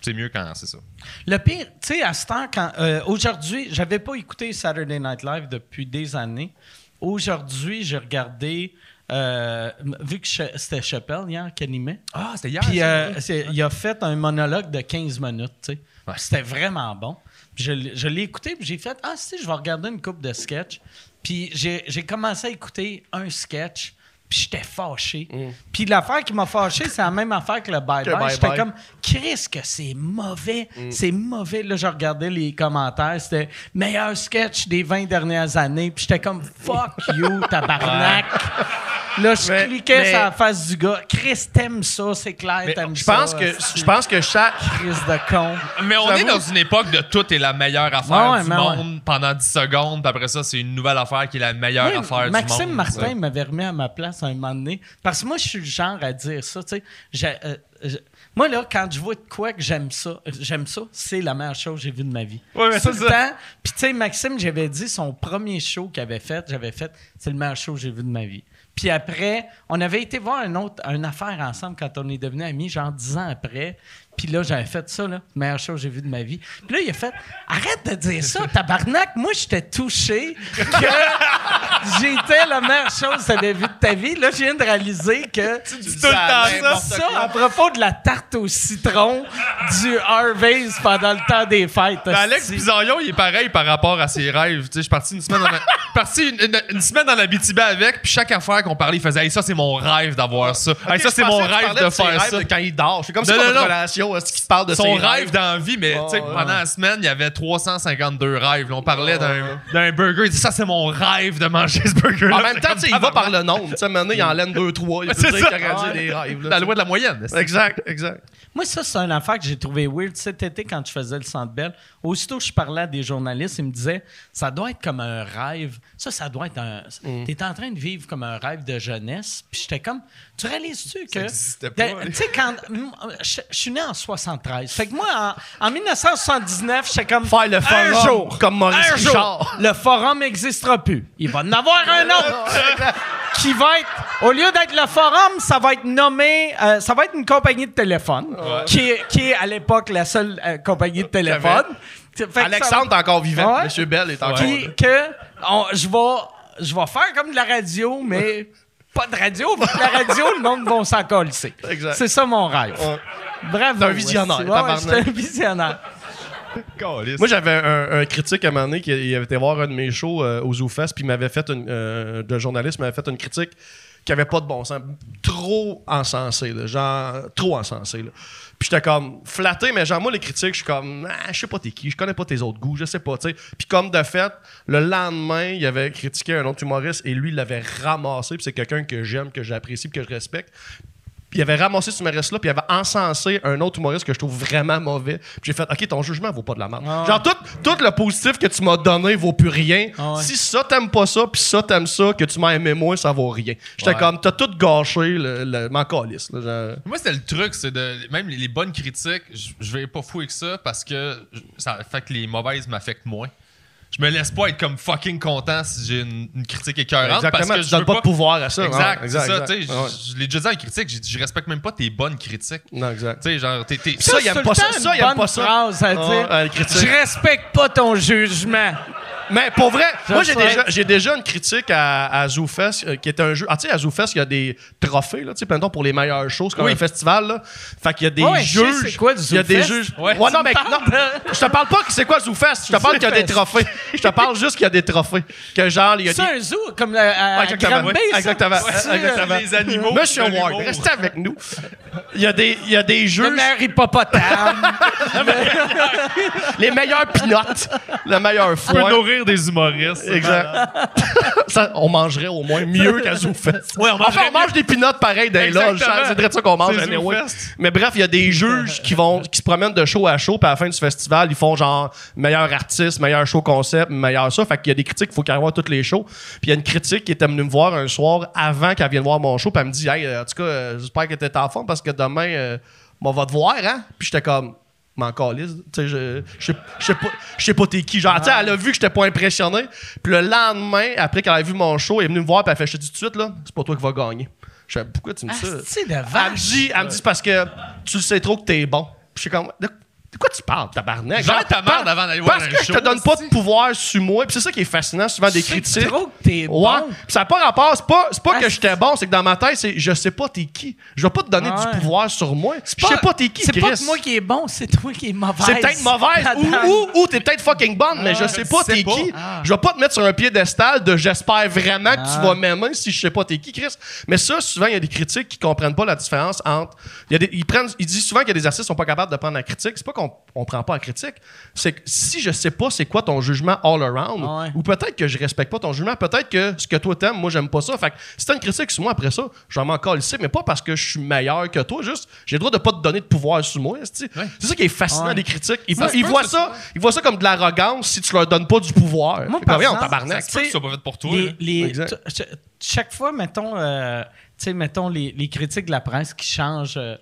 C'est mieux quand c'est ça. Le pire, tu sais, à ce temps, quand. euh, aujourd'hui, j'avais pas écouté Saturday Night Live depuis des années. Aujourd'hui, j'ai regardé. euh, vu que c'était Chappelle hier qui animait. Ah, c'était hier. Puis euh, il a fait un monologue de 15 minutes, tu sais. Ouais. C'était vraiment bon. Puis je, l'ai- je l'ai écouté, puis j'ai fait Ah, si, je vais regarder une coupe de sketch. Puis j'ai j'ai commencé à écouter un sketch, puis j'étais fâché. Puis l'affaire qui m'a fâché, c'est la même affaire que le bye-bye. Bye J'étais comme Chris, que c'est mauvais. C'est mauvais. Là, je regardais les commentaires. C'était meilleur sketch des 20 dernières années. Puis j'étais comme Fuck you, tabarnak. Là, je Mais- cliquais mais- sur la face du gars. Chris, t'aimes ça, c'est clair, t'aimes Je ça. pense que c'est- je pense que chaque Chris de con. Mais on est dans une époque de tout est la meilleure affaire Ouais, du monde pendant 10 secondes, puis après ça, c'est une nouvelle affaire qui est la meilleure affaire Maxime du monde. Martin il m'avait remis à ma place à un moment donné. Parce que moi, je suis le genre à dire ça. tu sais. Euh, moi, là, quand je vois de quoi que j'aime ça, j'aime ça, c'est la meilleure chose que j'ai vue de ma vie. Ouais, mais Tout c'est le ça. temps. Puis, tu sais, Maxime, j'avais dit son premier show qu'il avait fait, j'avais fait, c'est le meilleur show que j'ai vu de ma vie. Puis après, on avait été voir un autre, une affaire ensemble quand on est devenus amis, genre dix ans après. Puis là, j'avais fait ça, là, meilleure chose que j'ai vu de ma vie. Puis là, il a fait, arrête de dire ça, tabarnak. Moi, j'étais touché que j'étais la meilleure chose que t'avais vue de ta vie. Là, je viens de réaliser que tout le temps ça. ça, à propos de la tarte au citron du Harvey's pendant le temps des fêtes. Mais Alex hostie. Pizarion, il est pareil par rapport à ses rêves. Tu sais, je suis parti une semaine dans la, parti une, une- une semaine dans la BTB avec, puis chaque affaire qu'on parlait, il faisait hey, ça c'est mon rêve d'avoir ça. Hey, ça Ok, c'est je mon tu rêve de faire rêves ça. Quand il dort, c'est comme ça Non, est-ce qu'il te parle de Son ses rêve dans la vie, mais Oh, tu sais, ouais. pendant la semaine, il y avait 352 rêves. Là, on parlait d'un- d'un burger. Il dit ça c'est mon rêve de manger ce burger. En même temps, tu sais, il va par le nombre. Tu sais, maintenant, il en laine 2-3. Il peut dire qu'il dit des rêves. là, La loi de la moyenne. Exact, exact. Moi, ça, c'est une affaire que j'ai trouvé weird cet été quand je faisais le Centre Bell. Aussitôt que je parlais à des journalistes, ils me disaient ça doit être comme un rêve. Ça, ça doit être un. Mm. T'es en train de vivre comme un rêve de jeunesse. Puis j'étais comme. Tu réalises-tu que. Tu sais, quand. Je suis né en 73. Fait que moi, en, en 1979, j'étais comme. Faire le un forum jour. comme Maurice un Richard. jour, le forum n'existera plus. Il va en avoir un autre qui va être, au lieu d'être le forum, ça va être nommé, euh, ça va être une compagnie de téléphone, qui, est, qui est à l'époque la seule euh, compagnie de téléphone. Alexandre est encore vivant. Ouais. Monsieur Bell est encore là. que on- je vais, je vais faire comme de la radio, mais pas de radio. que la radio, le monde va s'en coller. Exact. C'est ça mon rêve. Ouais. Bravo. T'es un visionnaire, ouais, ouais, tabarnak. j'étais un visionnaire. Moi, j'avais un, un critique à un moment donné qui il avait été voir un de mes shows euh, au ZooFest, puis il m'avait fait une. Euh, de journaliste m'avait fait une critique qui avait pas de bon sens. Trop encensé, là, genre, trop encensé. Là. J'étais comme flatté, mais genre, moi, les critiques, je suis comme, ah, je sais pas t'es qui, je connais pas tes autres goûts, je sais pas, tu sais. Puis comme de fait, le lendemain, il avait critiqué un autre humoriste et lui, il l'avait ramassé, puis c'est quelqu'un que j'aime, que j'apprécie, que je respecte. Puis il avait ramassé ce humoriste-là, puis il avait encensé un autre humoriste que je trouve vraiment mauvais. Puis j'ai fait, OK, ton jugement vaut pas de la merde. Ah ouais. Genre, tout, tout le positif que tu m'as donné vaut plus rien. Ah ouais. Si ça, t'aimes pas ça, puis ça, t'aimes ça, que tu m'as aimé moins, ça vaut rien. J'étais Ouais. comme, t'as tout gâché, le, le, m'en calisse, là, genre. Moi, c'était le truc, c'est de. Même les, les bonnes critiques, je, vais pas fouiller avec ça parce que ça fait que les mauvaises m'affectent moins. Je me laisse pas être comme fucking content si j'ai une, une critique écœurante. Exactement, parce que tu je donnes pas de pouvoir à ça. Exact, c'est ça. exact, tu sais, exact. Ouais. Je je l'ai déjà dit en critique, j'ai dit, je respecte même pas tes bonnes critiques. Non, exact. Tu sais, genre, t'es. Ça, il aime pas ça. Ça, il aime pas ça. phrase à Ouais, dire. Je respecte pas ton jugement. Mais pour vrai, moi j'ai déjà, j'ai déjà une critique à, à ZooFest euh, qui est un jeu. Ah, tu sais, à ZooFest, il y a des trophées, là, tu sais, mettons, pour les meilleures choses, comme Oui. un festival, là. Fait qu'il y a des Ouais, je sais juges. c'est quoi du Il y a des ZooFest. juges. Ouais. Ouais, non, mais me parles non, de- je te parle pas que c'est quoi ZooFest. Je te parle qu'il y a des trophées. Je te parle juste qu'il y a des trophées. Que genre, il y a C'est des. un zoo, comme le, à, Ouais, exactement. Granby, ça? Exactement. C'est, euh, Exactement. les animaux. Monsieur de Ward, restez avec nous. Il y a des, il y a des Le meilleur hippopotame. Les meilleurs pinottes. Le meilleur peux des humoristes. Exact. Ça, on mangerait au moins mieux qu'à ZooFest. Ouais, on Enfin, on mange des pinottes pareilles dans les loges. C'est de ça qu'on mange. Anyway. Mais bref, il y a des juges qui vont qui se promènent de show à show, puis à la fin du festival, ils font genre meilleur artiste, meilleur show concept, meilleur ça. Fait qu'il y a des critiques, il faut qu'elle voit tous les shows. Puis il y a une critique qui était venue me voir un soir avant qu'elle vienne voir mon show, puis elle me dit Hey, euh, en tout cas, euh, j'espère que t'es en forme parce que demain, euh, on va te voir, hein? Puis j'étais comme m'en calisse. Tu sais, je je sais- je sais pas, je sais pas t'es qui. Genre, tu sais, elle a vu que j'étais pas impressionné. Puis le lendemain, après qu'elle a vu mon show, elle est venue me voir, puis elle fait, je te dis tout de suite, là, c'est pas toi qui vas gagner. Je fais, pourquoi tu me dis ça? C'est de Elle me vache. dit, elle me dit, c'est parce que tu le sais trop que t'es bon. Puis je suis comme, de, de quoi tu parles, tabarnak? Genre ta merde avant d'aller voir Parce que je te donne pas de pouvoir sur moi. Puis c'est ça qui est fascinant, souvent des C'est critiques. trop que t'es Ouais. bon. Puis ça n'a pas rapport. C'est pas, c'est pas Ah, que j'étais bon, c'est que dans ma tête, c'est je sais pas t'es qui. Je vais pas te donner Ouais. du pouvoir sur moi. Je sais pas t'es qui, C'est pas que moi qui est bon, c'est toi qui est mauvaise. C'est peut-être mauvaise ou, ou, ou t'es peut-être fucking bonne, mais je sais pas t'es qui. Ah. Je vais pas te mettre sur un piédestal de j'espère vraiment que Ah. tu vas m'aimer si je sais pas t'es qui, Chris. Mais ça, souvent, il y a des critiques qui comprennent pas la différence entre. il Y a des, ils, prennent, ils disent souvent que des artistes sont pas capables de prendre la critique. C'est pas qu'on on, on prend pas la critique, c'est que si je sais pas c'est quoi ton jugement all around, Ah ouais. ou peut-être que je respecte pas ton jugement, peut-être que ce que toi t'aimes, moi j'aime pas ça. Fait que si t'as une critique sur moi après ça, je vais m'en ici, mais pas parce que je suis meilleur que toi, juste j'ai le droit de pas te donner de pouvoir sur moi. C'est ça qui est fascinant Ouais. des critiques. Ils, Ça voient ça, ils voient ça comme de l'arrogance si tu leur donnes pas du pouvoir. Moi, que, par exemple, tabarnak. Ça se peut que ce soit pas fait pour toi. les, là. les- Exact. t- ch- chaque fois, mettons, euh, mettons les, les critiques de la presse qui changent, euh,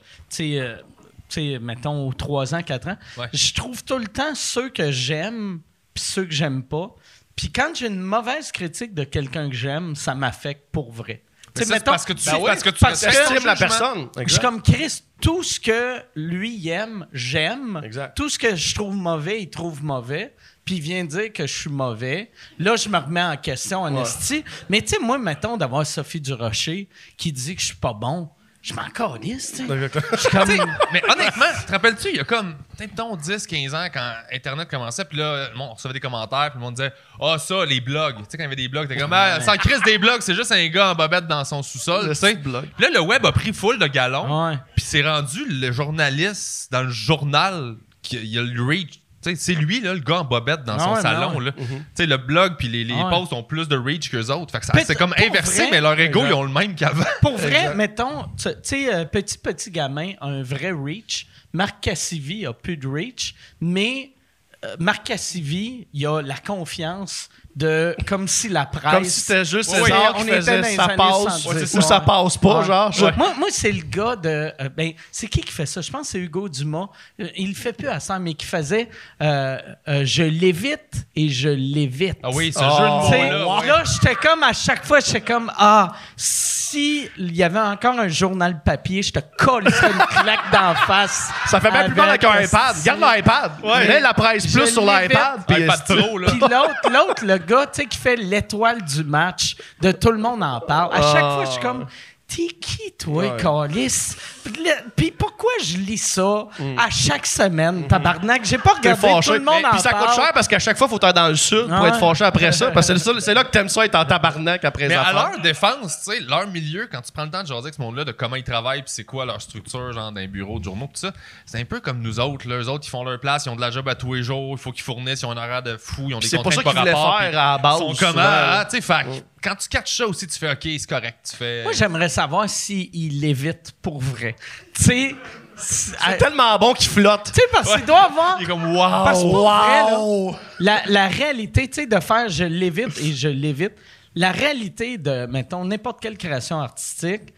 mettons, aux 3 ans, 4 ans, Ouais. je trouve tout le temps ceux que j'aime puis ceux que j'aime pas. Puis quand j'ai une mauvaise critique de quelqu'un que j'aime, ça m'affecte pour vrai. Ça, c'est mettons- parce que tu, Ben oui, parce que tu parce que- la personne. Je suis comme Chris, tout ce que lui aime, j'aime. Tout ce que je trouve mauvais, il trouve mauvais. Puis il vient dire que je suis mauvais. Là, je me remets en question, en esti. Mais tu sais, moi, mettons d'avoir Sophie Durocher qui dit que je suis pas bon. Je m'en calisse, tu sais. Je suis comme. Mais honnêtement, te rappelles-tu, il y a comme, peut-être, mettons, 10, 15 ans, quand Internet commençait, puis là, le monde- on recevait des commentaires, puis le monde disait Ah, ça, les blogs. Tu sais, quand il y avait des blogs, t'es comme, ah, sans crise des blogs, c'est juste un gars en bobette dans son sous-sol. Tu sais. Puis là, le web a pris full de galons, puis c'est rendu le journaliste dans le journal qui il y a le reach. C'est lui, là, le gars en bobette dans Ah son ouais, salon. ouais. là. Tu sais, le blog puis les, les Ah ouais. posts ont plus de reach qu'eux autres. C'est comme inversé, vrai, mais leur ego, ils ont le même qu'avant. Pour vrai, mettons, tu tu sais, euh, petit, petit gamin a un vrai reach. Marc Cassivi a plus de reach, mais euh, Marc Cassivi, il a la confiance de. Comme si la presse. Comme si c'était juste Oui, César on qui faisait ça passe 70. ou ça passe pas, Ouais. genre. Moi, moi c'est le gars de. euh, ben, c'est qui qui fait ça? Je pense que c'est Hugo Dumas. Euh, Il le fait plus à ça, mais qui faisait euh, euh, Je l'évite et je l'évite. Ah oui, ce Oh, jeu de sais, mots-là. là, j'étais comme à chaque fois, j'étais comme ah, si il y avait encore un journal papier, je te colle une claque d'en face. Ça fait bien plus mal avec un iPad. Garde l'iPad. Mets la presse plus sur l'iPad. puis là. L'autre, l'autre, le gars, tu sais, qui fait l'étoile du match, de tout le monde en parle. À chaque fois, je suis comme, t'es qui, toi, Ouais. Calis? Puis pourquoi je lis ça à chaque semaine, tabarnak? J'ai pas Mm. Regardé, tout le monde en Puis ça parle. coûte cher parce qu'à chaque fois, il faut être dans le sud pour être fâché après ça. Parce que c'est c'est là que t'aimes ça être en tabarnak après Mais les à leur défense, tu sais, leur milieu, quand tu prends le temps de jaser avec ce monde-là, de comment ils travaillent, puis c'est quoi leur structure, genre d'un bureau de journaux, tout ça, c'est un peu comme nous autres. Là. Eux autres, ils font leur place, ils ont de la job à tous les jours, il faut qu'ils fournissent, ils ont un horaire de fou, ils ont des C'est pas contraintes ça par qu'ils voulaient rapport. faire à la base, Ils sont comment, ah, tu sais, que quand tu catches ça aussi, tu fais OK, c'est correct. Tu fais. Moi, j'aimerais savoir s'il l'évite pour vrai. Tu sais, c'est- tellement bon qu'il flotte. Tu sais, parce qu'il doit avoir. Il est comme wow. Parce que pour vrai, là, Wow! la, la réalité, tu sais, de faire je l'évite et je l'évite, la réalité de, mettons, n'importe quelle création artistique,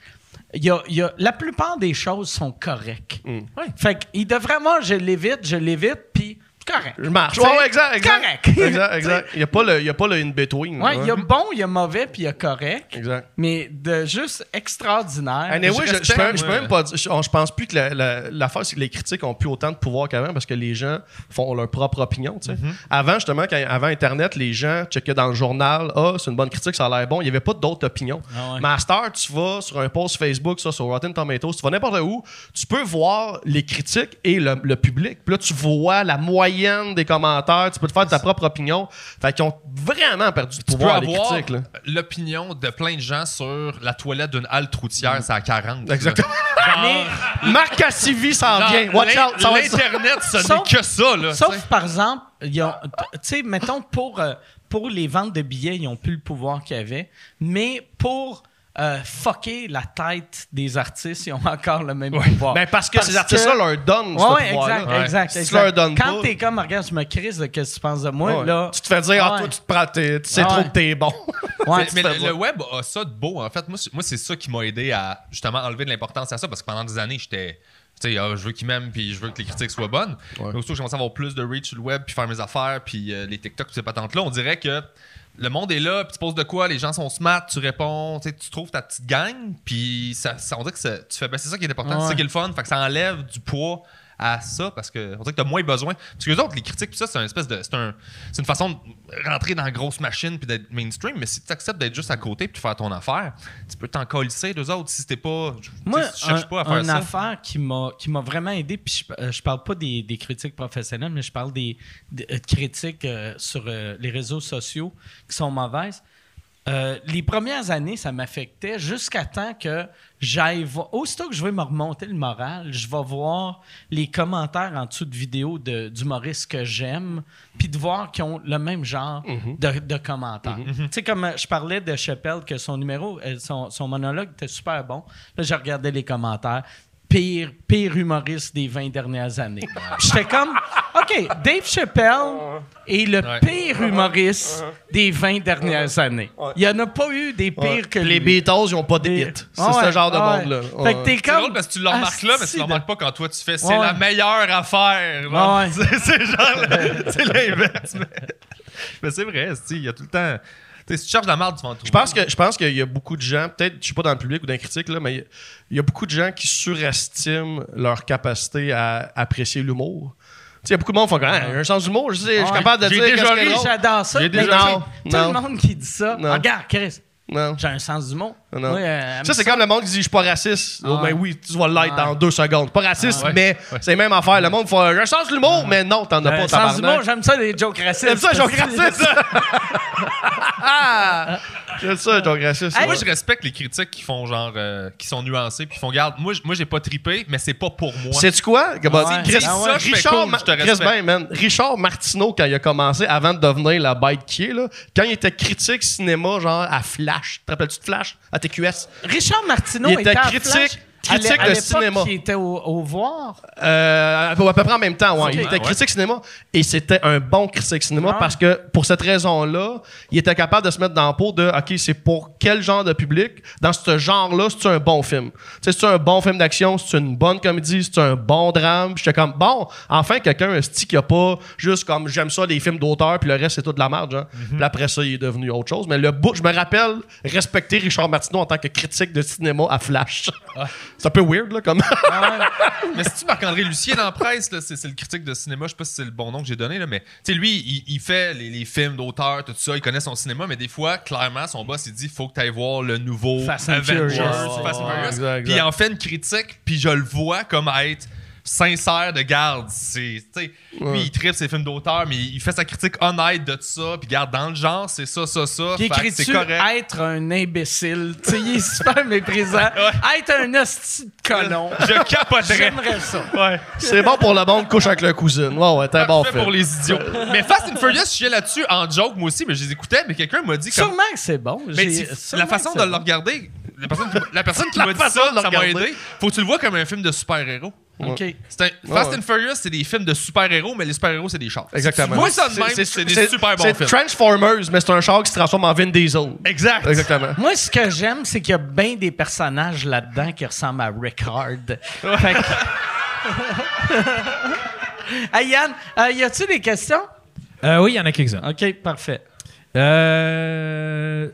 il y a, il y a- la plupart des choses sont correctes. Mm. Ouais. Fait qu'il devrait avoir je l'évite, je l'évite, puis correct. Je marche. Ouais, ouais, exact, exact. Correct. Exact, exact. Il n'y a pas le, il y a pas le in-between. Ouais, il y a bon, il y a mauvais, puis il y a correct. Exact. Mais de juste extraordinaire. Anyway, Je je, je, peux, je peux même pas dire- je, pense plus que la- la- l'affaire, c'est que les critiques ont plus autant de pouvoir qu'avant parce que les gens font leur propre opinion. tu sais. Mm-hmm. Avant, justement, quand, avant Internet, les gens checkaient dans le journal Ah, c'est une bonne critique, ça a l'air bon. Il n'y avait pas d'autres opinions. Ah ouais. Master, tu vas sur un post Facebook, ça, sur Rotten Tomatoes, tu vas n'importe où, tu peux voir les critiques et le, le public. Puis là, tu vois la moyenne des commentaires, tu peux te faire ta propre opinion. Fait qu'ils ont vraiment perdu Tu peux pouvoir, les avoir critiques. l'opinion de plein de gens sur la toilette d'une halte routière, c'est à 40. Exactement. Mais- Marc Cassivi s'en Genre, vient. Watch out. L'Internet, ça Sauf- n'est que ça, là. Sauf, tu par exemple, ils ont- tu sais, mettons, pour, euh, pour les ventes de billets, ils n'ont plus le pouvoir qu'ils avaient. Mais pour euh, fucker la tête des artistes, ils ont encore le même pouvoir. Ben parce que Parce ces artistes-là que- leur donnent Ouais, ce ouais, pouvoir-là. exact, Ouais. exact, Si tu leur donnes Quand t'es comme, regarde, je me crise de qu'est-ce que tu penses de moi, Ouais. là. Tu te fais dire, ah, toi, tu te prends, tes- tu sais Ouais. trop que t'es bon. Ouais, mais le, web a ça de beau, en fait. Moi, c'est- moi c'est ça qui m'a aidé à justement enlever de l'importance à ça parce que pendant des années, j'étais. Tu sais, ah, je veux qu'ils m'aiment puis je veux que les critiques soient bonnes. Ouais. Mais que j'ai commencé à avoir plus de reach sur le web puis faire mes affaires puis euh, les TikTok puis ces patentes-là, on dirait que le monde est là puis tu poses de quoi, les gens sont smart, tu réponds, tu trouves ta petite gang puis ça, ça- on dirait que ça- tu fais, ben, c'est ça qui est important, c'est ça qui est le fun. Fait que ça enlève du poids à ça parce que on dirait que t'as moins besoin parce que les autres les critiques puis ça c'est une espèce de c'est un une façon de rentrer dans la grosse machine puis d'être mainstream mais si tu acceptes d'être juste à côté puis de faire ton affaire tu peux t'en colisser d'eux autres si t'es pas tu Moi, tu cherches un- pas à faire une ça affaire qui m'a qui m'a vraiment aidé, puis je, euh, je parle pas des, des critiques professionnelles, mais je parle des, des, euh, critiques euh, sur euh, les réseaux sociaux qui sont mauvaises. Euh, les premières années, ça m'affectait jusqu'à temps que j'aille voir. Aussitôt que je vais me remonter le moral, je vais voir les commentaires en dessous de vidéos de- d'humoristes que j'aime, puis de voir qu'ils ont le même genre de, de commentaires. Tu sais, comme euh, je parlais de Chappelle, que son numéro, euh, son, son monologue était super bon. Là, je regardais les commentaires. Pire, pire humoriste des 20 dernières années. J'étais comme, OK, Dave Chappelle est le Ouais. pire humoriste des 20 dernières années. Il n'y en a pas eu des pires Ouais. que Les lui. Beatles, ils ont pas de hits. C'est Ah ouais, ce genre de ah ouais. monde-là. Fait que Ouais. t'es C'est comme. drôle parce que tu le remarques là, mais tu le de- remarques pas quand toi tu fais. C'est Ouais. la meilleure affaire. genre. Ah ouais. C'est c'est genre, le- c'est l'inverse. Mais, mais c'est vrai, il y a tout le temps. Tu sais, si tu cherches de la merde, tu vas en trouver. Je pense que je pense qu'il y a beaucoup de gens, peut-être je suis pas dans le public ou dans les critiques là, mais il y a- il y, a beaucoup de gens qui surestiment leur capacité à apprécier l'humour. Il y a beaucoup de monde qui font Ah, un sens d'humour, je, sais, je suis Ouais. capable de J'ai dire déjà ri, drôle. J'adore ça. J'ai déjà- sais, Non, Tout non. le monde qui dit ça. Non. Regarde, Chris, Non. j'ai un sens du mot. Non. Euh, Ça, c'est comme le monde qui dit Je suis pas raciste. Oh, Ouais. ben oui, tu vas l'être Ouais. dans deux secondes. Pas raciste, Ouais. mais Ouais. c'est la même affaire. Le monde fait J'ai un sens de l'humour, mais non, t'en as un pas, sens du mot, j'aime ça, les jokes racistes. J'aime ça, parce joke que- ça. Hey, Moi, je respecte les critiques qui font genre. euh, qui sont nuancées, puis qui font garde. Moi, moi j'ai pas trippé, mais c'est pas pour moi. Sais-tu quoi? Ouais. Chris- Ah ouais, Richard, cool, je te Chris respecte. ben, man. Richard Martineau, quand il a commencé, avant de devenir la bête qui est, là, quand il était critique cinéma, genre à Flash, te rappelles-tu de Flash? À TQS? Richard Martineau Il était à critique- Flash. Critique à de cinéma. qui était au, au voir. Euh, à peu près en même temps, ouais. Il était Ah critique cinéma et c'était un bon critique cinéma Ah. parce que pour cette raison-là, il était capable de se mettre dans la peau de OK, c'est pour quel genre de public? Dans ce genre-là, c'est un bon film? C'est un bon film d'action, c'est une bonne comédie, c'est un bon drame? J'étais comme bon, enfin quelqu'un un style qui a pas juste comme j'aime ça des films d'auteur puis le reste c'est tout de la merde. Mhm. Puis après ça, il est devenu autre chose. Mais le bout, je me rappelle respecter Richard Martineau en tant que critique de cinéma à Flash. c'est un peu weird là comme. Mais si tu Marc-André Lucien dans la presse, là, c'est, c'est le critique de cinéma, je sais pas si c'est le bon nom que j'ai donné, là, mais tu sais, lui, il, il fait les, les films d'auteur, tout ça, il connaît son cinéma, mais des fois, clairement, son boss, il dit faut que tu ailles voir le nouveau Fast Avengers. Fast and Furious. exact, Puis il en fait une critique, puis je le vois comme être sincère de garde. C'est, tu sais, lui, il tripe ses films d'auteur, mais il fait sa critique honnête de tout ça, puis garde dans le genre, c'est ça, ça, ça. Qui fait que écrit-tu c'est correct. être un imbécile? Tu sais, il est super méprisant. Être un hostie de colon. Je capoterais. J'aimerais ça. Ouais. c'est bon pour le monde couche avec leur cousine. Ouais, ouais, t'es un bon film. pour les idiots. mais Fast and Furious, je suis là-dessus en joke, moi aussi, mais je les écoutais, mais quelqu'un m'a dit comme. Sûrement que c'est bon. Mais la façon que de le bon. regarder, la personne qui, la personne qui La m'a dit ça, le ça m'a aidé. Faut que tu le vois comme un film de super-héros. OK. C'est un- Fast ouais. and Furious, c'est des films de super-héros, mais les super-héros, c'est des chars. Exactement. Vois ça de même, c'est des super bons C'est films. Transformers, mais c'est un char qui se transforme en Vin Diesel. Exact. Exactement. Moi, ce que j'aime, c'est qu'il y a bien des personnages là-dedans qui ressemblent à Rickard. Fait que- hey Yann, euh, y a-tu des questions? Euh, oui, il y en a quelques-uns. OK, parfait. Euh,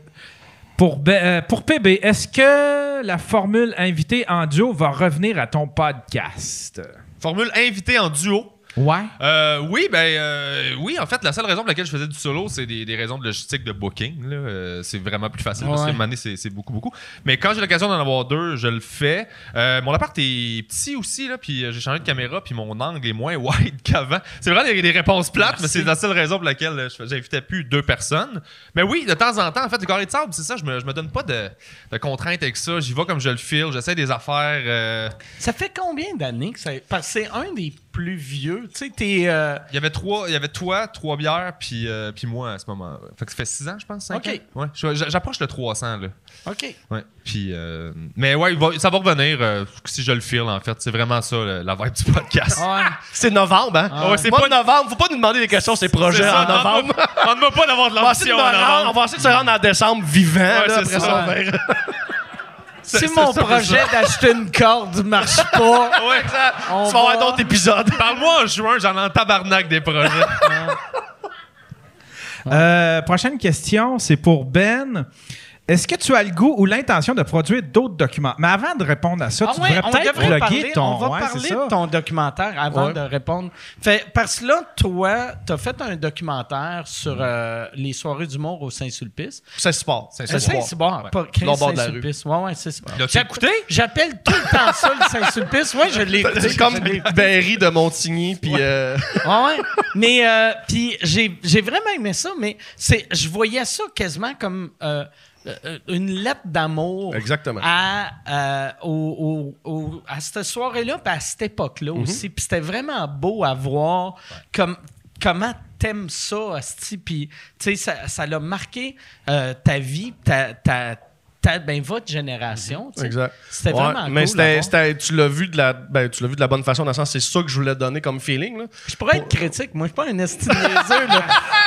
pour, B- euh, PB, est-ce que la formule invité en duo va revenir à ton podcast? Formule invité en duo? Ouais. Euh, oui, ben euh, oui, en fait, la seule raison pour laquelle je faisais du solo, c'est des, des raisons de logistique de booking. là. Euh, c'est vraiment plus facile parce Ouais. moment donné, c'est, c'est beaucoup, beaucoup. Mais quand j'ai l'occasion d'en avoir deux, je le fais. Euh, mon appart est petit aussi, là, puis euh, j'ai changé de caméra, puis mon angle est moins wide qu'avant. C'est vraiment des, des réponses plates, mais c'est la seule raison pour laquelle euh, je- j'invitais plus deux personnes. Mais oui, de temps en temps, en fait, le carré de sable, c'est ça, je me, je me donne pas de, de contraintes avec ça. J'y vais comme je le file, j'essaie des affaires. euh, Ça fait combien d'années que ça... Parce que c'est un des plus vieux. Tu sais, t'es... euh, Il y avait trois, il y avait toi, trois bières, puis, euh, puis moi à ce moment. Fait que ça fait six ans, je pense, cinq Ok. ans. Ouais, j'approche le 300, là. OK. Ouais. Puis, euh, mais ouais, ça va revenir si je le file, en fait. C'est vraiment ça, la vibe du podcast. Ouais. C'est novembre, hein? Ah ouais. c'est pas novembre. Faut pas nous demander des questions, ces projets ça, en novembre. On ne va pas d'avoir de l'ambition en rendre- on novembre. va essayer de se rendre en décembre vivant. Ouais, là, après ça. Si mon projet d'acheter une corde marche pas, Ouais, ça- on Tu vas avoir d'autres épisodes. Parle-moi en juin, j'en ai en tabarnak des projets. Euh, prochaine question, c'est pour Ben. Est-ce que tu as le goût ou l'intention de produire d'autres documents? Mais avant de répondre à ça, Ah tu ouais, devrais peut-être devrait parler- ton. On va ouais, parler c'est ça. de ton documentaire avant Ouais. de répondre. Fait, parce que là, toi, t'as fait un documentaire sur euh, les soirées d'humour au Saint-Sulpice. C'est sport. C'est Euh, sport. Saint-Cyboire, pas Saint-Sulpice. Ouais, ouais, c'est ça. L'as-tu J'app- écouté? J'appelle tout le temps ça le Saint-Sulpice. Ouais, je l'ai écouté. C'est comme. Berry de Montigny, puis euh, ouais. Mais euh, puis j'ai j'ai vraiment aimé ça, mais c'est je voyais ça quasiment comme euh, une lettre d'amour. Exactement. À, euh, au- au- au- à cette soirée-là, puis à cette époque-là Mhm. aussi. Puis c'était vraiment beau à voir comme, comment t'aimes ça, asti. Puis, tu sais, ça ça l'a marqué euh, ta vie, ta, ta, ta- ben, votre génération. Exact. C'était Ouais, vraiment mais cool. voir. c'était- tu l'as vu de la, ben, tu l'as vu de la bonne façon dans le sens, c'est ça que je voulais donner comme feeling. Là. Je pourrais être critique. Moi, je suis pas un esti niaiseux.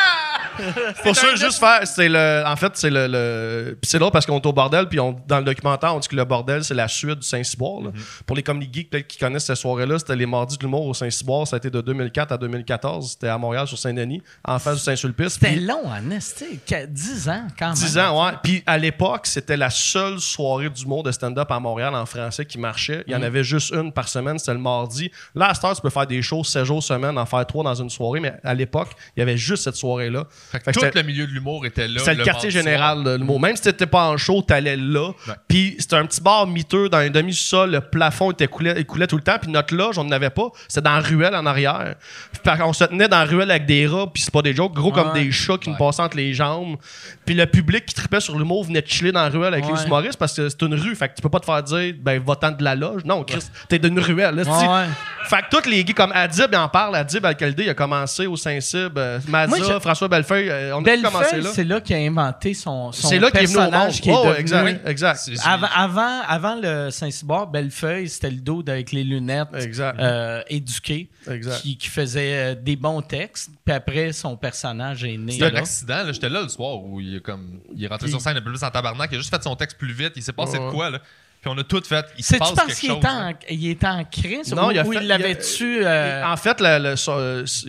Pour ça, juste faire, c'est le, en fait, c'est le, c'est drôle parce qu'on est au bordel, puis on, dans le documentaire, on dit que le bordel, c'est la suite du Saint-Cyboire. là. Pour les comedy geeks peut-être qui connaissent cette soirée-là, c'était les mardis de l'humour au Saint-Cyboire. Ça a été de 2004 à 2014. C'était à Montréal, sur Saint-Denis, en face du Saint-Sulpice. C'était long, en esti. Qu- 10 ans, quand même. 10 ans, ouais. Puis à l'époque, c'était la seule soirée d'humour de stand-up à Montréal en français qui marchait. Il y en avait juste une par semaine, c'était le mardi. Là, à cette heure, tu peux faire des shows 7 jours semaine, en faire 3 dans une soirée, mais à l'époque, il y avait juste cette soirée-là. Fait que Fait que tout le milieu de l'humour était là. c'était le, quartier général soir. de l'humour. Même si t'étais pas en show, t'allais là. Puis c'était un petit bar miteux dans un demi-sol. Le plafond était coulé, il coulait tout le temps. Puis notre loge, on n'en avait pas. C'était dans la ruelle en arrière. Puis on se tenait dans la ruelle avec des rats. Puis c'est pas des jokes, gros comme des chats qui nous passaient entre les jambes. Puis le public qui tripait sur l'humour venait de chiller dans la ruelle avec Ouais. les humoristes parce que c'est une rue. Fait que tu peux pas te faire dire, ben, va-t'en de la loge. Non, Chris, t'es d'une ruelle. là, Ouais, tu- ouais. Fait que tous les gars, comme Adib, il en parle. Adib Alcaldé, il a commencé au Saint-Cyb. euh, Mazza, François Bellefeuille, euh, on a tous commencé Bellefeuille, là. c'est là qu'il a inventé son, son C'est là qu'il est venu au monde. personnage qui est Oh, devenu- exact, exact. Avant, avant, avant le Saint-Cyboire, Bellefeuille, c'était le dos avec les lunettes Exact. euh, éduqué Exact. qui, qui faisait euh, des bons textes. Puis après, son personnage est né. C'était un accident, là. J'étais là le soir où il est comme. Il est rentré sur scène un peu plus en tabarnak. Il a juste fait son texte plus vite. Il s'est passé Ouais. de quoi, là. Puis on a tout fait. Il se C'est-tu passe parce quelque qu'il chose. était, hein. en, il était en crise Non, ou, il a fait- il il a- l'avait-tu... euh, En fait, le, euh, c'est-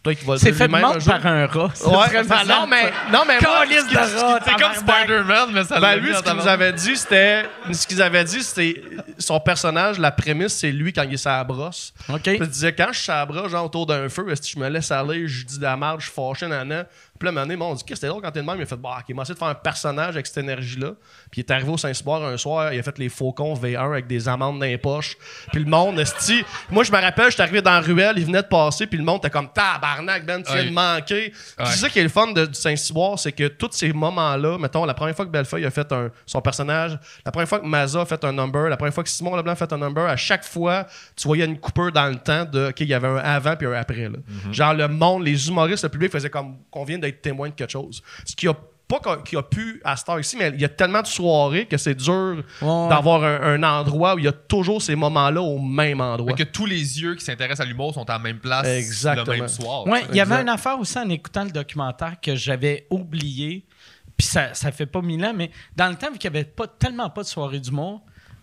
peut-être qu'il va le c'est dire fait lui-même jour. par un rat. C'est Ouais, très malade, non, mais, ça. non, mais moi, Calice ce qui- de ce qui- rat, C'est comme tabarnak. Spider-Man, mais ça Ben, l'a lui, mis ce qu'il nous tabarnak. avait dit, c'était. Ce qu'ils avaient dit, c'était. Son personnage, la prémisse, c'est lui quand il est à la brosse. OK. Puis il disait, quand je suis à la brosse, genre autour d'un feu, est-ce que je me laisse aller, je dis de la merde, je suis fâché. Puis là, un moment donné, bon, on dit, qu'est-ce que c'était drôle quand t'es de même? Il a fait, bah, ok, il m'a essayé de faire un personnage avec cette énergie-là. Puis il est arrivé au Saint-Cyboire un soir, il a fait les faucons V1 avec des amandes dans les poches. Puis le monde, esti. Moi, je me rappelle, j'étais arrivé dans la ruelle, il venait de passer, puis le monde était comme, tabarnak, Ben, tu viens de manquer. C'est ça qui est le fun de- du Saint-Cyboire, c'est que tous ces moments-là, mettons, la première fois que Bellefeuille a fait un, son personnage, la première fois que Maza a fait un number, la première fois que Simon Leblanc a fait un number, à chaque fois, tu voyais une coupure dans le temps de, OK, il y avait un avant puis un après. là. Genre, le monde, les humoristes, le public faisait comme qu'on vient d'être témoin de quelque chose. Ce qui a pas a pu à Star ici, mais il y a tellement de soirées que c'est dur Ouais. d'avoir un, un endroit où il y a toujours ces moments-là au même endroit. Fait que tous les yeux qui s'intéressent à l'humour sont à la même place Exactement. le même soir. Ouais, il y avait une affaire aussi en écoutant le documentaire que j'avais oublié. Puis ça, ça fait pas mille ans, mais dans le temps, vu qu'il n'y avait pas, tellement pas de soirée d'humour,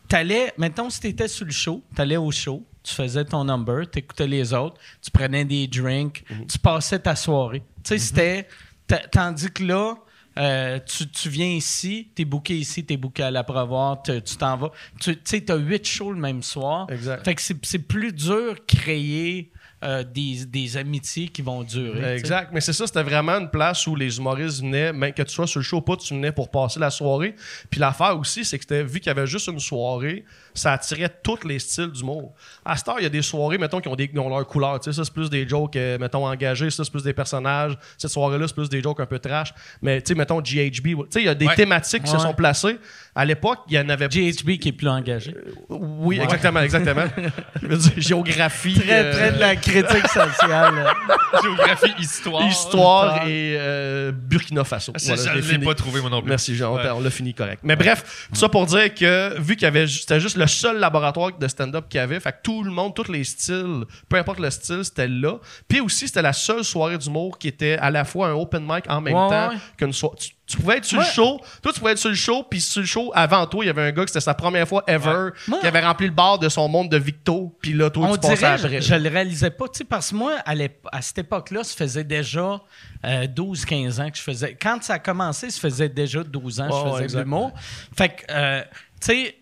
t'allais, mettons, si t'étais sur le show, t'allais au show, tu faisais ton number, t'écoutais les autres, tu prenais des drinks, tu passais ta soirée. Tu sais, c'était. ta- Tandis que là, euh, tu, tu viens ici, t'es booké ici, t'es booké à l'abreuvoir, te- tu t'en vas. Tu tu sais, t'as huit shows le même soir. Exact. Fait que c'est c'est plus dur créer euh, des, des amitiés qui vont durer. Exact. Mais c'est ça, c'était vraiment une place où les humoristes venaient, même que tu sois sur le show ou pas, tu venais pour passer la soirée. Puis l'affaire aussi, c'est que vu qu'il y avait juste une soirée, ça attirait tous les styles d'humour. À cette heure, il y a des soirées, mettons, qui ont, des, qui ont leur couleur. Tu sais, ça, c'est plus des jokes, euh, mettons, engagés. Ça, c'est plus des personnages. Cette soirée-là, c'est plus des jokes un peu trash. Mais, tu sais, mettons, GHB. Tu sais, il y a des Ouais. thématiques qui se sont placées. À l'époque, il y en avait GHB qui est plus engagé. Oui, exactement, exactement. Je veux dire, géographie. Très, euh, très de la critique sociale. Géographie, histoire. Histoire et euh, Burkina Faso. Ah, Voilà, je l'ai pas trouvé, non plus. Merci, Jean. on Ouais. On l'a fini correct. Mais bref, tout ça pour dire que vu qu'il y avait, c'était juste le seul laboratoire de stand-up qu'il y avait, fait que tout le monde, tous les styles, peu importe le style, c'était là. Puis aussi, c'était la seule soirée d'humour qui était à la fois un open mic en même Ouais, temps ouais. qu'une soirée. Tu, pouvais être sur le show. Toi, tu pouvais être sur le show, puis sur le show, avant toi, il y avait un gars que c'était sa première fois ever, Moi- qui avait rempli le bar de son monde de Victo, puis là, toi, On tu passais dirait, après. je, je le réalisais pas, tu sais, parce que moi, à, cette époque-là, ça faisait déjà 12-15 ans que je faisais. Quand ça a commencé, ça faisait déjà 12 ans que je faisais de l'humour. Fait que, euh, tu sais,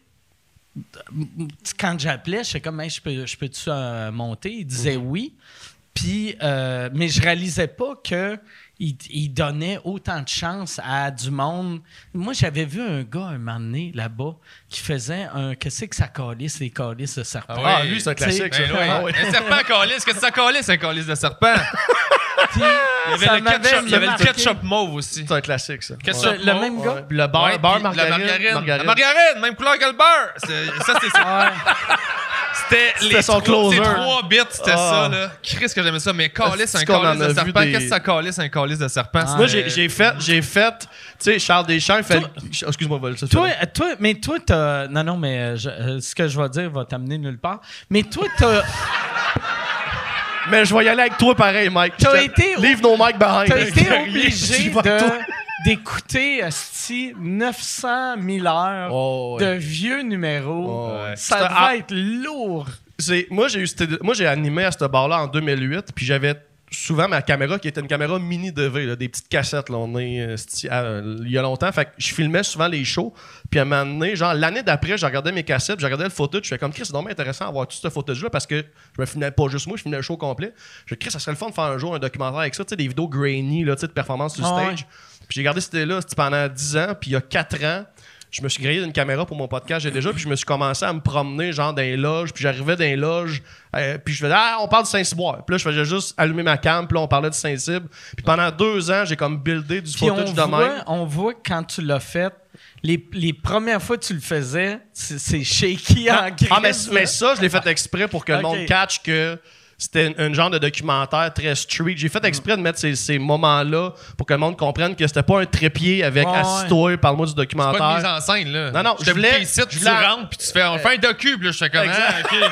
quand j'appelais, j'étais comme, Hey, je peux, je peux-tu euh, monter? Il disait Mhm. oui. Puis, euh, mais je réalisais pas que il, il donnait autant de chance à du monde. Moi, j'avais vu un gars un moment donné là-bas qui faisait un. Qu'est-ce que ça calisse, les calices de serpent? Ah Ah, ouais. lui, c'est un classique, ça. Ben ouais. Ah ouais. Un serpent calice. Qu'est-ce que ça calisse, un calice de serpent? Puis, Il y avait le ketchup, il y avait le marqué. ketchup mauve aussi. C'est un classique, ça. Ketchup C'est le même gars? Ouais. Puis le beurre, Ouais, beurre, margarine. La margarine. margarine. La margarine, même couleur que le beurre. C'est- Ça, c'est ça. C'était les son trois, closer. trois bits, c'était Ah. ça, là. Chris que j'aimais ça, mais calice, un calice de serpent. des- Qu'est-ce que ça calice, un calice de serpent? Ah. Moi, j'ai j'ai fait, j'ai fait, tu sais, Charles Deschamps, il fait. Toi- Excuse-moi, Vol, ça Toi, toi, mais toi, t'as. Non, non, mais euh, je- euh, ce que je vais dire va t'amener nulle part. Mais toi, t'as. Mais je vais y aller avec toi pareil, Mike. T'as été Leave no mic behind. T'as été obligé de, d'écouter asti, 900 000 heures Oh, ouais. de vieux numéros. Oh, ouais. Ça va ah. être lourd. Moi, j'ai moi, animé à ce bar-là en 2008, puis j'avais souvent ma caméra qui était une caméra mini DV, là, des petites cassettes. Là, on est euh, il y a longtemps. Fait que je filmais souvent les shows. Puis à un moment donné, genre l'année d'après, je regardais mes cassettes, je regardais le footage. Je fais comme Chris, c'est vraiment intéressant d'avoir tout ce footage-là parce que je me filmais pas juste moi, je filmais le show complet. Je fais Chris, ça serait le fun de faire un jour un documentaire avec ça, tu sais, des vidéos grainy, là, de performance sur Ah ouais. Puis j'ai gardé cette idée-là pendant 10 ans, puis il y a 4 ans. Je me suis grillé d'une caméra pour mon podcast, j'ai déjà, puis je me suis commencé à me promener, genre, dans les loges, puis j'arrivais dans les loges, euh, puis je faisais, ah, on parle de Saint-Cyboire. Puis là, je faisais juste allumer ma cam, puis là, on parlait de Saint-Cybe. Puis pendant deux ans, j'ai comme buildé du footage de même. on voit quand tu l'as fait, les, les premières fois que tu le faisais, c'est, shaky en Ah, mais, crise, mais ça, je l'ai fait exprès pour que le monde catch que c'était un, un genre de documentaire très street. J'ai fait exprès de mettre ces, ces moments-là pour que le monde comprenne que c'était pas un trépied avec Ouais, assis-toi, parle-moi du Pas de mise documentaire. en scène, là. Non, non, je voulais- ici, je tu voulais- rentres, puis tu fais, on fait un docu, puis là, je fais comme, Exact. ok.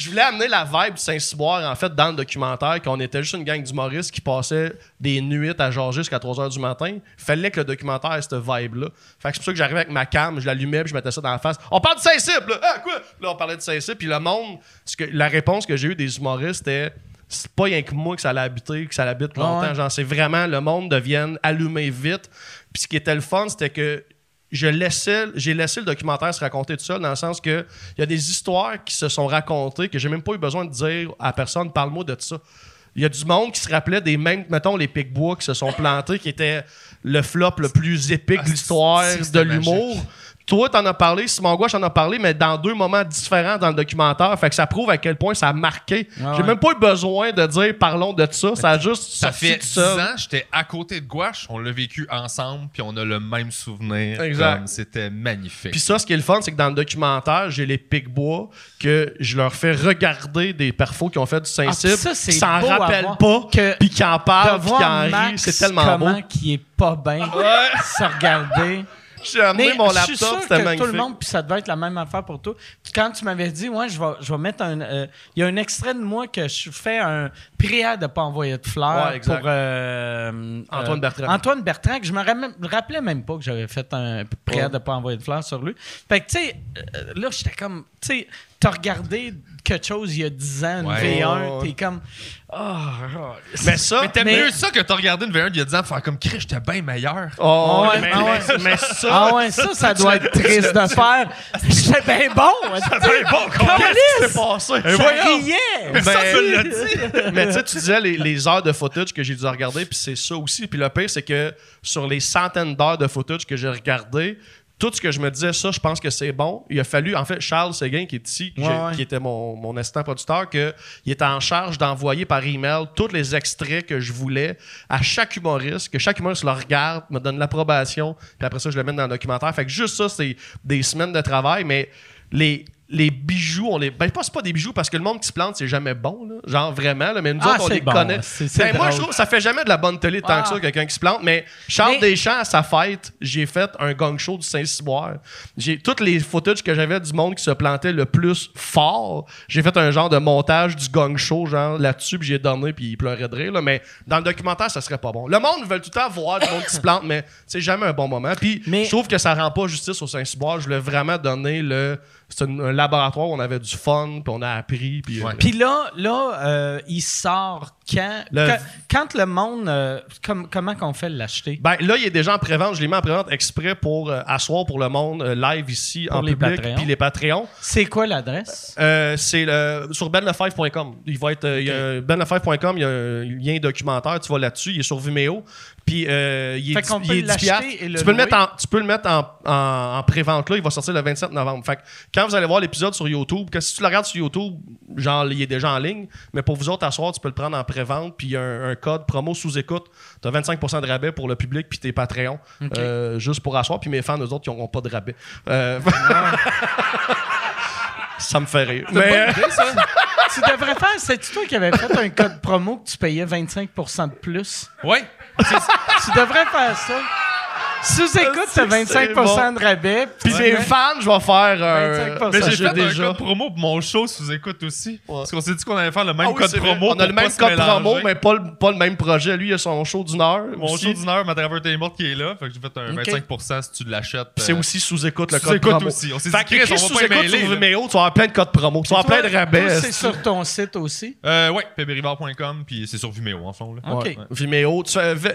Je voulais amener la vibe du Saint-Cyboire, en fait, dans le documentaire, qu'on était juste une gang d'humoristes qui passaient des nuits à Georges jusqu'à 3 h du matin. Fallait que le documentaire ait cette vibe-là. Fait que c'est pour ça que j'arrivais avec ma cam, je l'allumais, puis je mettais ça dans la face. On parle de Saint-Cybe, là! Ah, quoi? Là, on parlait de Saint-Cybe, puis le monde, ce que, la réponse que j'ai eue des humoristes était c'est pas rien que moi que ça l'a habité, que ça l'habite longtemps. ouais. Genre, c'est vraiment le monde devienne allumé vite. Puis ce qui était le fun, c'était que je laissais, j'ai laissé le documentaire se raconter tout seul, dans le sens que il y a des histoires qui se sont racontées que j'ai même pas eu besoin de dire à personne, parle-moi de ça. Il y a du monde qui se rappelait des mêmes, mettons, les Picbois qui se sont plantés, qui étaient le flop le plus épique Ah, de l'histoire de l'humour. Toi, t'en as parlé, Simon Gouache en a parlé, mais dans deux moments différents dans le documentaire. Fait que ça prouve à quel point ça a marqué. Ah J'ai ouais. même pas eu besoin de dire parlons de ça. Ça a juste Ça fait tout 10 seul. ans, j'étais à côté de Gouache, on l'a vécu ensemble, puis on a le même souvenir. Exact. C'était magnifique. Puis ça, ce qui est le fun, c'est que dans le documentaire, j'ai les Picbois que je leur fais regarder des perfos qui ont fait du Ah, Saint-Cybe, c'est qui s'en rappellent pas, Que- puis qui en parlent, puis qui en rient. C'est tellement beau. qui est pas bien se regarder. J'ai amené mon laptop, c'était magnifique. tout le monde, puis ça devait être la même affaire pour toi. Quand tu m'avais dit, ouais, je vais, je vais mettre un. euh, Il y a un extrait de moi que je fais un prière de pas envoyer de fleurs Ouais, pour euh, Antoine euh, Bertrand. Antoine Bertrand, que je me rappelais, me rappelais même pas que j'avais fait un prière Ouais. de pas envoyer de fleurs sur lui. Fait que, tu sais, euh, là, j'étais comme, tu sais, t'as regardé quelque chose il y a 10 ans, une Ouais. V1, Ouais, ouais. t'es comme, oh, Mais ça, Mais t'aimes Mais- mieux ça que t'as regardé une V1 il y a 10 ans, faire comme Chris, j'étais bien meilleur. Oh, Ouais, mais, ah ouais. mais- mais ça, Ah ouais, ça, ça doit être triste de faire. J'étais bien bon. bon, qu'est-ce qui s'est passé? Ça riait. Mais ça, tu l'as dit. mais tu sais, tu disais les, les heures de footage que j'ai dû regarder, puis c'est ça aussi. Puis le pire, c'est que sur les centaines d'heures de footage que j'ai regardé, tout ce que je me disais, ça, je pense que c'est bon. Il a fallu, en fait, Charles Séguin, qui est ici, Ouais, ouais. qui était mon, mon assistant producteur, que il était en charge d'envoyer par email tous les extraits que je voulais à chaque humoriste, que chaque humoriste le regarde, me donne l'approbation, puis après ça, je le mets dans le documentaire. Fait que juste ça, c'est des semaines de travail, mais les, les bijoux, on les. Ben, pas, c'est pas des bijoux parce que le monde qui se plante, c'est jamais bon, là. Genre vraiment, là. Mais nous Ah, autres, on les bon, connaît. c'est- c'est Ben, moi, je trouve que ça fait jamais de la bonne télé tant Ah. que ça, quelqu'un qui se plante. Mais Charles Mais- Deschamps, à sa fête, j'ai fait un gang show du Saint-Cyboire. J'ai toutes les footage que j'avais du monde qui se plantait le plus fort. J'ai fait un genre de montage du gang show, genre là-dessus, puis j'ai donné, puis il pleurait de rire, là. Mais dans le documentaire, ça serait pas bon. Le monde veut tout le temps voir du monde qui se plante, mais c'est jamais un bon moment. Puis Mais- je trouve que ça rend pas justice au Saint-Cyboire. Je voulais vraiment donner le. C'est un, laboratoire où on avait du fun, puis on a appris. Puis, euh, Puis là, là euh, il sort quand? Le- Quand, quand le monde. euh, comme- comment qu'on fait l'acheter? Ben, là, il est déjà en prévente. Je l'ai mis en prévente exprès pour euh, asseoir pour le monde euh, live ici Pour en les public. Puis les Patreons. C'est quoi l'adresse? Euh, c'est sur benlefebvre.com. Il va être euh, il y a un- benlefebvre.com, il y a un lien documentaire, tu vas là-dessus, il est sur Vimeo. Puis il Fait est, qu'on il peut est 10 l'acheter piastres. et le tu peux le mettre en tu peux le mettre en, en, en pré-vente là, il va sortir le 27 novembre. Fait que quand vous allez voir l'épisode sur YouTube, que si tu le regardes sur YouTube, genre il est déjà en ligne, mais pour vous autres à soir, tu peux le prendre en pré-vente puis il y a un, un code promo sous écoute, tu as 25 de rabais pour le public puis tes Patreons euh, juste pour asseoir puis mes fans eux autres ils n'auront pas de rabais. Euh, ça me fait rire. Mais euh, tu devrais faire. C'est toi qui avais fait un code promo que tu payais 25% de plus? Ouais. Tu devrais faire ça. Sous écoute, C'est t'as 25 c'est bon. de rabais. Puis mes fans, je vais faire un. 25%. Mais j'ai j'ai fait un code promo pour mon show sous écoute aussi. Parce qu'on s'est dit qu'on allait faire le même Ah oui, code c'est vrai. promo. On a le même code promo, mais pas le, pas le même projet. Lui, il a son show d'une heure. Mon aussi. show d'une heure, ma driver t'es morte qui est là. Fait que j'ai fait un Ok. 25% si tu l'achètes. C'est euh, aussi sous-écoute le sous code écoute promo. aussi. On s'est Fait dit, que sous-écoute mêler, sur. Vimeo, tu vas avoir plein de codes promo. Tu vas avoir plein de rabais. C'est sur ton site aussi? Euh, ouais, peberibar.com, puis c'est sur Vimeo en fond. Là. OK. Ouais. Vimeo,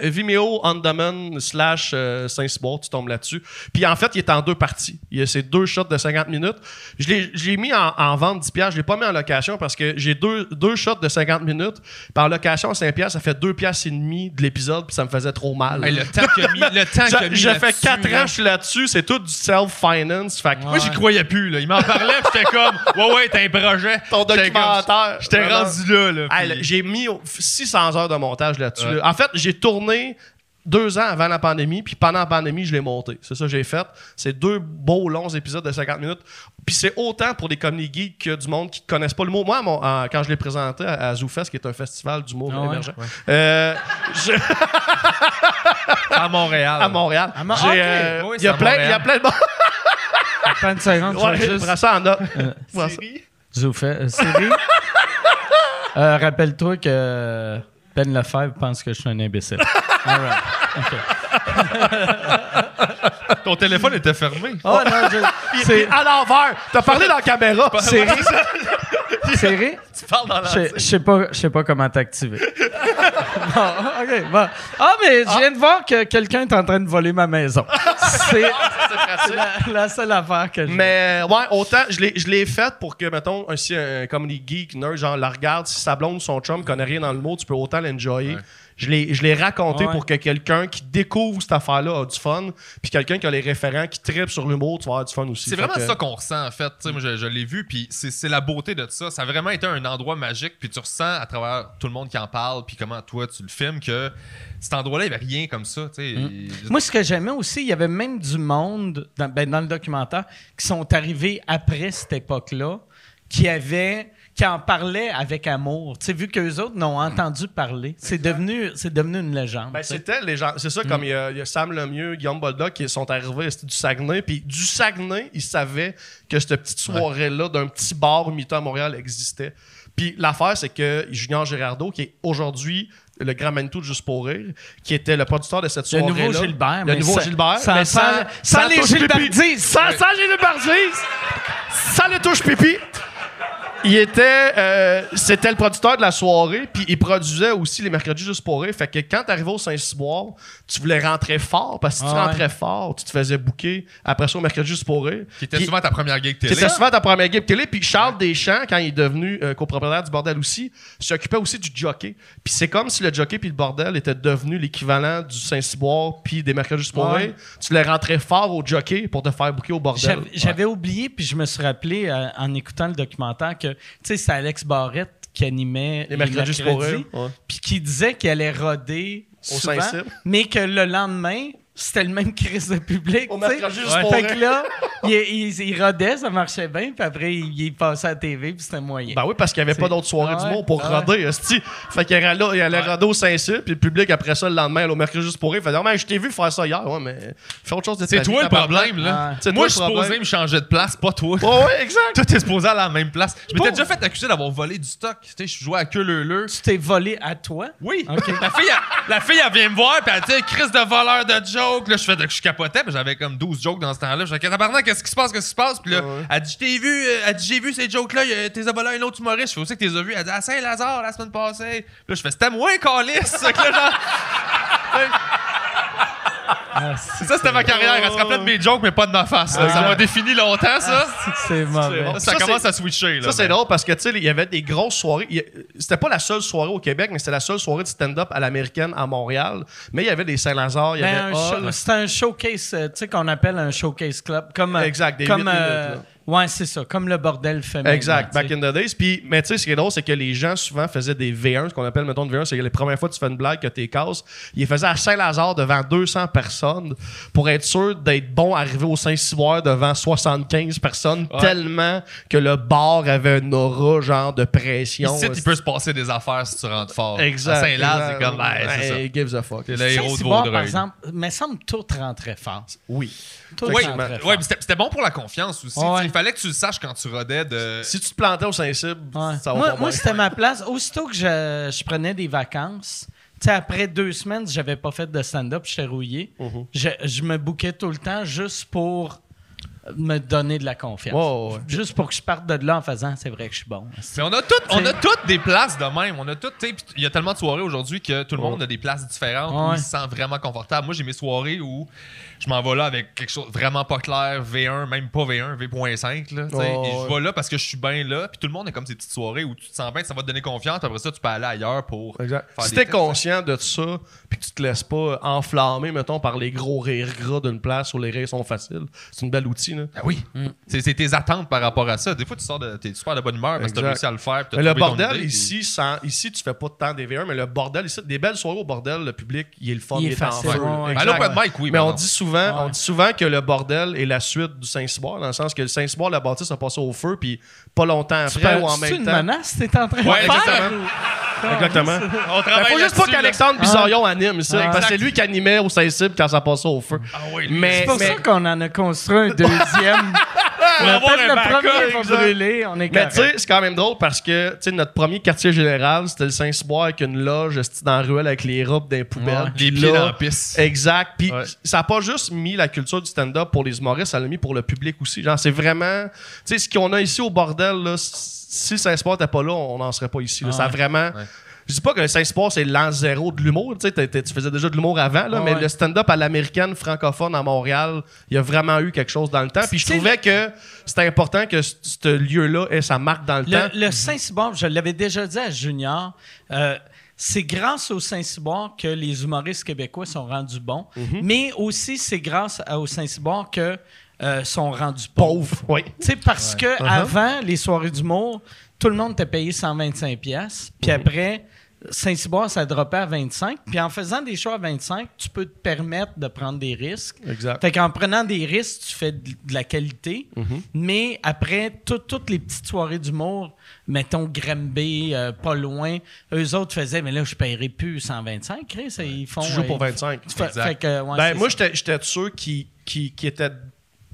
Vimeo on demand slash euh, Saint-Cyboire, tu tombes là-dessus. Puis en fait, il est en deux parties. Il y a ces deux shots de 50 minutes. Je l'ai, mis en, en vente 10 piastres. Je l'ai pas mis en location parce que j'ai deux, deux shots de 50 minutes. Par location, 5 piastres, ça fait 2 piastres et demi de l'épisode, puis ça me faisait trop mal. Hey, le temps a mis, le temps a J'ai- fait là-dessus, 4 là. ans, je suis là-dessus. C'est tout du self-finance. Que Moi, j'y croyais plus. Là. Il m'en parlait, j'étais comme, ouais, ouais, t'as un projet. ton documentaire. J'étais rendu là. puis- j'ai mis au- 600 heures de montage là-dessus. Ouais. là. En fait, j'ai tourné deux ans avant la pandémie, puis pendant la pandémie, je l'ai monté. C'est ça que j'ai fait. C'est deux beaux longs épisodes de 50 minutes. Puis c'est autant pour des comedy geeks que du monde qui ne connaissent pas le mot. Moi, mon- quand je l'ai présenté à, à ZooFest, qui est un festival d'humour Ah ouais? émergent, euh, je- à Montréal. à Montréal, À Mo- j'ai, ok. euh, Oui, il y a plein, il y a Montréal. plein de. Attends une seconde, je Ouais, vais juste... ça en note. Euh, euh, rappelle-toi que Ben Lefebvre pense que je suis un imbécile. All right. Ton téléphone était fermé. Oh non, je- c'est... à l'envers. T'as parlé dans la caméra. Siri, Siri, Tu parles dans je je sais pas, je sais pas comment t'activer. Bon, ok, bon. Ah, mais je viens de voir que quelqu'un est en train de voler ma maison. C'est c'est la, la seule affaire que je... Mais ouais, autant je l'ai, je l'ai fait pour que, mettons, un, si un comedy geek, nerd, genre, la regarde, si sa blonde ou son chum connaît rien dans le mot, tu peux autant l'enjoyer. Je l'ai, je l'ai raconté Ouais. pour que quelqu'un qui découvre cette affaire-là a du fun, puis quelqu'un qui a les référents, qui tripe sur l'humour, tu vas avoir du fun aussi. C'est vraiment que- ça qu'on ressent, en fait. Tu sais, moi, je, je l'ai vu, puis c'est c'est la beauté de ça. Ça a vraiment été un endroit magique, puis tu ressens à travers tout le monde qui en parle, puis comment toi tu le filmes, que cet endroit-là, il n'y avait rien comme ça. tu sais. Il- Moi, ce que j'aimais aussi, il y avait même du monde dans, ben, dans le documentaire qui sont arrivés après cette époque-là, qui avaient qui en parlaient avec amour. Tu sais, vu qu'eux autres n'ont entendu parler, c'est devenu, c'est devenu une légende. Ben, c'était gens. C'est ça, comme il y, a, il y a Sam Lemieux, Guillaume Boldoc qui sont arrivés c'était du Saguenay. Puis du Saguenay, ils savaient que cette petite soirée-là d'un petit bar mi-temps à Montréal existait. Puis l'affaire, c'est que Junior Girardeau, qui est aujourd'hui le grand Manitou de Juste pour rire, qui était le producteur de cette le soirée-là. nouveau Gilbert. Le nouveau Gilbert. Sans, mais sans, sans les touche pipi. Gilbertistes. Sans, sans. Sans les touches pipi. Il était, euh, c'était le producteur de la soirée, puis il produisait aussi les mercredis juste pour rire. Fait que quand t'arrivais au Saint-Cyboire, tu voulais rentrer fort, parce que si tu Ah ouais. rentrais fort, tu te faisais bouquer après ça au mercredi juste pour rire. Qui était souvent ta première gig télé. c'était souvent ta première game télé. Puis Charles Deschamps, quand il est devenu euh, copropriétaire du bordel aussi, s'occupait aussi du jockey. Puis c'est comme si le jockey puis le bordel étaient devenus l'équivalent du Saint-Cyboire puis des mercredis juste pour Ouais. rire. Tu les rentrais fort au jockey pour te faire bouquer au bordel. J'avais, j'avais oublié, puis je me suis rappelé euh, en écoutant le documentaire que, tu sais, c'est Alex Barrette qui animait Les mercredis pour. Ouais. puis qui disait qu'elle allait roder Au souvent, mais que le lendemain, c'était le même crise de public. Au tu sais. mercredi juste Ouais. pour Fait que là, il, il, il rodait, ça marchait bien, puis après, il, il passait à la TV, puis c'était moyen. Ben oui, parce qu'il n'y avait pas d'autres soirées Ah du monde pour ah roder. Fait qu'il allait, là, il allait roder au Saint-Cyr, puis le public, après ça, le lendemain, au mercredi juste pour rire, il fait « mais je t'ai vu faire ça hier. Ouais, mais fais autre chose de C'est toi le problème, là. Moi, je suis le supposé me changer de place, pas toi. Ouais, ouais, exact. Toi, t'es supposé aller à la même place. Je m'étais déjà fait accuser d'avoir volé du stock. Tu sais, je jouais à queue leu leu. Tu t'es volé à toi? Oui. La fille, elle, la fille, elle vient me voir, puis elle dit, Chris de voleur de joke. Là, je fais, je capotais, j'avais comme 12 jokes dans ce temps-là. Je fais, tabarnak, qu'est-ce qui se passe, qu'est-ce qui se passe? Puis là, elle dit, t'ai vu, euh, elle dit, j'ai vu ces jokes-là, t'es volé un autre humoriste. Je fais aussi que t'es vu? Elle dit, à Saint-Lazare, la semaine passée. Puis là, je fais, c'était moi, Calis. ça, que là, genre. ça, c'était ma carrière. Elle se rappelait de mes jokes, mais pas de ma face. Ça m'a défini longtemps, ça. C'est mauvais. bon. Ça, Ça, commence à switcher. Là, Ça, c'est drôle parce que, tu sais, il y avait des grosses soirées. C'était pas la seule soirée au Québec, mais c'était la seule soirée de stand-up à l'américaine à Montréal. Mais il y avait des Saint-Lazare, il y Ben, avait. un Ah, c'est un showcase, euh, tu sais, qu'on appelle un showcase club. Comme, euh, Exact, des comme, huit euh, minutes, Ouais, c'est ça. Comme le bordel féminin. Exact, back in the days. Puis, mais tu sais, ce qui est drôle, c'est que les gens souvent faisaient des V1, ce qu'on appelle, mettons, de V1, c'est que les premières fois que tu fais une blague, que t'es casse, ils les faisaient à Saint-Lazare devant 200 personnes pour être sûr d'être bon arrivé au Saint-Cyboire devant 75 personnes, tellement que le bar avait un aura, genre, de pression. Ici, il peut se passer des affaires si tu rentres fort. Exact. À Saint-Laz, exact. c'est comme, ben, c'est ça. Hey, gives a fuck. C'est le héros de Saint-Cyboire, par Vaudreuil. exemple, me semble tout rentrait fort. Oui. Oui, ouais, c'était bon pour la confiance aussi. Ouais. Il fallait que tu le saches quand tu rodais de. Si tu te plantais au Saint-Cybe, Ouais. ça va Moi, moi c'était ma place. Aussitôt que je, je prenais des vacances, tu sais, après deux semaines, j'avais pas fait de stand-up, j'étais rouillé. Mhm. je, je me bouquais tout le temps juste pour me donner de la confiance. Ouais, ouais, ouais. Juste pour que je parte de là en faisant c'est vrai que je suis bon. Mais on a toutes, on a toutes des places de même. On a toutes, tu sais, puis il y a tellement de soirées aujourd'hui que tout le monde a des places différentes où Ouais. ils se sentent vraiment confortable. Moi, j'ai mes soirées où je m'en vais là avec quelque chose vraiment pas clair, V1, même pas V1, V.5. Là, et je vais là parce que je suis bien là. Puis tout le monde a comme ces petites soirées où tu te sens bien, ça va te donner confiance. Puis après ça, tu peux aller ailleurs pour. Exact. faire Si t'es conscient de ça, puis que tu te laisses pas enflammer, mettons, par les gros rires gras d'une place où les rires sont faciles, c'est une belle outil, là. Ah oui. C'est c'est tes attentes par rapport à ça. Des fois, tu sors de. T'es super de bonne humeur parce que t'as Exact. réussi à le faire. Mais le bordel, idée, ici, sans, ici, tu fais pas tant des V1, mais le bordel, ici, des belles soirées au bordel, le public, il est le fun, Il il, est est, en facile, feu. l'open mic, oui. mais on non. dit souvent, on dit souvent que le bordel est la suite du Saint-Cyboire, dans le sens que le Saint-Cyboire, la bâtisse a passé au feu, puis pas longtemps Tu après ou en c'est même une temps. menace? T'es en train de faire? exactement. Exactement. On Il travaille faut juste pas qu'Alexandre Bizarion anime ça, Ah. parce que c'est lui qui animait au Saint-Cybe quand ça passait au feu. Ah oui, mais, C'est pour mais- ça qu'on en a construit un deuxième. on a avoir fait un le backup, premier va exact. brûler, on est Mais tu sais, c'est quand même drôle parce que tu sais, notre premier quartier général, c'était le Saint-Cyboire avec une loge dans la ruelle avec les robes des poubelles. Ouais. Les pieds dans la piste. Exact. Puis Ouais. ça n'a pas juste mis la culture du stand-up pour les humoristes, ça l'a mis pour le public aussi. Genre, c'est vraiment. Tu sais, ce qu'on a ici au bordel, là, si le Saint-Cyboire n'était pas là, on n'en serait pas ici. là. Ah ça a ouais. Je dis pas que le Saint-Cyboire, c'est l'an zéro de l'humour. Tu faisais déjà de l'humour avant, là, Ah mais ouais. le stand-up à l'américaine francophone à Montréal, il y a vraiment eu quelque chose dans le temps. Puis je trouvais que c'était important que ce lieu-là ait sa marque dans le, temps. Le, Saint-Cyboire, je l'avais déjà dit à Junior, euh, c'est grâce au Saint-Cyboire que les humoristes québécois sont rendus bons, Mhm. mais aussi c'est grâce au Saint-Cyboire que euh, sont rendus pauvres. Pauvre. Oui. Tu sais, parce que Uh-huh. avant les soirées d'humour, tout le monde était payé 125 pièces, puis Mhm. après Saint-Cyboire ça droppait à 25, puis en faisant des shows à 25, tu peux te permettre de prendre des risques. Exact. Fait qu'en prenant des risques, tu fais de, la qualité. Mais après, tout- toutes les petites soirées d'humour, mettons Grimby, euh, pas loin, eux autres faisaient, mais là, je paierai plus 125, Chris. Ils font. Tu joues pour euh, 25. fait- Exact. fait que, ouais, Ben, c'est moi, j'étais j'étais de ceux qui, qui, qui étaient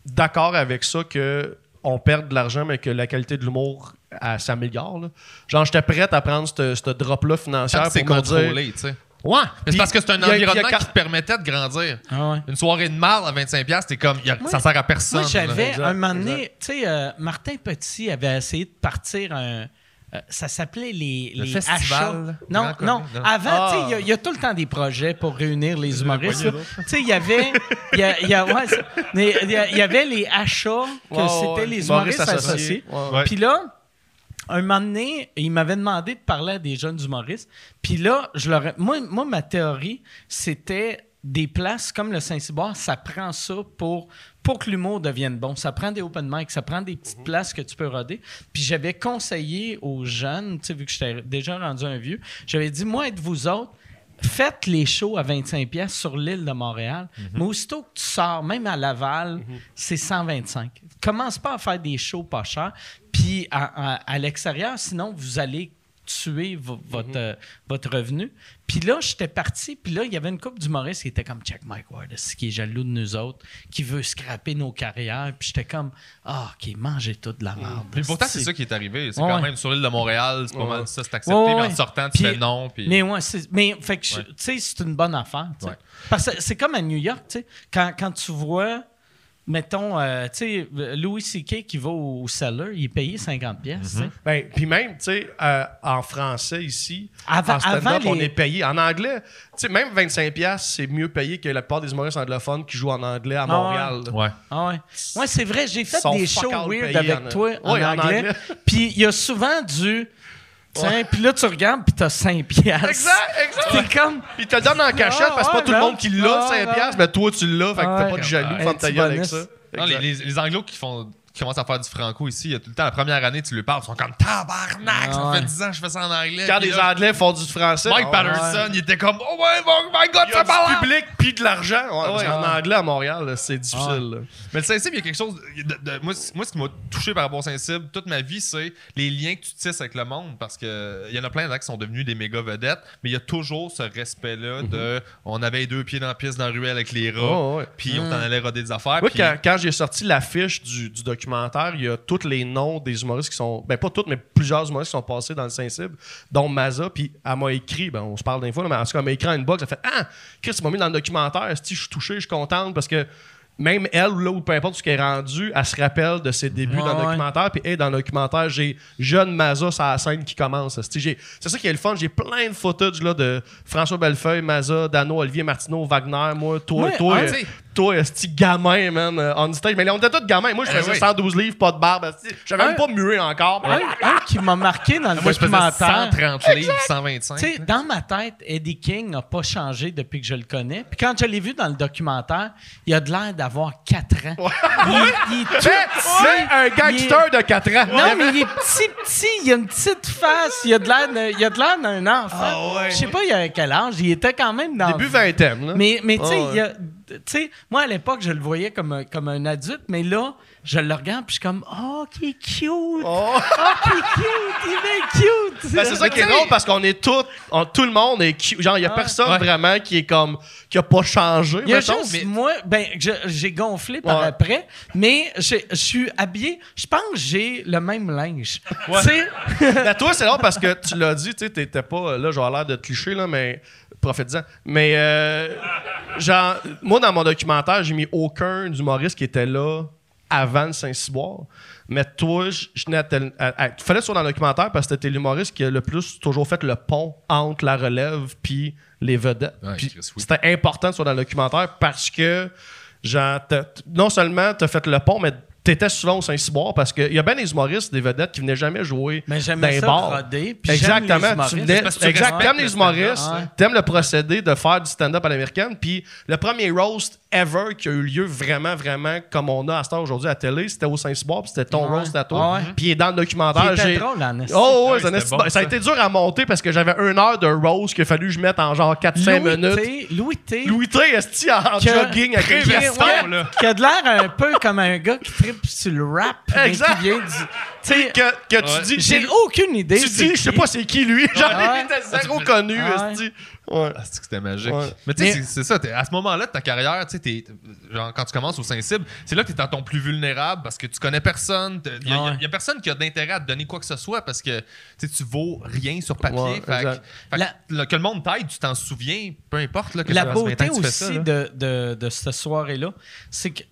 d'accord avec ça que on perd de l'argent, mais que la qualité de l'humour elle s'améliore. là. Genre, j'étais prête à prendre ce ce drop-là financier Quand c'est pour me dire... contrôlé, tu sais. Ouais. Mais Puis, c'est parce que c'est un a- environnement qui te permettait de grandir. Ah ouais. Une soirée de marde à 25$, t'es comme, a- ça sert à personne. Moi, j'avais, un moment donné, tu sais, euh, Martin Petit avait essayé de partir un. euh, ça s'appelait les, Le les festival achats. Non, non. Non. Avant, Ah. tu sais, il y a- il y, a tout le temps des projets pour réunir les humoristes. Tu sais, il y avait, il y a- y a- ouais, c'est- mais il y, avait les achats que c'était ouais. les Humoristes associés. Puis là, un moment donné, il m'avait demandé de parler à des jeunes humoristes. Puis là, je leur ai- moi, moi, ma théorie, c'était des places comme le Saint-Cyboire, ça prend ça pour, pour que l'humour devienne bon. Ça prend des open mic, ça prend des petites places que tu peux roder. Puis j'avais conseillé aux jeunes, tu sais, vu que j'étais déjà rendu un vieux, j'avais dit, moi, êtes vous autres, faites les shows à 25 pièces sur l'île de Montréal, mais aussitôt que tu sors, même à Laval, c'est 125. Commence pas à faire des shows pas chers, puis à, à- à l'extérieur, sinon vous allez tuer vo- votre, euh, votre revenu. Puis là, j'étais parti, puis là, il y avait une couple d'humoristes qui était comme Check Mike Ward, qui est jaloux de nous autres, qui veut scraper nos carrières. Puis j'étais comme, ah, OK, mangez tout de la merde. Puis pourtant, c'est ça qui est arrivé. C'est Ouais. quand même sur l'île de Montréal, c'est pas mal ça, c'est accepté. Ouais, mais en sortant, tu Puis- fais non. Puis... Mais ouais, c'est, mais fait que tu sais, c'est une bonne affaire. Parce que c'est comme à New York, tu sais, quand, quand tu vois, mettons, euh, tu sais, Louis C.K. qui va au, au Cellar, il est payé 50 pièces. sais. Ben, puis même, tu sais, euh, en français ici, Avant- en stand-up, on est payé. En anglais, tu sais, même 25$, piastres, c'est mieux payé que la plupart des humoristes anglophones qui jouent en anglais à Ah Montréal. Ouais. Ah ouais. Ouais, c'est vrai, j'ai fait des shows weird avec en- toi en anglais. anglais. Puis il y a souvent du. Tiens, puis là, tu regardes, puis t'as 5 piastres. Exact, exact. T'es comme. Puis te le donne en cachette parce que ouais, pas tout le monde qui l'a, Ah, 5$, non. piastres, mais toi, tu l'as. Fait que t'as pas de jaloux, Ouais, ferme ta gueule avec ça. Non, les, les, les anglos qui font qui commencent à faire du franco ici, il y a tout le temps la première année, tu lui parles, ils sont comme tabarnak, Ah ça ouais. fait 10 ans que je fais ça en anglais. Quand Puis les là, Anglais font du français, Mike ah, Patterson, il était comme Oh my, oh my god, il y ça parle! du public puis de l'argent. Ouais, parce Ouais. qu'en anglais à Montréal, là, c'est difficile. là. Mais le Saint-Cybe, il y a quelque chose. De, de- moi, c- moi, ce qui m'a touché par rapport au Saint-Cybe toute ma vie, c'est les liens que tu tisses avec le monde. Parce que il y en a plein là qui sont devenus des méga vedettes, mais il y a toujours ce respect-là de on avait les deux pieds dans la piste dans la ruelle avec les rats, ouais. puis on t'en allait roder des affaires. Moi, puis- quand, quand j'ai sorti l'affiche du, du documentaire, il y a tous les noms des humoristes qui sont. Ben, pas tous, mais plusieurs humoristes qui sont passés dans le Saint-Cybe, dont Maza. Puis elle m'a écrit, ben, on se parle d'un fois, mais en tout cas, elle m'a écrit en une box. Elle a fait Ah, Chris, tu m'as mis dans le documentaire. Si je suis touché, je suis contente parce que. Même elle, là, ou peu importe ce qu'elle est rendue, elle se rappelle de ses débuts Ouais, dans le ouais. documentaire. Puis, hey, dans le documentaire, j'ai jeune Maza sur la scène qui commence. C'est ça qui est le fun. J'ai plein de footage là, de François Bellefeuille, Maza, Dano, Olivier Martineau, Wagner, moi, toi, Ouais, toi, ah, toi, esti gamin, man, euh, on stage. Mais on était tous gamins. Moi, je Eh faisais oui. 112 livres, pas de barbe. J'avais même Un- pas mué encore. Un, un qui m'a marqué dans le moi, je faisais documentaire. 130 livres, 125. Tu sais, dans ma tête, Eddie King n'a pas changé depuis que je le connais. Puis quand je l'ai vu dans le documentaire, il a de l'air d'avoir 4 ans. Il, il est tout C'est un petit. gangster de 4 ans. Non, mais il est petit, petit. Il a une petite face. Il a de l'air d'un- il a de l'air d'un enfant. Je sais pas il a quel âge. Il était quand même dans... Début vingtaine. Là. Mais, mais tu sais, Ah ouais. il y a- tu sais, moi, à l'époque, je le voyais comme un, comme un adulte, mais là, je le regarde, puis je suis comme, oh, qui est cute! Oh, Oh. qui est cute! Il est cute! Ben, c'est ça qui est drôle parce qu'on est tous, on- tout le monde est cute. Genre, il y a Ouais. personne Ouais. vraiment qui est comme, qui a pas changé. Il y a mettons. juste mais- moi, ben, j'ai gonflé par Ouais. après, mais j'ai- je suis habillé, je pense que j'ai le même linge. Tu sais, Ben, toi, c'est drôle parce que tu l'as dit, tu sais, t'étais pas. Là, j'aurais l'air de te cliché, là, mais. Profite-en. Mais, euh, genre, moi, dans mon documentaire, j'ai mis aucun humoriste qui était là avant le Saint-Cyboire. Mais toi, je tenais à te- à- à- Il fallait sois dans le documentaire parce que t'étais l'humoriste qui a le plus toujours fait le pont entre la relève puis les vedettes. Ouais, Puis. C'était important sois dans le documentaire parce que, genre, non seulement t'as fait le pont, mais t'étais souvent au Saint-Cyboire parce qu'il y a bien des humoristes, des vedettes qui venaient jamais jouer Mais dans j'aimais les ça bars. roder, puis Exactement. Tu humoristes. venais, C'est parce que tu exact, t'aimes le les humoristes, Ouais. t'aimes le procédé de faire du stand-up à l'américaine. Puis le premier roast ever qui a eu lieu vraiment, vraiment comme on a à cette heure aujourd'hui à la télé, c'était au Saint-Cyboire, puis c'était ton Ouais. roast à toi. Ouais. Puis il est dans le documentaire. Il était j'ai- drôle, esti. Oh, ouais, Ah oui, ça, c'était a été dur à monter parce que j'avais une heure de roast qu'il a fallu que je mette en genre 4-5 Louis minutes. T, Louis T. Louis T, esti en que- jogging avec un veston, là. Qui a de l'air un peu comme un gars qui tripe sur le rap. Exact. Qui vient du. Tu sais, Que, que tu dis, j'ai aucune idée. tu dis, je sais pas c'est qui lui. Genre, Ouais. il était zéro connu, Ouais. esti. Ouais. Ah, c'est que c'était magique. Ouais. Mais tu sais, Mais- c'est- ça. À ce moment-là de ta carrière, tu sais, t'es- genre, quand tu commences au Saint-Cybe, c'est là que tu es dans ton plus vulnérable parce que tu connais personne. Il n'y a, Ah ouais. y a personne qui a d'intérêt à te donner quoi que ce soit parce que tu vaux rien sur papier. Ouais, Fait que- exact. fait que La- là, que le monde t'aide, tu t'en souviens, peu importe. Là, que La ça fasse 20 ans beauté fais aussi ça, là. de, de, de cette soirée-là, c'est que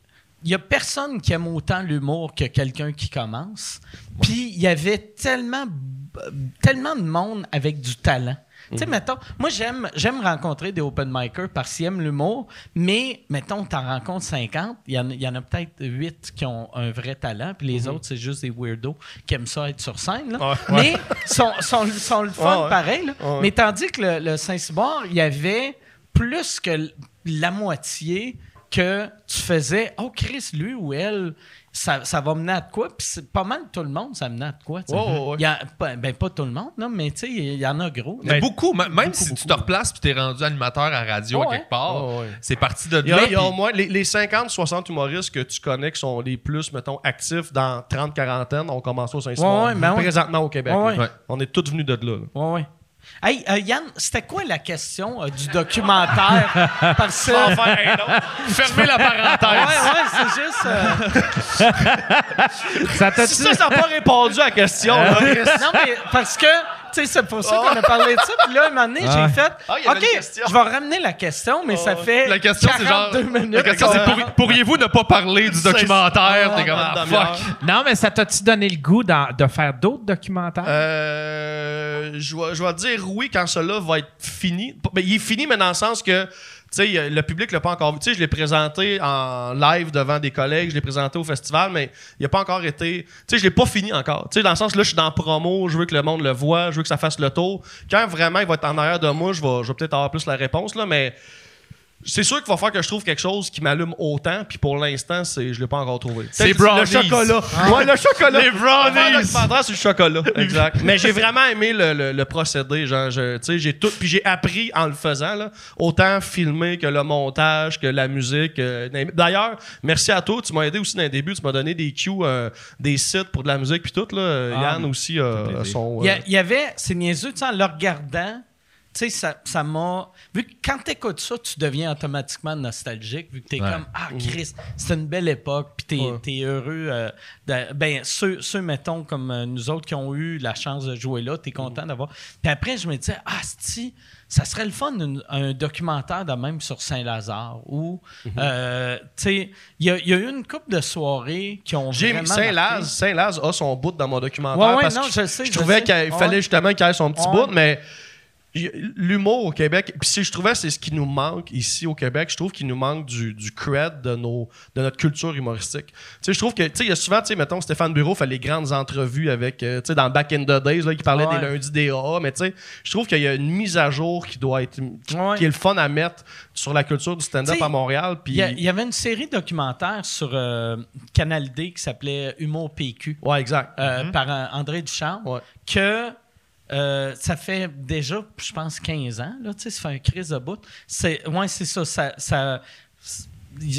il y a personne qui aime autant l'humour que quelqu'un qui commence. Puis il y avait tellement, tellement de monde avec du talent. Tu sais, mettons, moi, j'aime, j'aime rencontrer des open micers parce qu'ils aiment l'humour, mais, mettons, t'en rencontres 50, il y en, a- il y en a peut-être 8 qui ont un vrai talent, puis les autres, c'est juste des weirdos qui aiment ça être sur scène. là. Ouais, Mais sont, sont, sont le fun Ouais, pareil. là. Mais tandis que le, le Saint-Cyboire, il y avait plus que la moitié que tu faisais. Oh, Chris, lui ou elle, ça, ça va mener à de quoi? Puis c'est pas mal tout le monde, ça mène à de quoi? Ouais. Il y a- pas- ben, pas tout le monde, non, mais tu sais, il y en a gros. Mais beaucoup, m- même si tu te replaces puis t'es rendu animateur à radio à Ouais. quelque part, ouais. c'est parti de Il y a, là. il y a puis- au moins les, les 50-60 humoristes que tu connais qui sont les plus, mettons, actifs dans 30-40 ont commencé au Saint-Simon. Ouais, ouais, ben ouais. Présentement au Québec. Ouais, là. ouais. On est tous venus de là. là. Ouais, ouais. Hey, euh, Yann, c'était quoi la question euh, du documentaire? Parce que. Fermez la Ouais, parenthèse. ouais, c'est juste. euh, Ça t'a Si ça, ça n'a pas répondu à la question. là. non, mais parce que, tu sais, c'est pour ça qu'on a parlé de ça. Puis là, un moment donné, Ah. j'ai fait. Ah, OK, je vais ramener la question, mais ça fait. La question, c'est genre. 42 minutes. La question, c'est pourriez-vous ne pas parler du documentaire? T'es Ah, comme, ah, fuck. Non, mais ça t'a-tu donné le goût d'en- de faire d'autres documentaires? Euh, je vais dire oui quand cela va être fini. Ben, il est fini, mais dans le sens que sais, le public l'a pas encore vu. Tu sais, je l'ai présenté en live devant des collègues, je l'ai présenté au festival, mais il n'a pas encore été. Tu sais, je l'ai pas fini encore. Tu sais, dans le sens là, je suis dans promo, je veux que le monde le voit, je veux que ça fasse le tour. Quand vraiment il va être en arrière de moi, je vais peut-être avoir plus la réponse là, mais. C'est sûr qu'il va falloir que je trouve quelque chose qui m'allume autant, puis pour l'instant, c'est, je l'ai pas encore trouvé. C'est Le brownies. chocolat. Ouais, le chocolat. Les brownies. Documentaire sur le chocolat. Exact. Mais j'ai vraiment aimé le, le- le procédé. Genre, je- tu sais, j'ai tout. Puis j'ai appris en le faisant, là, autant filmer que le montage, que la musique. euh, D'ailleurs, merci à toi. Tu m'as aidé aussi dans le début. Tu m'as donné des cues, euh, des sites pour de la musique, puis tout. Là. Ah, Yann aussi euh, son. Il y, euh, il y avait, c'est niaiseux, tu sais, en le regardant, tu sais, ça, ça m'a. Vu que quand tu écoutes ça, tu deviens automatiquement nostalgique, vu que tu es Ouais. comme Ah, Chris, c'était une belle époque, puis tu Ouais. es, heureux. euh, de- ben, ceux, ceux, mettons, comme euh, nous autres qui ont eu la chance de jouer là, tu es content d'avoir. Puis après, je me disais, ah, si, ça serait le fun, une- un documentaire de même sur Saint-Lazare, où, euh, tu sais, il y, a- il y a eu une couple de soirées qui ont. J'ai vraiment Saint-Laz, marqué. Saint-Laz a son bout dans mon documentaire Ouais, ouais, parce non, que je sais, je je trouvais sais. qu'il Ouais. fallait justement qu'il ait son petit Ouais. bout, mais l'humour au Québec, puis si je trouvais c'est ce qui nous manque ici au Québec, je trouve qu'il nous manque du, du cred de nos de notre culture humoristique. Tu sais, je trouve que tu sais il y a souvent tu sais mettons Stéphane Bureau fait les grandes entrevues avec euh, tu sais dans Back in the Days là qui parlait Ouais. des lundis des AA, mais tu sais je trouve qu'il y a une mise à jour qui doit être qui, Ouais. qui est le fun à mettre sur la culture du stand-up à Montréal Il y, il avait une série documentaire sur euh, Canal D qui s'appelait Humour PQ ouais exact. euh, par euh, André Duchamp Ouais. que euh, ça fait déjà, je pense, 15 ans. Là, tu sais, ça fait un crise de bout. C'est, ouais, c'est ça. Ça ça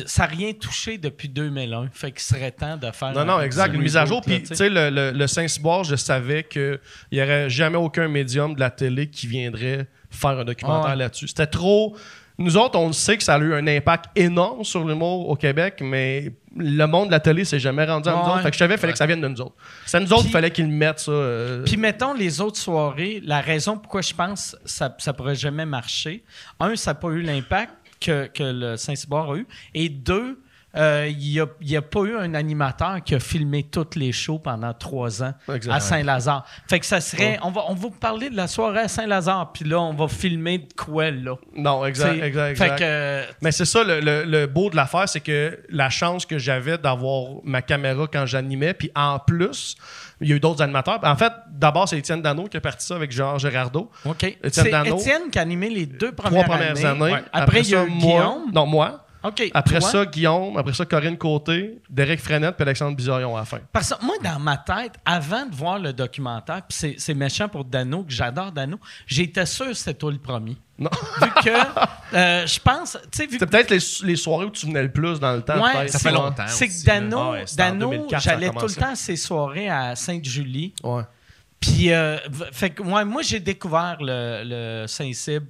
ça n'a rien touché depuis 2001. Fait qu'il serait temps de faire. Non, non, exact. Une mise à jour. Puis, tu sais. le, le, le Saint-Cyboire, je savais qu'il n'y aurait jamais aucun médium de la télé qui viendrait faire un documentaire Ah ouais. là-dessus. C'était trop. Nous autres, on sait que ça a eu un impact énorme sur l'humour au Québec, mais le monde de la télé s'est jamais rendu à nous autres. Fait que je savais qu'il fallait que ça vienne de nous autres. C'est nous autres qu'il fallait qu'ils mettent ça. euh, Puis mettons les autres soirées, la raison pourquoi je pense que ça ça pourrait jamais marcher, un, ça n'a pas eu l'impact que, que le Saint-Cyboire a eu, et deux, euh, il n'y a, pas eu un animateur qui a filmé toutes les shows pendant trois ans à Saint-Lazare. Fait que ça serait, on, va, on va vous parler de la soirée à Saint-Lazare, puis là, on va filmer de quoi là. Non, exact, T'sais, exact, Fait exact. que, Mais c'est ça, le, le- le beau de l'affaire, c'est que la chance que j'avais d'avoir ma caméra quand j'animais, puis en plus, il y a eu d'autres animateurs. En fait, d'abord, c'est Étienne Dano qui a parti ça avec Jean Gérardo. OK. Étienne C'est Dano. Étienne qui a animé les deux Trois premières, premières années. Ouais. Après, il y a eu moi. Guillaume. Non, moi. OK. Après toi? ça, Guillaume. Après ça, Corinne Côté, Derek Frenette, puis Alexandre Bizarion à la fin. Parce que moi, dans ma tête, avant de voir le documentaire, puis c'est, méchant pour Dano, que j'adore Dano, j'étais sûr que c'était toi le premier. Non. Vu que, euh, je pense, tu sais, vu C'était peut-être les, les soirées où tu venais le plus dans le temps. Ouais. Ça fait longtemps C'est que Dano. Ah ouais, Dano 2004, ça a j'allais tout le temps à ses soirées à Sainte-Julie. Ouais. Puis, euh, fait que moi, moi j'ai découvert le, le Saint-Cybe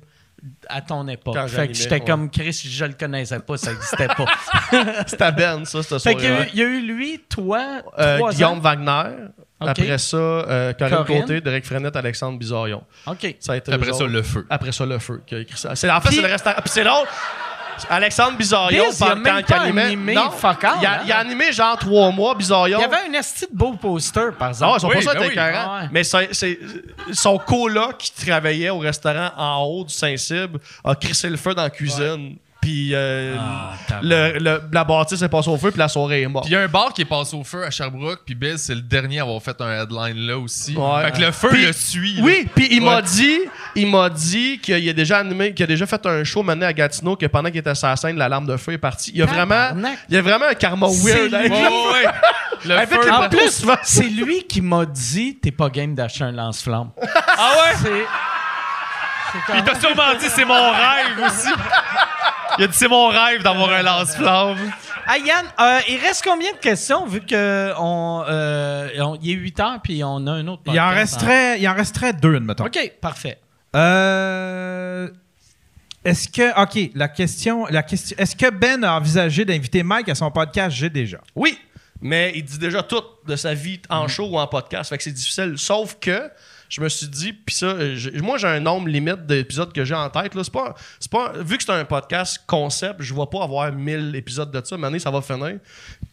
à ton époque. Quand fait que j'étais ouais. comme Chris, je le connaissais pas, ça n'existait pas. C'était Ben, ça, cette fait qu'il y, y a eu lui, toi, Euh, trois Guillaume ans. Wagner. Après ça, euh, Corinne, Corinne. Côté, Derek Frenette, Alexandre Bizarion. OK. Ça a été Après ça, le feu. Après ça, le feu qui a écrit ça. C'est, en fait, Puis- c'est le restaurant. Puis c'est drôle. Alexandre Bizarion, Biz, il a même il pas animait. animé non, fuck all, il, a, hein? il a animé genre trois mois, Bizarion. Il y avait un esti de beau poster, par Ah, exemple. ils sont Oui, pas ça ben oui. Ah ouais. Mais c'est, c'est- son coloc qui travaillait au restaurant en haut du Saint-Cybe a crissé le feu dans la cuisine Puis euh, Ah, le, le- la bâtisse est passée au feu, puis la soirée est morte. Puis il y a un bar qui est passé au feu à Sherbrooke, puis Bill, c'est le dernier à avoir fait un headline là aussi. Ouais. Fait que le feu Puis- le suit. Oui, puis il m'a dit, il m'a dit qu'il a déjà animé, qu'il a déjà fait un show mené à Gatineau, que pendant qu'il était sur la scène, l'alarme de feu est partie. Il y a vraiment, il y a vraiment un karma weird. avec ouais, ouais. Le Avec feu. En plus, c'est lui qui m'a dit t'es pas game d'acheter un lance-flamme. Ah ouais? C'est. c'est Il t'a sûrement dit c'est mon rêve aussi. Il a dit c'est mon rêve d'avoir un lance-flamme. Ah, Yann, euh, il reste combien de questions vu que on, euh, on- il est 8 heures puis on a un autre Il en, podcast, resterait, il en resterait deux, admettons. OK, parfait. Euh, est-ce que. OK, la question. La question est-ce que Ben a envisagé d'inviter Mike à son podcast? J'ai déjà? Oui, mais il dit déjà tout de sa vie en show ou en podcast. Fait que c'est difficile. Sauf que je me suis dit, puis ça, euh, moi j'ai un nombre limite d'épisodes que j'ai en tête. Là. Pas, vu que c'est un podcast concept, je vais pas avoir 1000 épisodes de ça. Maintenant, ça va finir.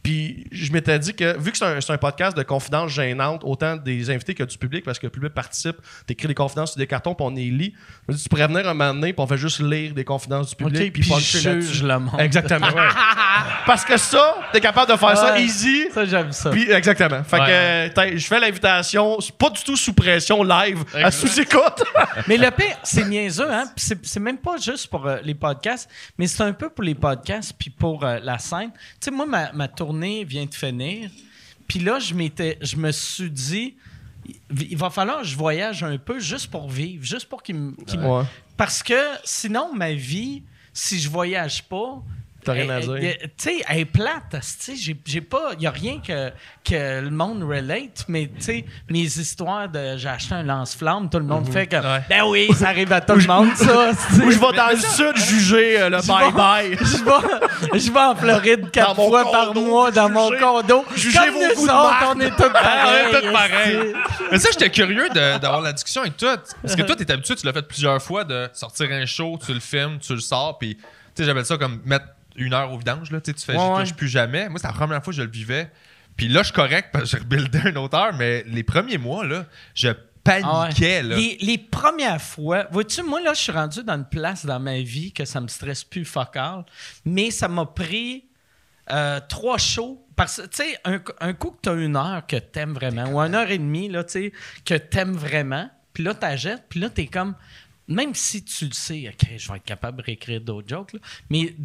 Puis je m'étais dit que, vu que c'est un, c'est un podcast de confidences gênantes, autant des invités que du public, parce que le public participe, t'écris des confidences sur des cartons, puis on les lit. Je me dis, tu pourrais venir un moment donné, puis on fait juste lire des confidences du public, OK, puis là-dessus. le monde. Exactement. Parce que ça, t'es capable de faire ça easy. Ça, j'aime ça. Puis, exactement. Fait que Ouais. je fais l'invitation, pas du tout sous pression live, à sous-écoute. Mais le pire, c'est niaiseux, hein? Puis c'est, c'est même pas juste pour euh, les podcasts, mais c'est un peu pour les podcasts puis pour euh, la scène. Tu sais, moi, ma, ma tournée vient de finir. Puis là, je m'étais, je me suis dit, il va falloir que je voyage un peu juste pour vivre, juste pour qu'il me... Ouais. Parce que sinon, ma vie, si je voyage pas... T'as rien à elle- dire. Tu sais, elle est plate. J'ai, pas... Il y a rien que, que le monde relate, mais tu sais, mes histoires de j'ai acheté un lance-flamme, tout le monde fait comme... Ouais. Ben oui, ça arrive à tout le monde, ça. Ou je vais dans le sud juger euh, le bye-bye. Je vais, je vais en Floride quatre Dans fois par mois dans mon condo. juger Comme vos goûts de on est tous pareils. on est tous pareils. Mais ça, j'étais curieux d'avoir la discussion avec toi. Parce que toi, t'es habitué, tu l'as fait plusieurs fois, de sortir un show, tu le filmes, tu le sors, puis tu sais, j'appelle ça comme mettre une heure au vidange, là. Tu fais, Ouais, touche plus jamais. Moi, c'est la première fois que je le vivais. Puis là, je suis correct parce que j'ai rebuildé un auteur, mais les premiers mois, là, je Ah ouais. paniquais, là. Les, les premières fois, vois-tu, moi là, je suis rendu dans une place dans ma vie que ça me stresse plus fuck all, mais ça m'a pris euh, trois shows. Parce que, tu sais, un, un coup que tu as une heure que t'aimes vraiment, ou une heure et demie, là, tu sais, que t'aimes vraiment, puis là, t'achètes, puis là, t'es comme. Même si tu le sais, OK, je vais être capable de réécrire d'autres jokes, là, mais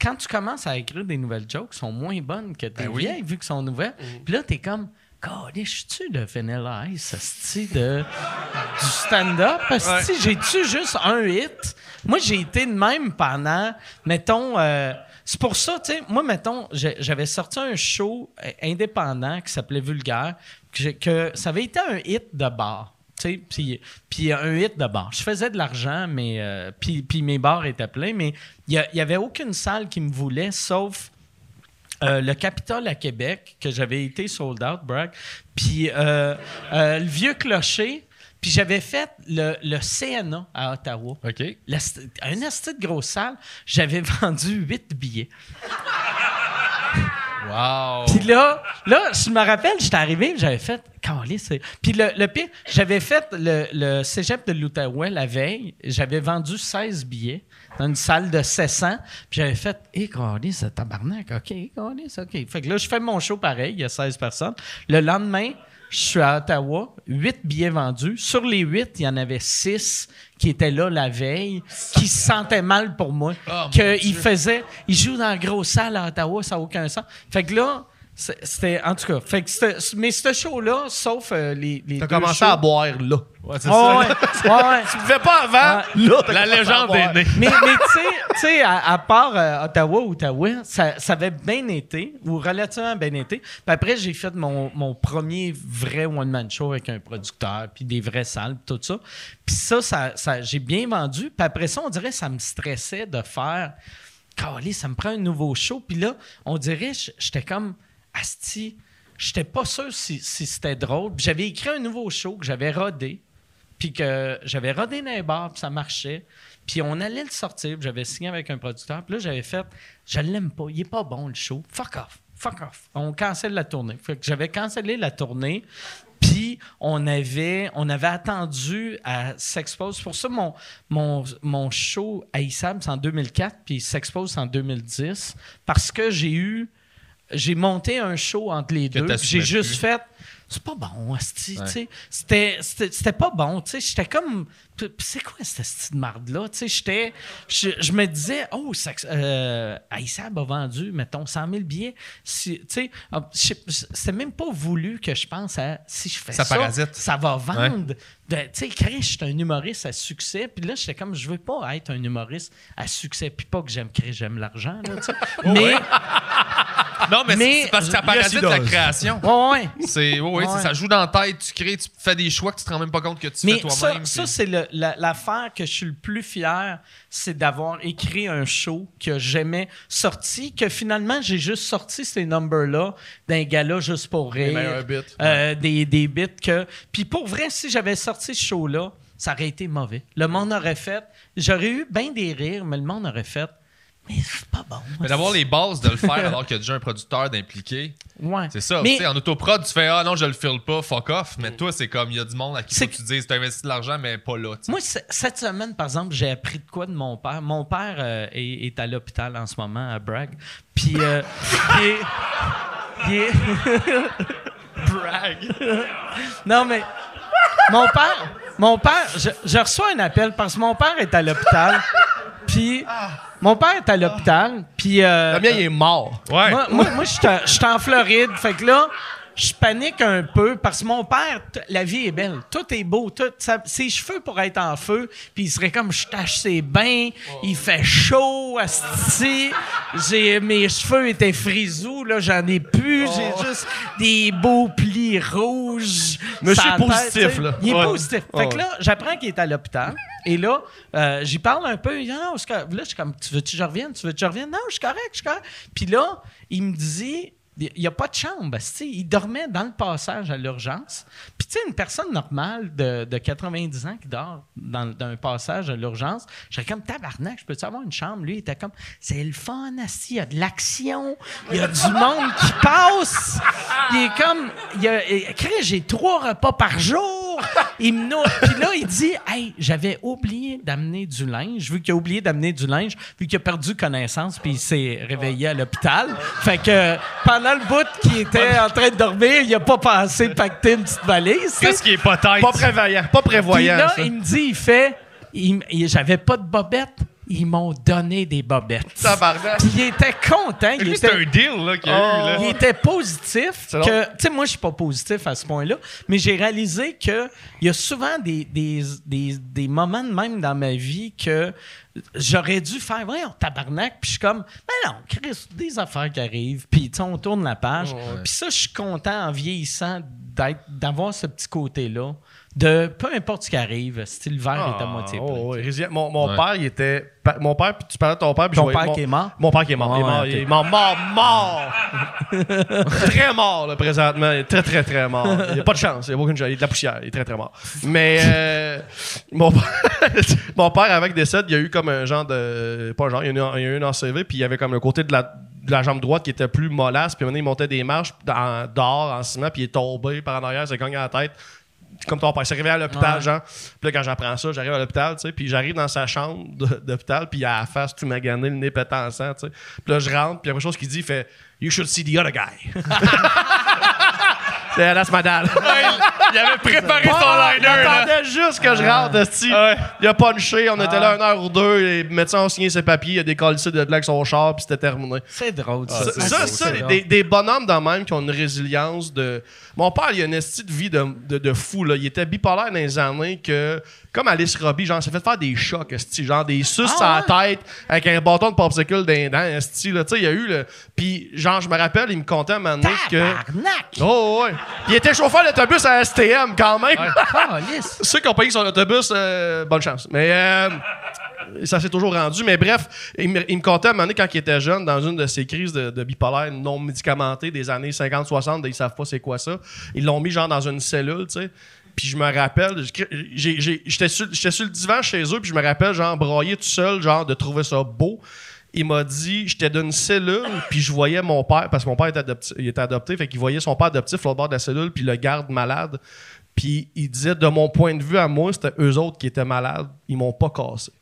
quand tu commences à écrire des nouvelles jokes, sont moins bonnes que tes Ben oui. vieilles, vu qu'elles sont nouvelles. Puis là, t'es comme. God, je suis-tu de Vanilla Ice, de du stand-up? Asti, j'ai-tu juste un hit? Moi, j'ai été de même pendant, mettons, euh, c'est pour ça, tu sais, moi, mettons, j'avais sorti un show euh, indépendant qui s'appelait Vulgaire, que, que ça avait été un hit de bar. Puis, un hit de bar. Je faisais de l'argent, mais euh, puis, mes bars étaient pleins, mais il n'y avait aucune salle qui me voulait, sauf euh, le Capitole à Québec, que j'avais été sold out, brag. Puis euh, euh, le Vieux Clocher. Puis j'avais fait le, le CNA à Ottawa. OK. La st- un asti de grosse salle. J'avais vendu huit billets. Wow. Puis là, là, je me rappelle, j'étais arrivé, j'avais fait. C'est- Puis le, le pire, j'avais fait le, cégep de l'Outaouais la veille. J'avais vendu 16 billets dans une salle de 700. Puis j'avais fait, hé, hey, c'est tabarnak. OK, c'est OK. Fait que là, je fais mon show pareil, il y a 16 personnes. Le lendemain, je suis à Ottawa, 8 billets vendus. Sur les 8, il y en avait 6 qui étaient là la veille, qui se sentaient mal pour moi. Oh, Dieu. faisaient, ils jouent dans la grosse salle à Ottawa, ça n'a aucun sens. Fait que là, c'était, en tout cas, fait que c'était- mais ce show-là, sauf euh, les, les T'as deux commencé shows- à boire là. Ouais, c'est Ouais, ça. ouais, ouais, ouais. Tu le fais pas avant, Ouais. là, t'as La commencé à légende boire. est née. Mais, mais tu sais- tu sais, à, à part euh, Ottawa Outaouais, ça, ça avait bien été, ou relativement bien été. Puis après, j'ai fait mon, mon premier vrai one-man show avec un producteur, puis des vraies salles, puis tout ça. Puis ça, ça, ça- j'ai bien vendu. Puis après ça, on dirait que ça me stressait de faire... Calé, ça me prend un nouveau show. Puis là, on dirait, j- j'étais comme... Asti, j'étais pas sûr si, si c'était drôle. J'avais écrit un nouveau show que j'avais rodé puis que j'avais rodé dans les puis ça marchait. Puis on allait le sortir, j'avais signé avec un producteur. Puis là, j'avais fait, je l'aime pas, il est pas bon le show. Fuck off, fuck off. On cancelle la tournée. Fait que j'avais cancellé la tournée. Puis on avait, on avait attendu à S'Expose. Pour ça, mon, mon, mon show à ISAB, c'est en 2004, puis S'Expose, en 2010. Parce que j'ai eu. J'ai monté un show entre les Que deux. J'ai juste fait. C'est pas bon, asti, Ouais. C'était- pas bon, tu sais. J'étais comme. C'est quoi cette asti de marde-là? Tu sais, j'étais. Je, je me disais, oh, ça, euh, Aïssab a vendu, mettons, 100 000 billets. Si, tu sais, ah, c'était même pas voulu que je pense à si je fais Ça ça, parasite. ça va vendre. Tu sais, Chris, je suis un humoriste à succès. Puis là, j'étais comme, je veux pas être un humoriste à succès. Puis pas que j'aime Chris, j'aime l'argent, là, tu sais. Mais. Non, mais, Mais- c'est- parce que ça parasite la création. Ouais, ouais. C'est, ouais, ouais, Ouais. c'est- ça joue dans la tête, tu crées, tu fais des choix que tu te rends même pas compte que tu fais Mais ça, toi-même. ça puis- c'est le- l'affaire que je suis le plus fier, c'est d'avoir écrit un show que j'aimais sorti, que finalement j'ai juste sorti ces numbers-là d'un gala juste pour rire. Euh, des, des bits que. Puis pour vrai, si j'avais sorti ce show-là, ça aurait été mauvais. Le monde aurait fait. J'aurais eu bien des rires, mais le monde aurait fait. Mais c'est pas bon. Mais d'avoir les bases de le faire alors qu'il y a déjà un producteur d'impliquer, Ouais. c'est ça. Mais- Tu sais, en autoprod, tu fais Ah non, je le file pas, fuck off. Mais toi, c'est comme il y a du monde à qui C'est faut que tu dises tu as investi de l'argent, mais pas là. Moi, cette semaine, par exemple, j'ai appris de quoi de mon père. Mon père euh, est, est à l'hôpital en ce moment, à Bragg. Puis, euh, il est- il est- Bragg. non, mais mon père, mon père, je, je reçois un appel parce que mon père est à l'hôpital. Puis, mon père est à l'hôpital. Puis, euh, Le mien, il est mort. Ouais. moi, moi, moi, je suis en- je suis en Floride. Fait que là, je panique un peu parce que mon père, la vie est belle. Tout est beau. Tout, ça- ses cheveux pourraient être en feu. Puis il serait comme, je tâche ses bains. Il fait chaud, asti. J'ai, mes cheveux étaient frisous. Là, j'en ai plus. J'ai juste des beaux plis rouges. Monsieur tête, positif, là. Il est Ouais. positif. Fait que là, j'apprends qu'il est à l'hôpital. Et là, euh, j'y parle un peu. Il dit, non, là, je suis comme, tu veux-tu que je revienne? Tu veux que je revienne? Non, je suis correct, je suis correct. Puis là, il me dit, il n'y a pas de chambre. Il dormait dans le passage à l'urgence. Puis, tu sais, une personne normale de, de 90 ans qui dort dans, un passage à l'urgence, je serais comme tabarnak, je peux-tu avoir une chambre? Lui, il était comme, c'est le fun, asti. Il y a de l'action. Il y a du monde qui passe. Il est comme, il y a, j'ai trois repas par jour. Il me nourrit. Puis là, il dit, hey, j'avais oublié d'amener du linge. Vu qu'il a oublié d'amener du linge, vu qu'il a perdu connaissance, puis il s'est réveillé à l'hôpital. Fait que pendant le bout qu'il était en train de dormir, il a pas pensé pacter une petite valise. Qu'est-ce qui est pas tête? Pas prévoyant. Pas Puis prévoyant. là, ça. il me dit, il fait, il- il- j'avais pas de bobettes. Ils m'ont donné des bobettes. Tabarnak. Puis il était content. Il était, un deal là, qu'il y a eu. Là. il était positif. Que, tu sais, moi, je suis pas positif à ce point-là, mais j'ai réalisé que il y a souvent des, des, des, des moments de même dans ma vie que j'aurais dû faire, voyons, tabarnak, puis je suis comme, mais non, Chris, des affaires qui arrivent, puis on tourne la page. Puis ça, je suis content en vieillissant d'avoir ce petit côté-là, de peu importe ce qui arrive, si le verre est à moitié plein. Oh, ouais, résilient. Mon, mon Ouais. père, il était. pa- Mon père, puis tu parlais de ton père. puis Ton je voyais- père mon- qui est mort? Mon père qui est mort. il est mort. Il est mort, mort, mort. très mort, là, présentement. Il est très, très, très mort. Il n'y a pas de chance. Il n'y a aucune chance. Il est de la poussière. Il est très, très mort. Mais euh, mon, père, mon père, avec décède, il y a eu comme un genre de. Pas un genre, il y a eu, il y a eu une ACV, puis il y avait comme le côté de la, de la jambe droite qui était plus mollasse. Puis maintenant, il montait des marches dans, dehors en ciment, puis il est tombé par en arrière, il s'est cogné à la tête comme ton père, il s'est réveillé à l'hôpital, Ouais. genre. Puis là, quand j'apprends ça, j'arrive à l'hôpital, tu sais, puis j'arrive dans sa chambre d'hôpital, puis il a la face tout magané, le nez pétant en sang, tu sais. Puis là, je rentre, puis la première chose qu'il dit, il fait « You should see the other guy. » C'est That's my dad. Il avait préparé son il liner. là. attendait juste que je rentre, esti. Ouais. Il a punché, on était là une heure ou deux, les médecins ont signé ses papiers, il a décollé de là avec son char, puis c'était terminé. C'est drôle, Ça, ça. ça, C'est ça, drôle. des, des bonhommes de même qui ont une résilience de. Mon père, il a une esti de vie de, de, de fou. Là. Il était bipolaire dans les années que, comme Alice Robbie, genre, s'est fait faire des chocs, esti, genre des suces Ah, à la tête avec un bâton de popsicle dans dents, esti, là. Tu sais, il y a eu le. Puis, genre, je me rappelle, il me contait à un moment donné que. Oh, ouais. Il était chauffeur d'autobus à STM quand même. Calisse. Ceux qui ont payé son autobus, euh, bonne chance. Mais euh, ça s'est toujours rendu. Mais bref, il me, il me contait à un moment donné, quand il était jeune, dans une de ces crises de, de bipolaire non médicamentées des années 50-60, ils savent pas c'est quoi ça. Ils l'ont mis genre dans une cellule, tu sais. Puis je me rappelle, j'étais sur, j'étais sur le divan chez eux, puis je me rappelle, genre, broyer tout seul, genre, de trouver ça beau. Il m'a dit, j'étais d'une cellule, puis je voyais mon père, parce que mon père était adopté, il était adopté, fait qu'il voyait son père adoptif au bord de la cellule, puis le garde malade. Puis il disait, de mon point de vue à moi, c'était eux autres qui étaient malades. Ils m'ont pas cassé.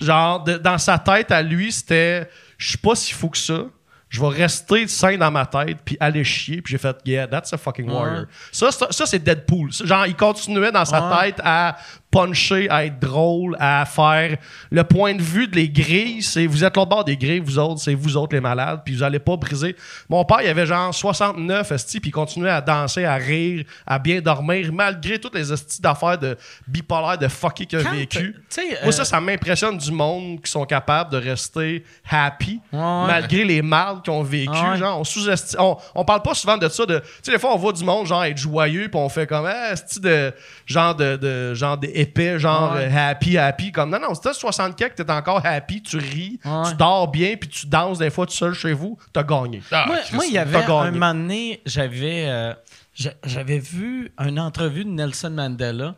Genre, de- dans sa tête à lui, c'était, je sais pas s'il faut que ça. Je vais rester sain dans ma tête, puis aller chier. Puis j'ai fait, yeah, that's a fucking warrior. Ça, ça, ça, c'est Deadpool. Genre, il continuait dans sa Ouais. tête à puncher, à être drôle, à faire. Le point de vue de les grilles, c'est vous êtes l'autre bord des grilles, vous autres, c'est vous autres les malades, puis vous allez pas briser. Mon père, il avait genre 69 esti, puis il continuait à danser, à rire, à bien dormir, malgré toutes les estis d'affaires de bipolaire, de fucky qu'il a vécu. sais, Moi, euh, ça, ça m'impressionne du monde qui sont capables de rester happy Ouais, ouais. malgré les mal qu'ils ont vécu. Ouais. Genre, on sous-estime. On, on parle pas souvent de ça. De, tu sais, des fois, on voit du monde genre être joyeux, puis on fait comme, c'est de genre de, de genre d'épais, genre Ouais. euh, happy, happy. Comme, non, non, si t'as 64 que t'es encore happy, tu ris, Ouais. tu dors bien, puis tu danses des fois tout seul chez vous, t'as gagné. Ah, moi, il y avait un moment donné, j'avais, euh, j'a- j'avais vu une entrevue de Nelson Mandela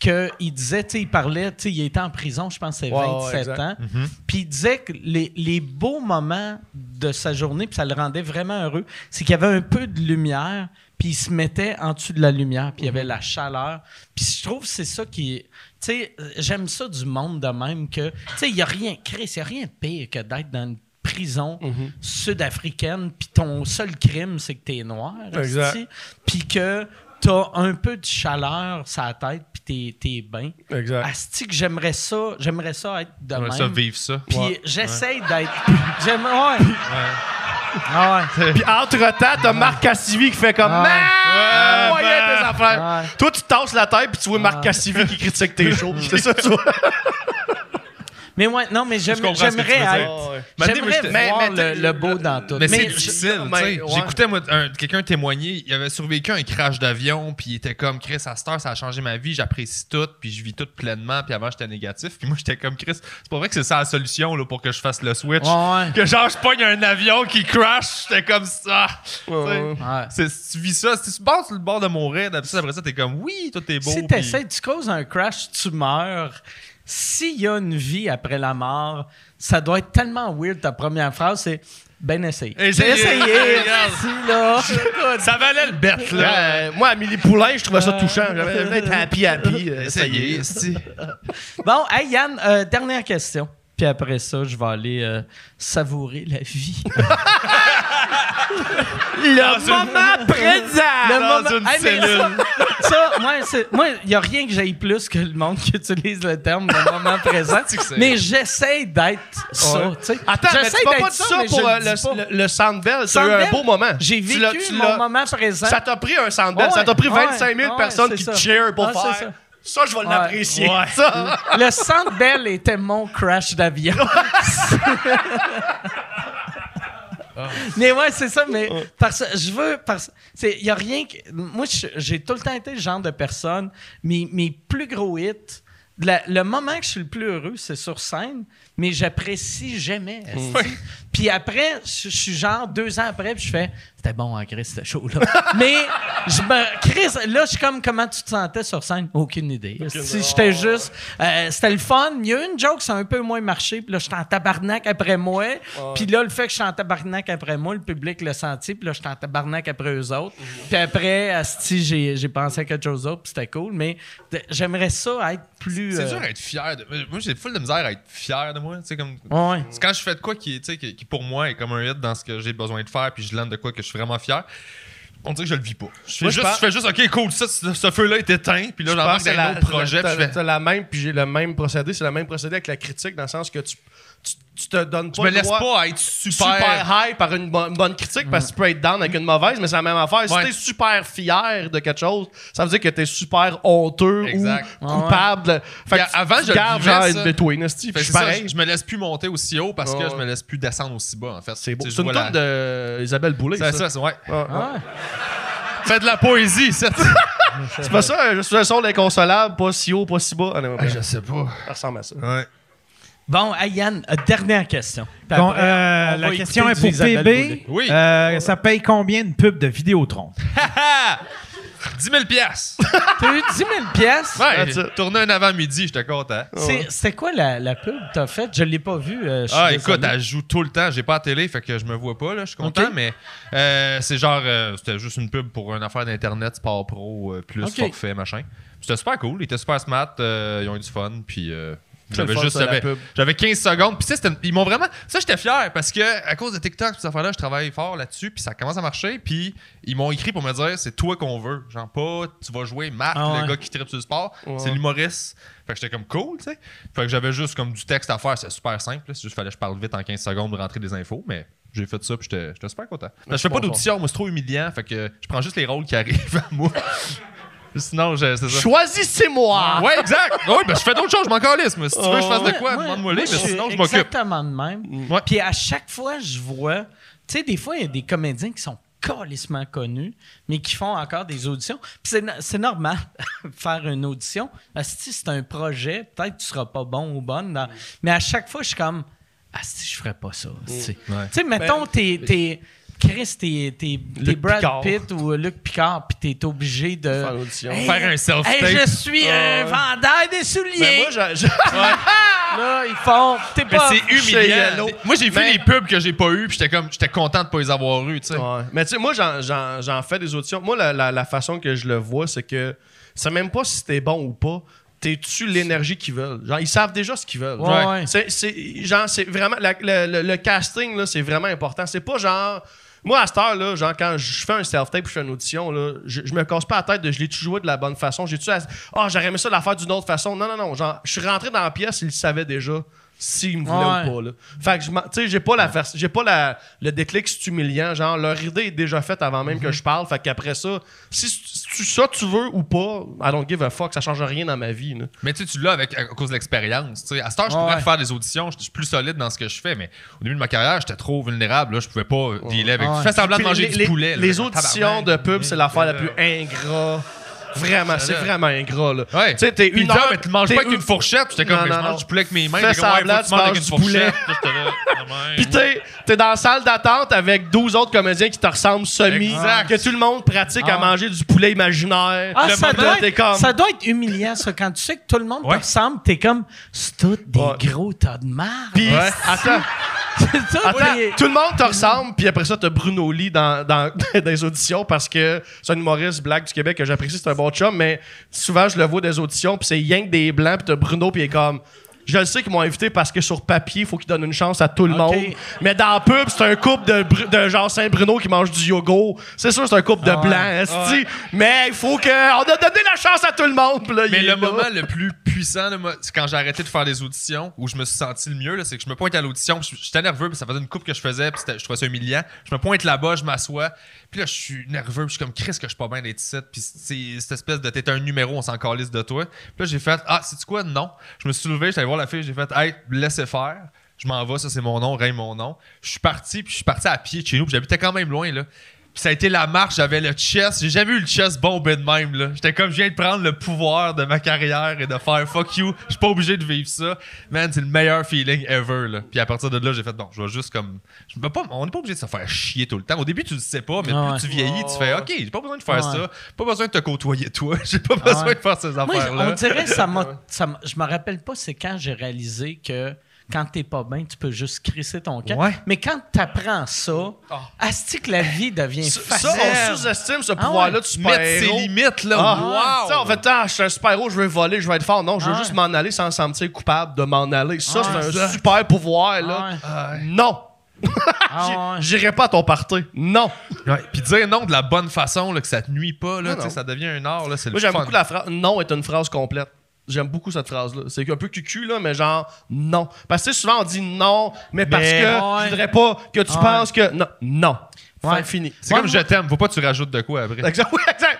que il disait, tu sais, il parlait, tu sais, il était en prison, je pense que c'est Ouais, ouais, 27 exact. ans. Puis il disait que les, les beaux moments de sa journée, puis ça le rendait vraiment heureux, c'est qu'il y avait un peu de lumière, puis il se mettait en dessous de la lumière, puis il y avait la chaleur. Puis je trouve que c'est ça qui... Tu sais, j'aime ça du monde de même que... Tu sais, il n'y a rien... Chris, il n'y a rien de pire que d'être dans une prison sud-africaine, puis ton seul crime, c'est que t'es noir. Exact. esti, Puis que t'as un peu de chaleur sur la tête, puis t'es, bien. Exact. Asti que j'aimerais ça, j'aimerais ça être de J'aimerais même. ça vivre ça. Puis j'essaye d'être. J'aime. Ouais. Ah ouais. Puis entre-temps, t'as Marc Cassivi qui fait comme Ouais. Ouais, tes affaires. Toi, tu tasses la tête, puis tu vois Marc Cassivi qui critique tes shows. C'est ça, tu vois. Mais ouais, non, mais j'aimerais être. J'aimerais voir le, le beau dans tout. Mais, c'est difficile, mais- tu sais. ouais. J'écoutais quelqu'un témoigner, il avait survécu à un crash d'avion, puis il était comme Chris, à cette heure, ça a changé ma vie, j'apprécie tout, puis je vis tout pleinement, puis avant j'étais négatif, puis moi j'étais comme Chris, c'est pas vrai que c'est ça la solution là, pour que je fasse le switch. Ouais. Que genre je pogne un avion qui crash, j'étais comme ça. Tu. Ouais. Vis ça, si tu passes sur le bord de mourir, d'habitude, après ça, t'es comme oui, tout est beau. Si puis- t'essaies, tu causes un crash, tu meurs. S'il y a une vie après la mort, ça doit être tellement weird. Ta première phrase, c'est ben essayé. Essayez. essayé. Regarde. Si, là. Ça valait le bet, là. Euh, moi, Amélie Poulain, je trouvais ça touchant. J'avais être happy, happy. euh, Essayez, esti. Bon, hey Yann, euh, dernière question. Puis après ça, je vais aller euh, savourer la vie. Le Dans une- moment présent! Le dans moment- une Hey, mais cellule. Ça, moi, c'est- moi, il n'y a rien que j'aille plus que le monde qui utilise le terme de moment présent. C'est c'est- mais j'essaie d'être ça. Ouais. tu. Attends, mais J'essaie tu m'as d'être pas ça mais pour euh, le le, le, le Sandbell. Eu un beau moment. J'ai Tu vécu tu mon moment présent. Ça t'a pris un Sandbell. Ouais, ça t'a pris ouais, 25 000 ouais, personnes c'est qui ça. te cheer pour Ah, c'est faire. ça. Je vais l'apprécier. Ouais. Ça. Le Centre Bell était mon crash d'avion. Mais ouais, c'est ça, mais parce je veux parce y a rien que moi j'ai tout le temps été le genre de personne mes, mes plus gros hits la- le moment que je suis le plus heureux, c'est sur scène, mais j'apprécie jamais. Puis après, je je suis genre deux ans après, puis je fais c'était bon en Chris, ce show-là. mais je me. Chris, là, je suis comme comment tu te sentais sur scène? Aucune idée. Si j'étais juste. euh, c'était le fun. Il y a eu une joke, ça a un peu moins marché, puis là, j'étais en tabarnak après moi. Puis là, le fait que je suis en tabarnak après moi, le public l'a senti, puis là, j'étais en tabarnak après eux autres. Puis après, asti, j'ai j'ai pensé à quelque chose d'autre, puis c'était cool, mais j'aimerais ça être plus. C'est euh, dur d'être fier. De... Moi, j'ai full de misère à être fier de moi. Tu sais, comme... Ouais. C'est quand je fais de quoi qui, qui, qui, pour moi est comme un hit dans ce que j'ai besoin de faire, puis je lande de quoi que je suis vraiment fier. On dirait que je le vis pas. Je fais, Moi, juste, pense- je fais juste, ok, cool, ça, ce, ce feu-là est éteint, puis là, Je j'embarque dans c'est un autre projet, je fais. la même, puis j'ai le même procédé. C'est le même procédé avec la critique, dans le sens que tu, tu, tu te donnes pas Je me le laisse droit pas être super. super high par une, bo- une bonne critique parce que tu peux être down avec une mauvaise, mais c'est la même affaire. Si t'es super fier de quelque chose, ça veut dire que t'es super honteux Exact. ou coupable. Fait que avant, tu je vivais, genre une between, je pareil. je, je me laisse plus monter aussi haut parce que je me laisse plus descendre aussi bas, en fait. C'est beau. C'est une la- de Isabelle Boulay, C'est ça. ça, c'est ouais. Ouais, ouais. Ah. Fais de la poésie, c'est C'est pas ça, je suis un son inconsolable, pas si haut, pas si bas. Ah, non, Je sais pas. Ça ressemble à ça. Ouais. Bon, hey, Yann, euh, dernière question. Bon, euh, la question est pour PB. Boulay. Oui. Euh, ça paye combien une pub de Vidéotron? 10 000 piastres. T'as eu 10 000 pièces. Ouais, tourné un avant-midi, j'étais content. C'est- C'était quoi la, la pub que t'as faite? Je l'ai pas vue. euh, Ah, écoute, elle joue tout le temps. J'ai pas la télé, fait que je me vois pas, là. Je suis content, mais euh, c'est genre, euh, c'était juste une pub pour une affaire d'Internet, Sport Pro, euh, plus Ok. forfait, machin. C'était super cool. Ils étaient super smart, euh, ils ont eu du fun, puis. J'avais juste ça, j'avais, pub. j'avais 15 secondes. Puis c'était- ils m'ont vraiment ça j'étais fier parce que à cause de TikTok puis cette affaire là je travaille fort là-dessus puis ça commence à marcher puis ils m'ont écrit pour me dire c'est toi qu'on veut. Genre pas tu vas jouer Marc Ah ouais. le gars qui tripe sur le sport. Ouais. c'est l'humoriste. Fait que j'étais comme cool tu sais. Fait que j'avais juste comme du texte à faire. C'est super simple c'est juste fallait que je parle vite en 15 secondes de rentrer des infos mais j'ai fait ça puis j'étais super content. Parce que je fais pas d'audition moi c'est trop humiliant. Fait que je prends juste les rôles qui arrivent à moi sinon je- c'est ça Choisissez-moi! Ouais, exact. Oui, ben, je fais d'autres choses, je m'en calisse. Mais si tu veux que je fasse de quoi, demande-moi les, mais sinon, je m'occupe. Exactement de même. Ouais. Puis à chaque fois, je vois. Tu sais, des fois, il y a des comédiens qui sont calissement connus, mais qui font encore des auditions. Puis c'est, no- c'est normal faire une audition. Si c'est un projet, peut-être que tu seras pas bon ou bonne. dans- Mais à chaque fois, je suis comme. Ah, si je ferais pas ça. asti. Tu sais, mettons, t'es. t'es Chris, t'es, t'es- Brad Picard. Pitt ou Luc Picard, puis t'es obligé de. Faire un self-tape. Hey, je suis un vendeur de Mais souliers. moi, j'ai- j'ai- Là, ils font. T'es Mais pas. c'est humiliant. Moi, j'ai vu Mais- les pubs que j'ai pas eu, puis j'étais comme, j'étais content de pas les avoir eu, tu sais. Ouais. Mais tu sais, moi, j'en- j'en j'en fais des auditions. Moi, la, la- la façon que je le vois, c'est que c'est même pas si t'es bon ou pas. T'es-tu l'énergie qu'ils veulent? Genre, ils savent déjà ce qu'ils veulent. Ouais, Genre, ouais. C'est, c'est- genre, c'est vraiment. la- le, le- le casting, là, c'est vraiment important. C'est pas genre. Moi, à cette heure-là, genre, quand je fais un self-tape je fais une audition, là, je, je me casse pas la tête de je l'ai-tu joué de la bonne façon? J'ai-tu. Ah, j'aurais aimé ça de la faire d'une autre façon. Non, non, non. Genre, je suis rentré dans la pièce, ils le savaient déjà s'ils me voulaient Ouais. ou pas. Là. Fait que tu sais, j'ai pas la j'ai pas la, le déclic c'est humiliant. Genre, leur idée est déjà faite avant même que je parle. Fait qu'après ça, si, si tu- ça tu veux ou pas, I don't give a fuck, ça change rien dans ma vie. là. Mais tu sais, tu l'as avec, à cause de l'expérience. À cette heure, je Ouais. pourrais faire des auditions, je suis plus solide dans ce que je fais, mais au début de ma carrière, j'étais trop vulnérable. Là, je pouvais pas dealer avec. Ouais. Tu fais semblant de manger les, du les- poulet. là, les genre, auditions de pub, c'est l'affaire la plus ingrat. Vraiment, c'est vraiment ingrat. Là. Ouais. Tu sais, t'es une heure. mais tu manges pas avec une- fourchette. J'étais comme, je mange du poulet avec mes mains. Fais semblant, tu manges avec manges une du poulet. Puis t'es, t'es dans la salle d'attente avec 12 autres comédiens qui te ressemblent semi. Que tout le monde pratique à Ah. manger du poulet imaginaire. Ah, ça, doit être, comme- ça doit être humiliant, ça. Quand tu sais que tout le monde te ressemble, t'es comme, c'est tout des gros tas de marde. Puis, attends, C'est tout attends, des- tout le monde te ressemble, puis après ça, t'as Bruno Lee dans, dans, dans les auditions parce que c'est un humoriste black du Québec que j'apprécie, c'est un bon chum, mais souvent, je le vois des auditions, puis c'est que des blancs, puis t'as Bruno, puis il est comme. Je le sais qu'ils m'ont invité parce que sur papier, il faut qu'ils donnent une chance à tout le monde. Mais dans la pub, c'est un couple de, Bru- de genre Saint-Bruno qui mange du yogourt. C'est sûr, c'est un couple de blancs, esti. Mais il faut que. On a donné la chance à tout le monde. puis là, Mais il le là. moment le plus puissant, moi, c'est quand j'ai arrêté de faire des auditions, où je me suis senti le mieux, là, c'est que je me pointe à l'audition, puis j'étais nerveux, puis ça faisait une coupe que je faisais, puis c'était- je trouvais ça humiliant. Je me pointe là-bas, je m'assois, puis là, je suis nerveux, puis je suis comme, Chris, que je suis pas bien d'être ici, puis c'est cette espèce de t'es un numéro, on s'en calisse de toi. Puis là, j'ai fait, ah, c'est quoi? Non. Je me suis levé, j'étais allé voir la fille, j'ai fait, hey, laissez faire. Je m'en vais, ça c'est mon nom, Ray mon nom. Je suis parti, puis je suis parti à pied chez nous, puis j'habitais quand même loin, là. Puis ça a été la marche, j'avais le chest. J'ai jamais eu le chest bombé de même, là. J'étais comme, je viens de prendre le pouvoir de ma carrière et de faire fuck you. Je suis pas obligé de vivre ça. Man, c'est le meilleur feeling ever, là. Puis à partir de là, j'ai fait, bon, je vais juste comme. Je me pas, on n'est pas obligé de se faire chier tout le temps. Au début, tu le sais pas, mais Ah plus ouais. tu vieillis, tu fais, ok, j'ai pas besoin de faire Ah ouais. ça. Pas besoin de te côtoyer toi. J'ai pas besoin ouais. de faire ces affaires-là. on dirait que ça m'a. ça m'a- je me rappelle pas, c'est quand j'ai réalisé que quand t'es pas bien, tu peux juste crisser ton camp. Ouais. Mais quand t'apprends ça, asti que la vie devient Ça, facile. on sous-estime ce Ah pouvoir-là ouais. de super Mettre ses limites, là. Ah, wow! Tu on fait, ah, je suis un super-héros, je veux voler, je veux être fort. Non, je veux Ah juste m'en aller sans me sentir coupable de m'en aller. Ça, Ah c'est un super pouvoir, là. Ah ouais. Non! Ah ouais. J'irai pas à ton party. Non! Ouais, Puis dire non de la bonne façon, là, que ça te nuit pas, là, Non, tu sais, non. ça devient un art, là, c'est le Moi, j'aime fun. beaucoup la phrase. Non est une phrase complète. J'aime beaucoup cette phrase-là. C'est un peu cucu, là, mais genre, non. Parce que tu sais, souvent, on dit non, mais parce que Ouais. je voudrais pas que tu Ouais. penses que. Non. Non. Fin fini. C'est comme je t'aime, faut pas que tu rajoutes de quoi après. Exact. Oui, exact.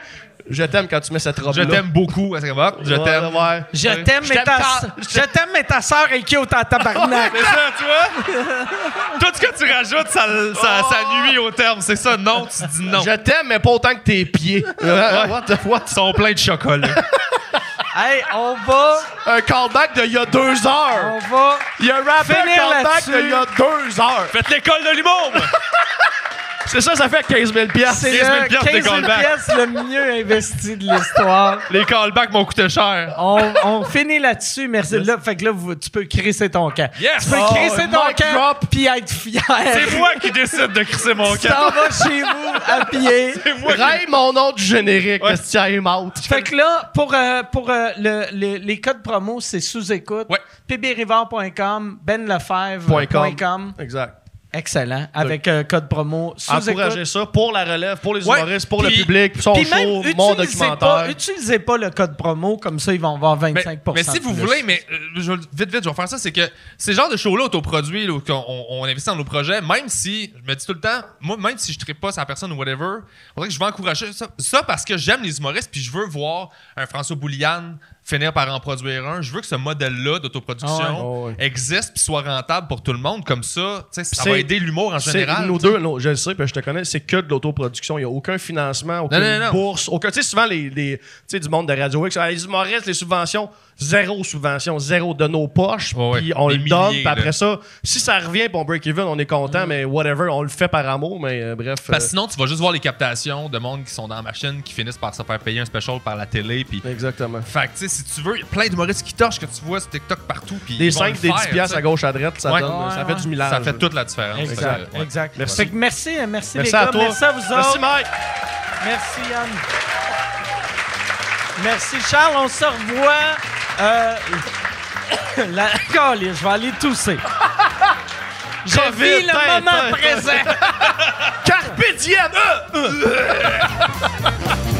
Je t'aime quand tu mets cette robe-là. Je t'aime beaucoup. Je t'aime. ouais. Je t'aime, Je mais ta, tant. je t'aime, mais ta soeur est cute en tabarnak. C'est ça, tu vois? Tout ce que tu rajoutes, ça, ça, ça nuit au terme. C'est ça, non, tu dis non. Je t'aime, mais pas autant que tes pieds. What the what? Ils sont pleins de chocolat. Hey, on va, Un callback d'il y a deux heures. on va. Il y a un rappel callback d'il y a deux heures. Faites l'école de l'humour! moi. C'est ça, ça fait 15 000 C'est 15 000 le piastres de 15 000 callback. piastres le mieux investi de l'histoire. Les callbacks m'ont coûté cher. On, on finit là-dessus. Merci. Là, fait que là, vous- tu peux crisser ton camp. Yes! Tu peux Oh, crisser ton mic camp drop. puis être fier. C'est moi qui décide de crisser mon Tu camp. t'en vas chez vous à pied. Raille mon nom du générique, Ouais. que time out. Fait que là, pour, euh, pour euh, le- le- les codes promo, c'est sous-écoute. Ouais. pbrivard.com, benlefebvre.com. Exact. Excellent. Avec euh, code promo sous-écoute. Encouragez ça pour la relève, pour les Ouais. humoristes, pour le public, pour son Puis même, show, utilisez mon pas, documentaire. utilisez pas le code promo, comme ça, ils vont avoir 25 Mais, mais si vous voulez, mais euh, je vais- vite, vite, je vais faire ça, c'est que ces genres de shows-là autoproduits, là, où on, on- on investit dans nos projets, même si, je me dis tout le temps, moi, même si je ne pas sa personne ou whatever, on dirait que je vais encourager ça, ça parce que j'aime les humoristes, puis je veux voir un François Bouliane finir par en produire un. Je veux que ce modèle-là d'autoproduction ouais. Existe puis soit rentable pour tout le monde. Comme ça, ça va aider l'humour en général. sais. deux, je le sais, puis je te connais, c'est que de l'autoproduction. Il n'y a aucun financement, aucune Non, non, non. bourse, aucun. Tu sais, souvent, les, les- tu sais, du monde de Radio X, ah, les humoristes, les subventions, zéro subvention, zéro de nos poches, puis on le donne, puis après ça, si ça revient, puis on break even, on est content, mais whatever, on le fait par amour, mais euh, bref. Parce que euh, sinon, tu vas juste voir les captations de monde qui sont dans la machine, qui finissent par se faire payer un special par la télé. Exactement. Fait que, si tu veux, il y a plein d'humoristes qui torchent que tu vois sur TikTok partout. Puis Des ils vont 5, le des 10 faire, piastres à gauche, à droite, ça Ouais. donne, Ouais, ça ouais. fait du millage. Ça fait toute la différence. Exact, que, ouais. exact. Merci. Fait que merci, euh, merci, Merci les à gars. toi. Merci à vous autres. Merci, Mike. Merci, Yann. Merci, Charles. On se revoit. Euh, la... Je vais aller tousser. Je vis le tête, moment tête. présent. Carpe diem! Euh!